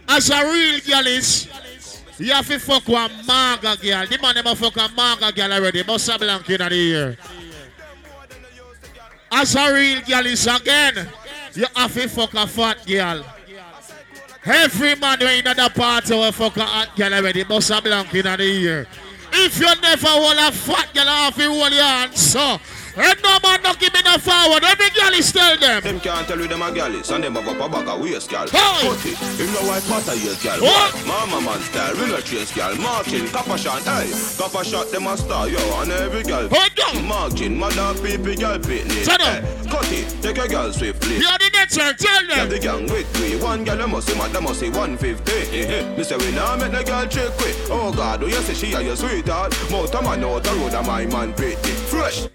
As a real girl is, you have to fuck one maga girl. The man never fuck a maga girl already. Must have blank in the year. As a real girl is again, you have to fuck a fat girl. Every man in the party will fuck a hot girl already, must have blank in the ear. If you never hold a fat girl, off hold your hands, so. And no man not give me no forward. Every girl is tell them. Them can't tell you them a gal is and them have a bag of waist gal. Hey! Put it, him no white matter yes gal. What? Mama man style, real chase gal. Marching, copper shot, hey. Copper shot them a star, yo, and every gal. Hold on. Marching, mother people gal pitney. Shut up. Hey, cut it, take a gal swiftly. You're the next one, tell them. the gang with me. One I must say, madam must say 150. Eh, Me say, we now make the girl trick quick. Oh God, do you say she a your sweetheart? Motor man out the road, and my man pretty. Fresh.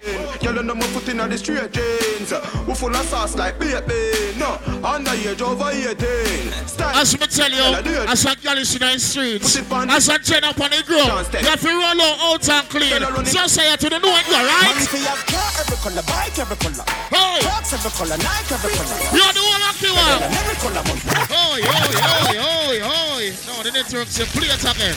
Girl, you know my foot in the straight jeans. We full of sauce like baby. No, underage over 18. Style. As me tell you, as a girl is in the streets, as a gen up on the ground, you have to roll out, out and clean. So say it to the know it, you Man, right? fi have car every color, bike every color, Hey! Crocs every color, Nike every color. You're the one lucky one. Every color, man. Oi, oi, oi, oi, oi. No, the network say play it again.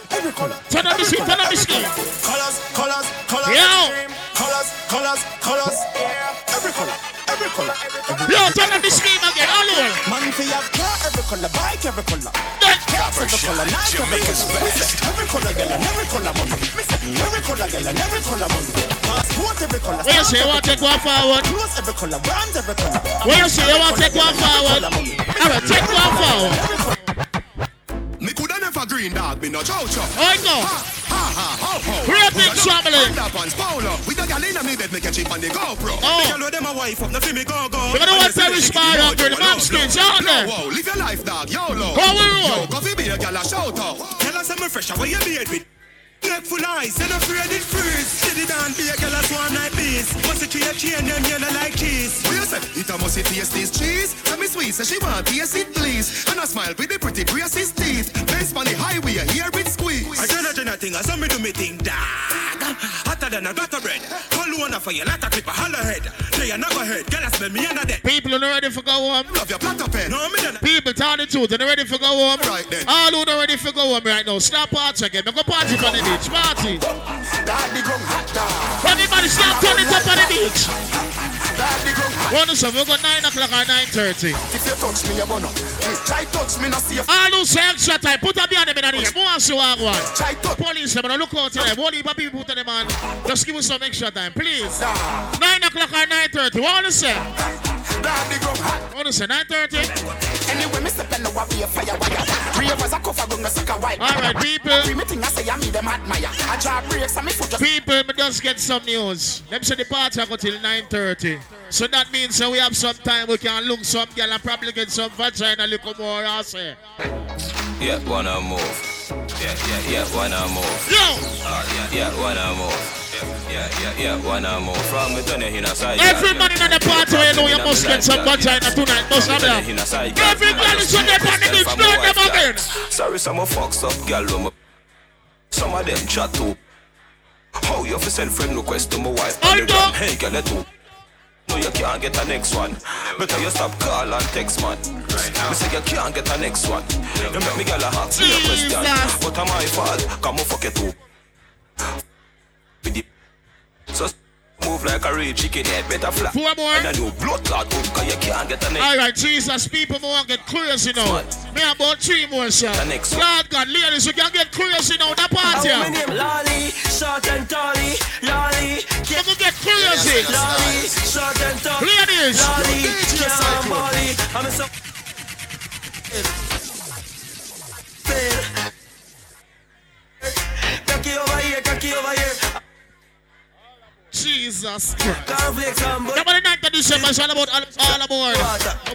every color. Turn on the screen, turn on the screen. Colors, colors, colors. Yo. Colors, colors, colors. Every color, every color. every Yo, turn on the screen again, all over. Man, fi have car every color, bike every color. Crocs every color, Nike every color. Every color, girl, and every color, man. Every color, girl, and every color, man. Every color. Where you say you want to one forward? Clothes every color, brands every color. Where you say you want to one forward? Alright, take one forward. Me coulda green dog, me no chow. I know. Ha, ha, ha, ho, ho. Great big a family. Underpants, polo. With a gal inna me bed, me catch it on the GoPro. Oh. Me gal with them a wife up, no fi me go go. You know what time we spy up here, the Mopskins, aren't they? Whoa, live your life, dog, YOLO. How we roll? Yo, coffee be a gal a shout out. Tell us I'm fresh, how you with? Neck full eyes, and afraid it freeze. See the down, be a girl as one night beast. Must it a chain, and yellow like cheese. What you say? It a must it taste this cheese. Tell me sweet, so she want taste it, please. And I smile with the pretty braces teeth. Best on the highway, hear it squeeze. I tell her, thing, I saw me do me thing, dog. Than a gutter bread. Call one for you, like a clip, a holler head. Play a knuckle head, girl, I smell me under that. People are ready for go home. Love your platter pen. No, me done. People tell the truth, they're ready for go home. Right then. All who not ready for go home right now, stop party again. Make a party on the beach, party. Daddy gum hot dog. Everybody stop turning up on the beach. Daddy gum hot One so we go 9 o'clock or 9.30. If you touch me, you gonna. Try touch me, not see All who say extra time, put a behind them in the ear. Who wants to walk one? Police, them, look out to them. What heap of people put them on? Just give us some extra time, please. 9 o'clock or 9.30. What want to say? Daddy gum hot. What want to say? 9.30? Anyway, me step in the wabi a fire wire. Three of us a cover gun, a suck a white. All right, people. Every I say I meet them admire. I draw breaks and me foot just. People, me just get some news. Them say the party go till 9.30. So that means that we have some time we can look some girl and probably get some vagina a little more, I say. Yeah, wanna move. Yeah, yeah, yeah, wanna move. Uh, yeah, yeah, wanna move. Yeah, yeah, yeah, yeah, wanna move. From me turn in a side. Every man in the party, you know you must get some vagina tonight, must have that. Every girl is on the the beach, them again. Sorry, some of fucks up, girl. Some of them chat too. How you fi send friend request to my wife? gram? Hey, girl, let too. No, you can't get a next one. Better you stop call and text, man. Me say you can't get a next one. You make me girl a ask me a question. But am my fault? Come on, fuck it too. So move like a real chicken head, better flat. Four more. And a new blood clot hook, cause you can't get a next. All right, Jesus, people won't get crazy now. Me about three more, sir. The next. Lord God, ladies, you can get crazy now. The party. Oh, my name Lolly, short and tally, Lolly. You can get crazy. Lolly, short and tally. Ladies. Lolly, can't Molly. I'm so. Cocky over here, cocky over here. Jesus Christ. Cornflakes and butter. Number the 9th of December is all about all, all aboard.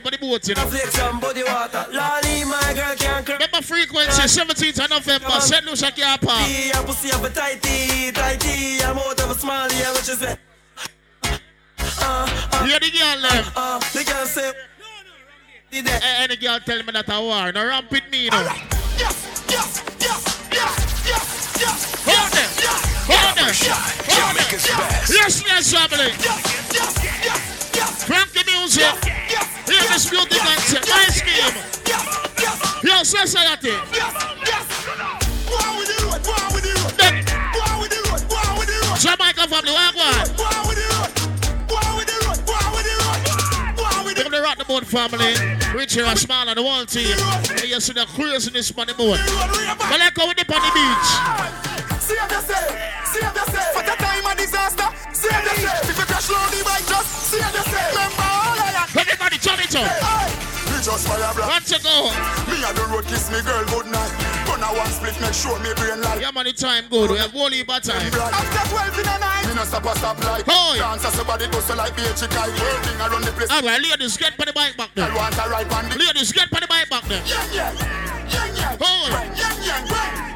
The boat, you know. Cornflakes and body water. Lolly, my girl can't cry. Remember frequency, 17th of November, St. Lucia Park. Yeah, pussy up a tighty, tighty. I'm out of a small, yeah, what you say? Hear the girl them. Uh, the girl say, Eh, eh Any girl tell me that I war. No ramp with me, you know. Yes, yes, yes, yes, yes, yes. Hold them. Hold them. Them. Yes, yes, family. Crank the music. Hear this beauty concept. My scheme. Yo, society. Jamaica family, one. Give the rock the boat family. Richie and smile on the wall team. And you see the craziness on the boat. But let's go with the on the beach. Save yourself, save yourself. For the time of disaster, save yourself. If you crash low the bike, just save yourself. Remember all I am. Everybody turn it up. We just fire black. Once you go. Me and the road kiss me girl good night. Gonna one split, make sure me brain light. Yeah, the time good. We have heap of time. After 12 in the night, me no stop a stop light. Hoy. Dance as somebody goes to like be a chicken. Whirling around the place. All right, ladies, get on the bike back there. I want a ride on the. Ladies, get on the bike back there. Yeah, yeah, yeah, yeah. Hoy. Yeah, yeah, yeah.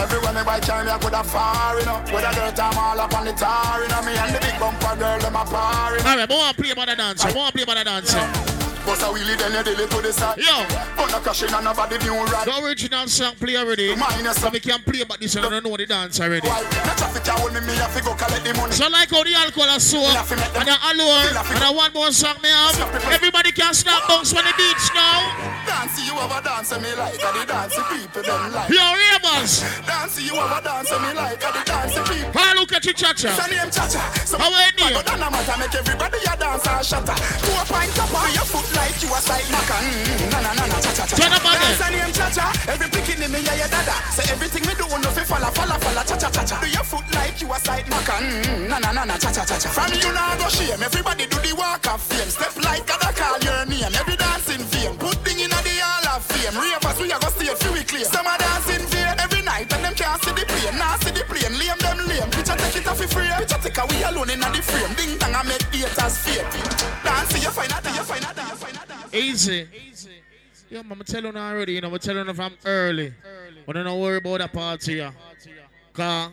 Everywhere me by time, I could have far, you know. With a dirt, I'm all up on the tar, you know. Me and the big bumper girl, them a par, you know. All right, more play about the dancer. More play about the dancer. Bust a wheelie, then you deal it to the side. Yo. Put a caution and nobody new ride. The original song play already. So we can play about this and I don't know the dance already. Why? The traffic can hold me, me have to go collect the money. So like how the alcohol is so and the allure and the one more song me have. Everybody can snap bounce on the beach now. Dance, you have a dance me like, and the dance people them like. Yo, Ravens. Dance, you a dance me like, and the dance people. Ah, look at you, Chacha. It's name Chacha. So How are you? But don't matter, make everybody a dance and shatter. Two a pint up on your foot like you a side knocker. Mm, na na na na cha cha cha. Turn up again. Dance a name Chacha. Every picking me yeah yeah dada. Say everything me do no fi falla falla falla cha cha cha cha. Do your foot like you a side knocker. Mm, na na na na cha cha cha cha. From you now go shame. Everybody do the walk of fame. Step like God call your name. Every dancing fame. Good thing in the hall of fame. Ravers, we are gonna stay for we clear. Some are dancing vain it off free. Picture take a we alone in the frame. Ding dong, I make haters fake. Dance, you find out, you find out, out. Easy. Yeah, I'm telling you already, you know, I'm telling you from early. But don't worry about that party, yeah. Cause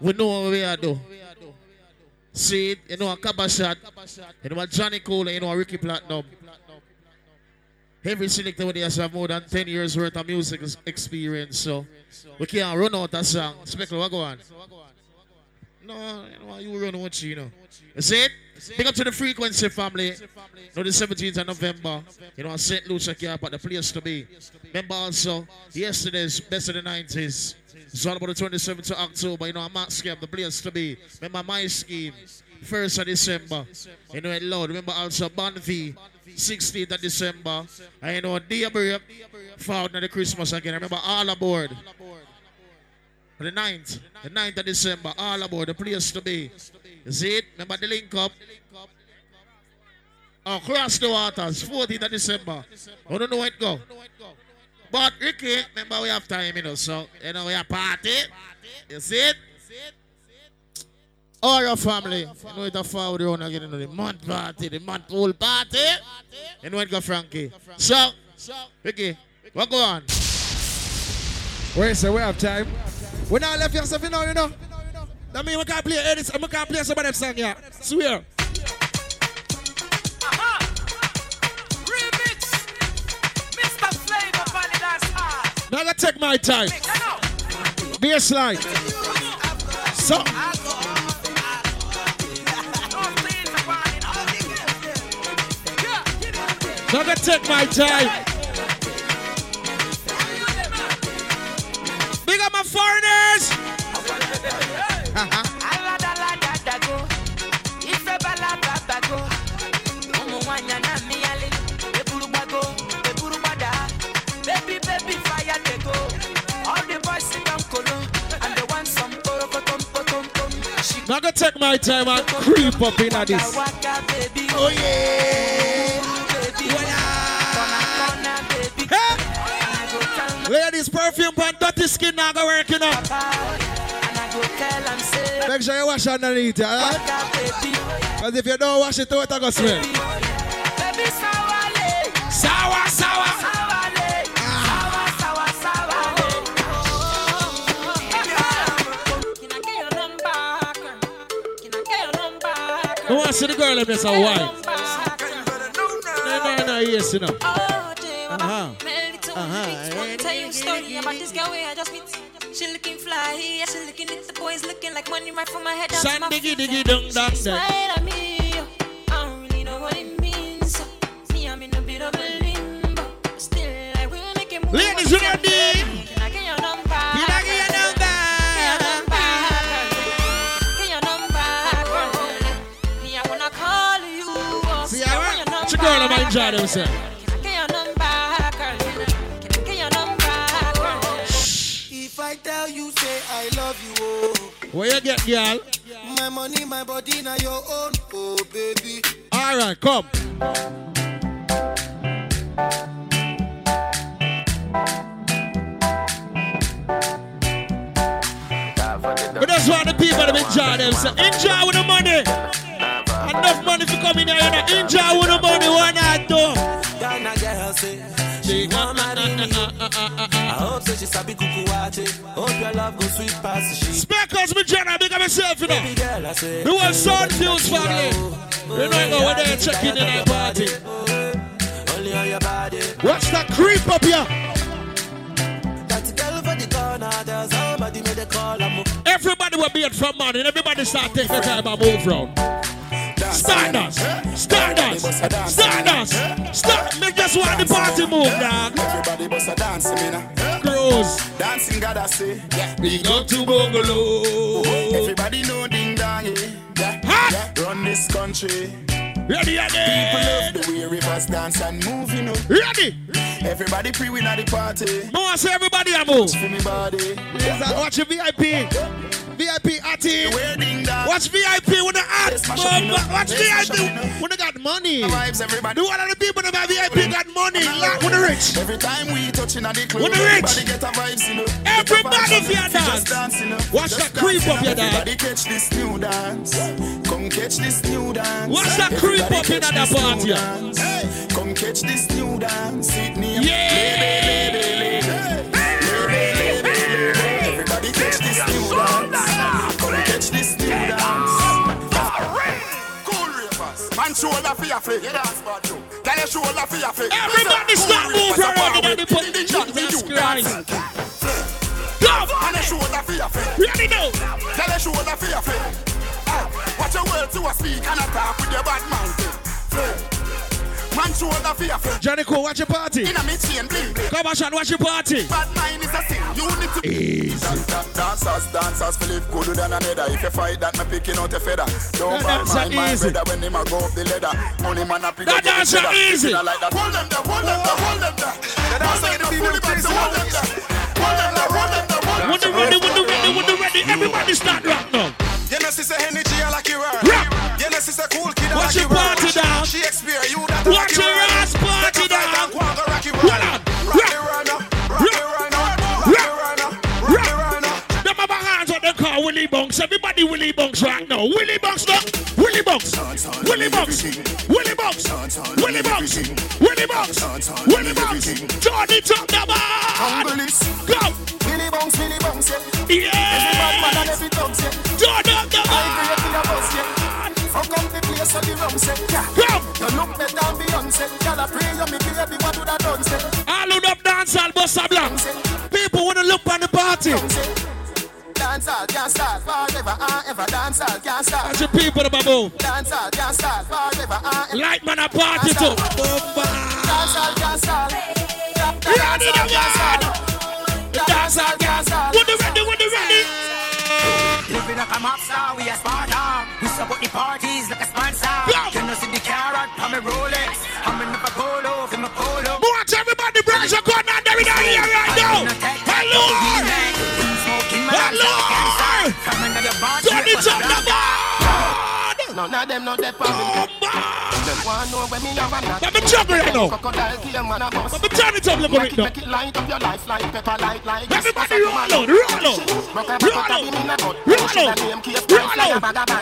we know what we are do. See you know, a Cabba shot, you know, a Johnny Cole, you know, a Ricky Platinum. Every selector with us have more than 10 years worth of music experience, so we can't run out of song. Speckle, what go on? No, you know, you run out, you know. See it? Big up to the frequency family. No, the 17th of November. You know, St. Lucia Camp at the place to be. Remember also, yesterday's best of the 90s. It's all about the 27th of October. You know, a Max Camp, the place to be. Remember my scheme. 1st of December. You know, Lord. Remember also Banvi. 16th of December. And you know, Daybreak. Found the Christmas again. Remember, all aboard. The 9th, the 9th of December, all aboard the place to be. See it? Remember the link up? Oh, cross the waters, 14th of December. I don't know where it go. But Ricky, remember we have time, you know, so, you know, we have party. See it? All your family, you know, it's a forward you know, the month party, the month pool party. You know, it go Frankie. So, Ricky, what go on? Wait, so we have time. We not left yourself, you know, you know. That mean we can't play edits, we can't play some of them song, yeah. Swear. Mr. Flavor on the. Now I gotta take my time. Baseline. So. Now I gotta take my time. Big up my foreigners. I want the baby, baby, fire they go. All the boys sit down colo, and they want some poro potom potom pom. She Now I gotta take my time and creep up in at this. Oh yeah. Ladies, perfume and dirty skin now go working up. Make sure you wash underneath, alright? Because if you don't wash it out, it go smell. Sour, sour. I get your number? Can I get your number? I want to see the girl in this a while. No, no, no, yes, you know. Uh-huh. Uh-huh. Wanna tell you a story about this girl I just meet. She looking fly, yeah, she looking at the boys looking like money right from my head down to my diggy feet. diggy dung dung She smile at me, I don't really know what it means. Me, I'm in a bit of a limbo. Still, I will make it move. Ladies, you ready? Can I get your number? Can I get your number? Get your number, girl. Your number, I love you, oh. Where you get, girl? My money, my body, now your own, oh baby. All right, come. But that's why the people that enjoy themselves. Enjoy with the money. Enough money for coming here, you know. Enjoy with the money, why not do? Ghana girl say she want marry me. I hope so she sabi kuku watch it. Hope your love go sweet past the sheet. Speckles, me Jenna, big up myself, you know. Baby girl, I say The whole oh, Sound Fuse family. You know, you know, when they're checking in our party. Oh, only on your body. Watch that creep up here. That girl for the corner, there's somebody made a call. Everybody will be at from money and everybody start taking the time and move round. Stardust, Stardust, Stardust, Start. Me just want the party move, dog. Everybody bust a dance, me now. Cruise. Dancing, I say. We go to Bungalow. Uh-huh. Everybody know ding dong, yeah. yeah. Run this country. Ready, ready. People love the way rivers dance and move, you know. Ready. Everybody pre win at the party. No, I see everybody a move. For me body. Yes, watch your VIP. VIP Atty. Watch VIP with the act. Watch VIP when they got money. The one of the people that got VIP got money. Like with the rich. Every time we touch in the club, With the rich. everybody get a vibes, you know. Everybody dance. dancing, you know. Watch that creep up your dance. Everybody catch this new dance. Come catch this new dance. Watch that creep up in that party. Come catch this new dance. Sydney. Yeah. Shoulder for your flick. You dance bad too. Tell your shoulder for your flick. Everybody start moving around in the put Jesus Christ. Come. Man your shoulder for your flick. Ready now. Tell your shoulder for your flick. Hey, Watch your words to a speak and attack with your bad man. Flick. Man shoulder for your. Johnny Cole, watch your party. In a me chain bling bling. Come on, Sean, watch your party. Bad mind is a sin. Unity. Easy. Dancers, dancers, Philip good than another. If you fight that, me picking out a feather. Don't That bad mind my easy. brother when him a go up the ladder. Money man a pick That up the dancer cheddar. easy. Like that. Hold them there, hold them there, hold them there. The dancer get the fully back, so hold them there. Hold them there, hold them there, hold them When they there. ready, when they ready, when they ready, everybody start rock now. You know, sister energy, I like you. Rock. You know, sister cool kid, I Watch like your you her. party down. Shakespeare, you that Watch like your ass party Willie Bunks. Everybody Willie Bunks right now. Willie Bunks now. Willie Bunks. Willie Bunks. Willie Bunks. Willie Bunks. Willie Bunks. Willie Bunks. Johnny top man. Go. Billy bounce, Billy bounce, yeah. Yeah. Every bad man and every thugs, yeah. Johnny up the I agree in a bus, yeah. Fuck up the place so the rum say, yeah. Come. You look better than Beyonce. Y'all a pray you me baby, what would I done say? All of them dance all bust a blank. People wanna look on the party. All can't start forever, uh, ever dance all can't start. That's the people that move. Dance all can't start forever, uh, ever. Like man a party too. Dance all can't start. Ready the man. Dance all can't start. When they ready, when they ready. Living like a mob star, we a Sparta. We support the parties like a sponsor. You know see the carrot from me Rolex. I'm in the polo, in my polo. Watch everybody branch your gun and they're in here right now. Hello. Hello. Johnny top the man. None of them know that problem. Them want know when me have a knock. Let me juggle it now. Crocodile kill man a bust. Let me turn it up, look at Make it now. Make it light up your life like pepper light like. Everybody roll out, roll out. Roll out. Roll out. Roll out.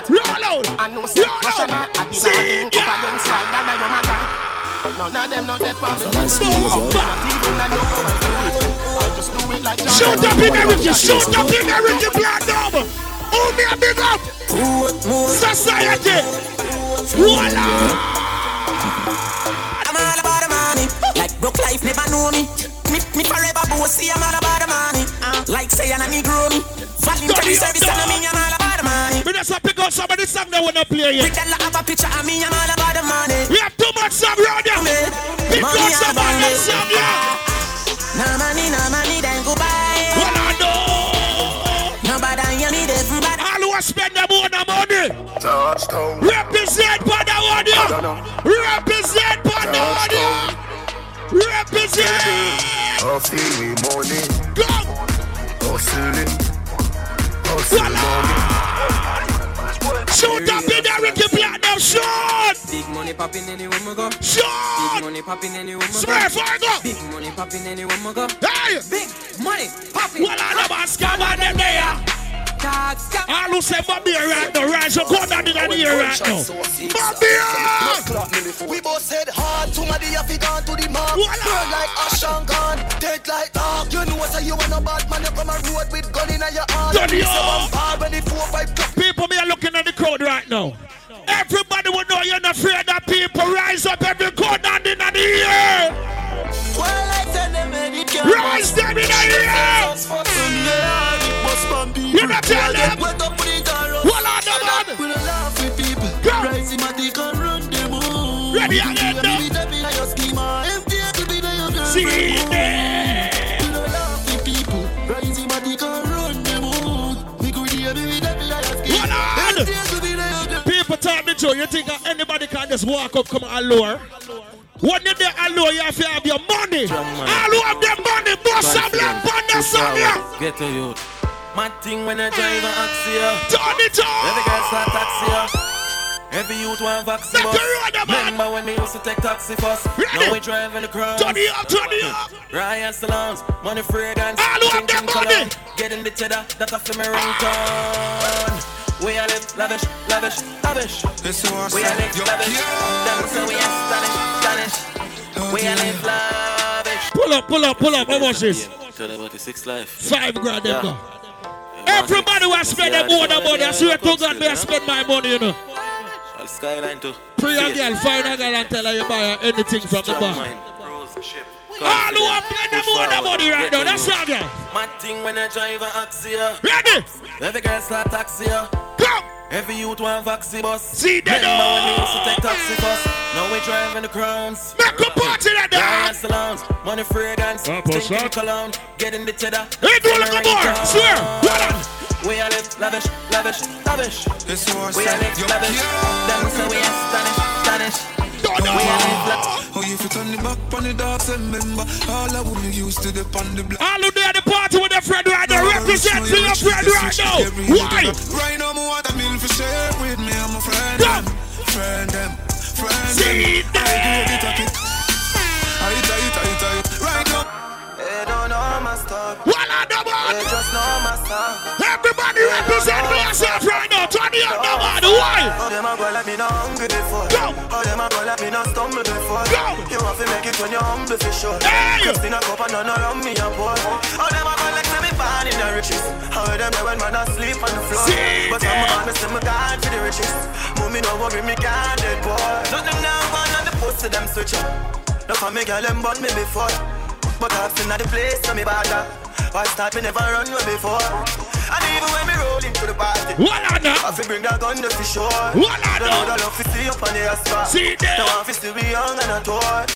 Roll out. I know say Russian at the line, cup of them slide down like your mother. None of them know that problem. Not even I know how I do it. I just do it like John Shoot up in Lennon. there, Ricky. Shoot up in there, Ricky Blackdom. Who me a big up? Society. Voila. I'm all about the money. Like broke life never know me. Me, me forever bossy, I'm all about the money. Uh. Like say I'm a Negro me. Voluntary service and I mean I'm all about the money. We just pick up some of the song that wanna play yet. Pretend I have a picture of me, I'm all about the money. We have too much song around here. Pick up some of and the song, yeah. No money, no money, then goodbye. Who spend them own money. Touchdown. Represent for the one. Represent for the one. Represent. Hustling money. Go. Hustling. Hustling money. Shoot up in there, Ricky Platinum. Shoot. Big money popping anywhere we go. Shoot. Big money popping anywhere we go. Swear for go. Big money popping anywhere we go. Hey. Big money popping. Well, I know about scam on them there. All who say Bobby right now, rise up, go down in the air right now. Bobby! We both said hard, to somebody have to gone to the mark. Burn like ash and gone, dead like dog. You know what you want a bad man, you come a road with gun in your hand. Done yo. Say one bar when the four five. People, me are looking at the crowd right now. Everybody will know you're not afraid that people rise up every go down in the air. Well, I tell them, man, it can't Rise them in the air. You not tell them. Up. Well, on the man. And and. Ready to be the. See people. And to talk truth. You think anybody can just walk up, come and lower? When you're there alone, you have to have your money. All who have their money, lamp on the sun, yeah. Get to youth. Mad thing when I drive a Axia. Turn it on. Every girl start taxi. Every youth want vaccine bus. Remember when we used to take taxi first? Now we drive in the crowd. Turn it up, turn it up. Ryan salons, money fragrance. All who have them money. Getting the cheddar, that off me ringtone. We are live lavish, lavish, lavish. We are live lavish. Them say we astonish, astonish. We are live lavish. Pull up, pull up, pull up. How much is? Tell about the six life. Five grand, them go. Everybody will spend them more than money. I swear to God, may I spend my money, you know. I'll skyline too. Pray a girl, find a girl and tell her you buy her anything from the bar. All who are spend them more than money right now, that's all, girl. Mad thing when I drive a Axia. Ready? Every girl start taxi. Come. Every youth want vaccine bus. See that Remember when we used to take taxi first? Now we driving the crowns. Make a party that day. Ryan salons, money fragrance, Up, push stinking up. cologne, getting the cheddar. Hey, do like a bar. Swear. What up? We are live lavish, lavish, lavish. This was We are live yo, lavish. Them say we astonish, astonish. We are. Oh, if you turn the back on the dogs, remember all I would used to the on the block. All who there at the party with their friend right now, represent for your friend right now. Why? Right now, I want a meal for share with me. I'm a friend. Them, friend them, friend See them. I do it, I it. I it, I it, I it, it. Right now. They don't know my story. One on the board. They just know my song. Represent for yourself right now. Turn the up the board. Why? Oh, them a go like me no hungry before. Go. Oh, them a go like me no stumble before. Go. You have to make it when you're humble for sure. Hey. In a cup and none around me a pour. Oh, them a go say me born in the riches. How them there when man asleep on the floor. See but I'm on me say me God the riches. Mommy no worry me can't dead boy. Nothing now one on the pussy them switch up. No for me girl them bought me before. But I've seen the place so me up. Why start me never run way before. And even when me roll into the party, What on the? I fi bring that gun to for sure. What I Don't know the love fi see up on the asphalt. See there. Now I fi still be young and a toy.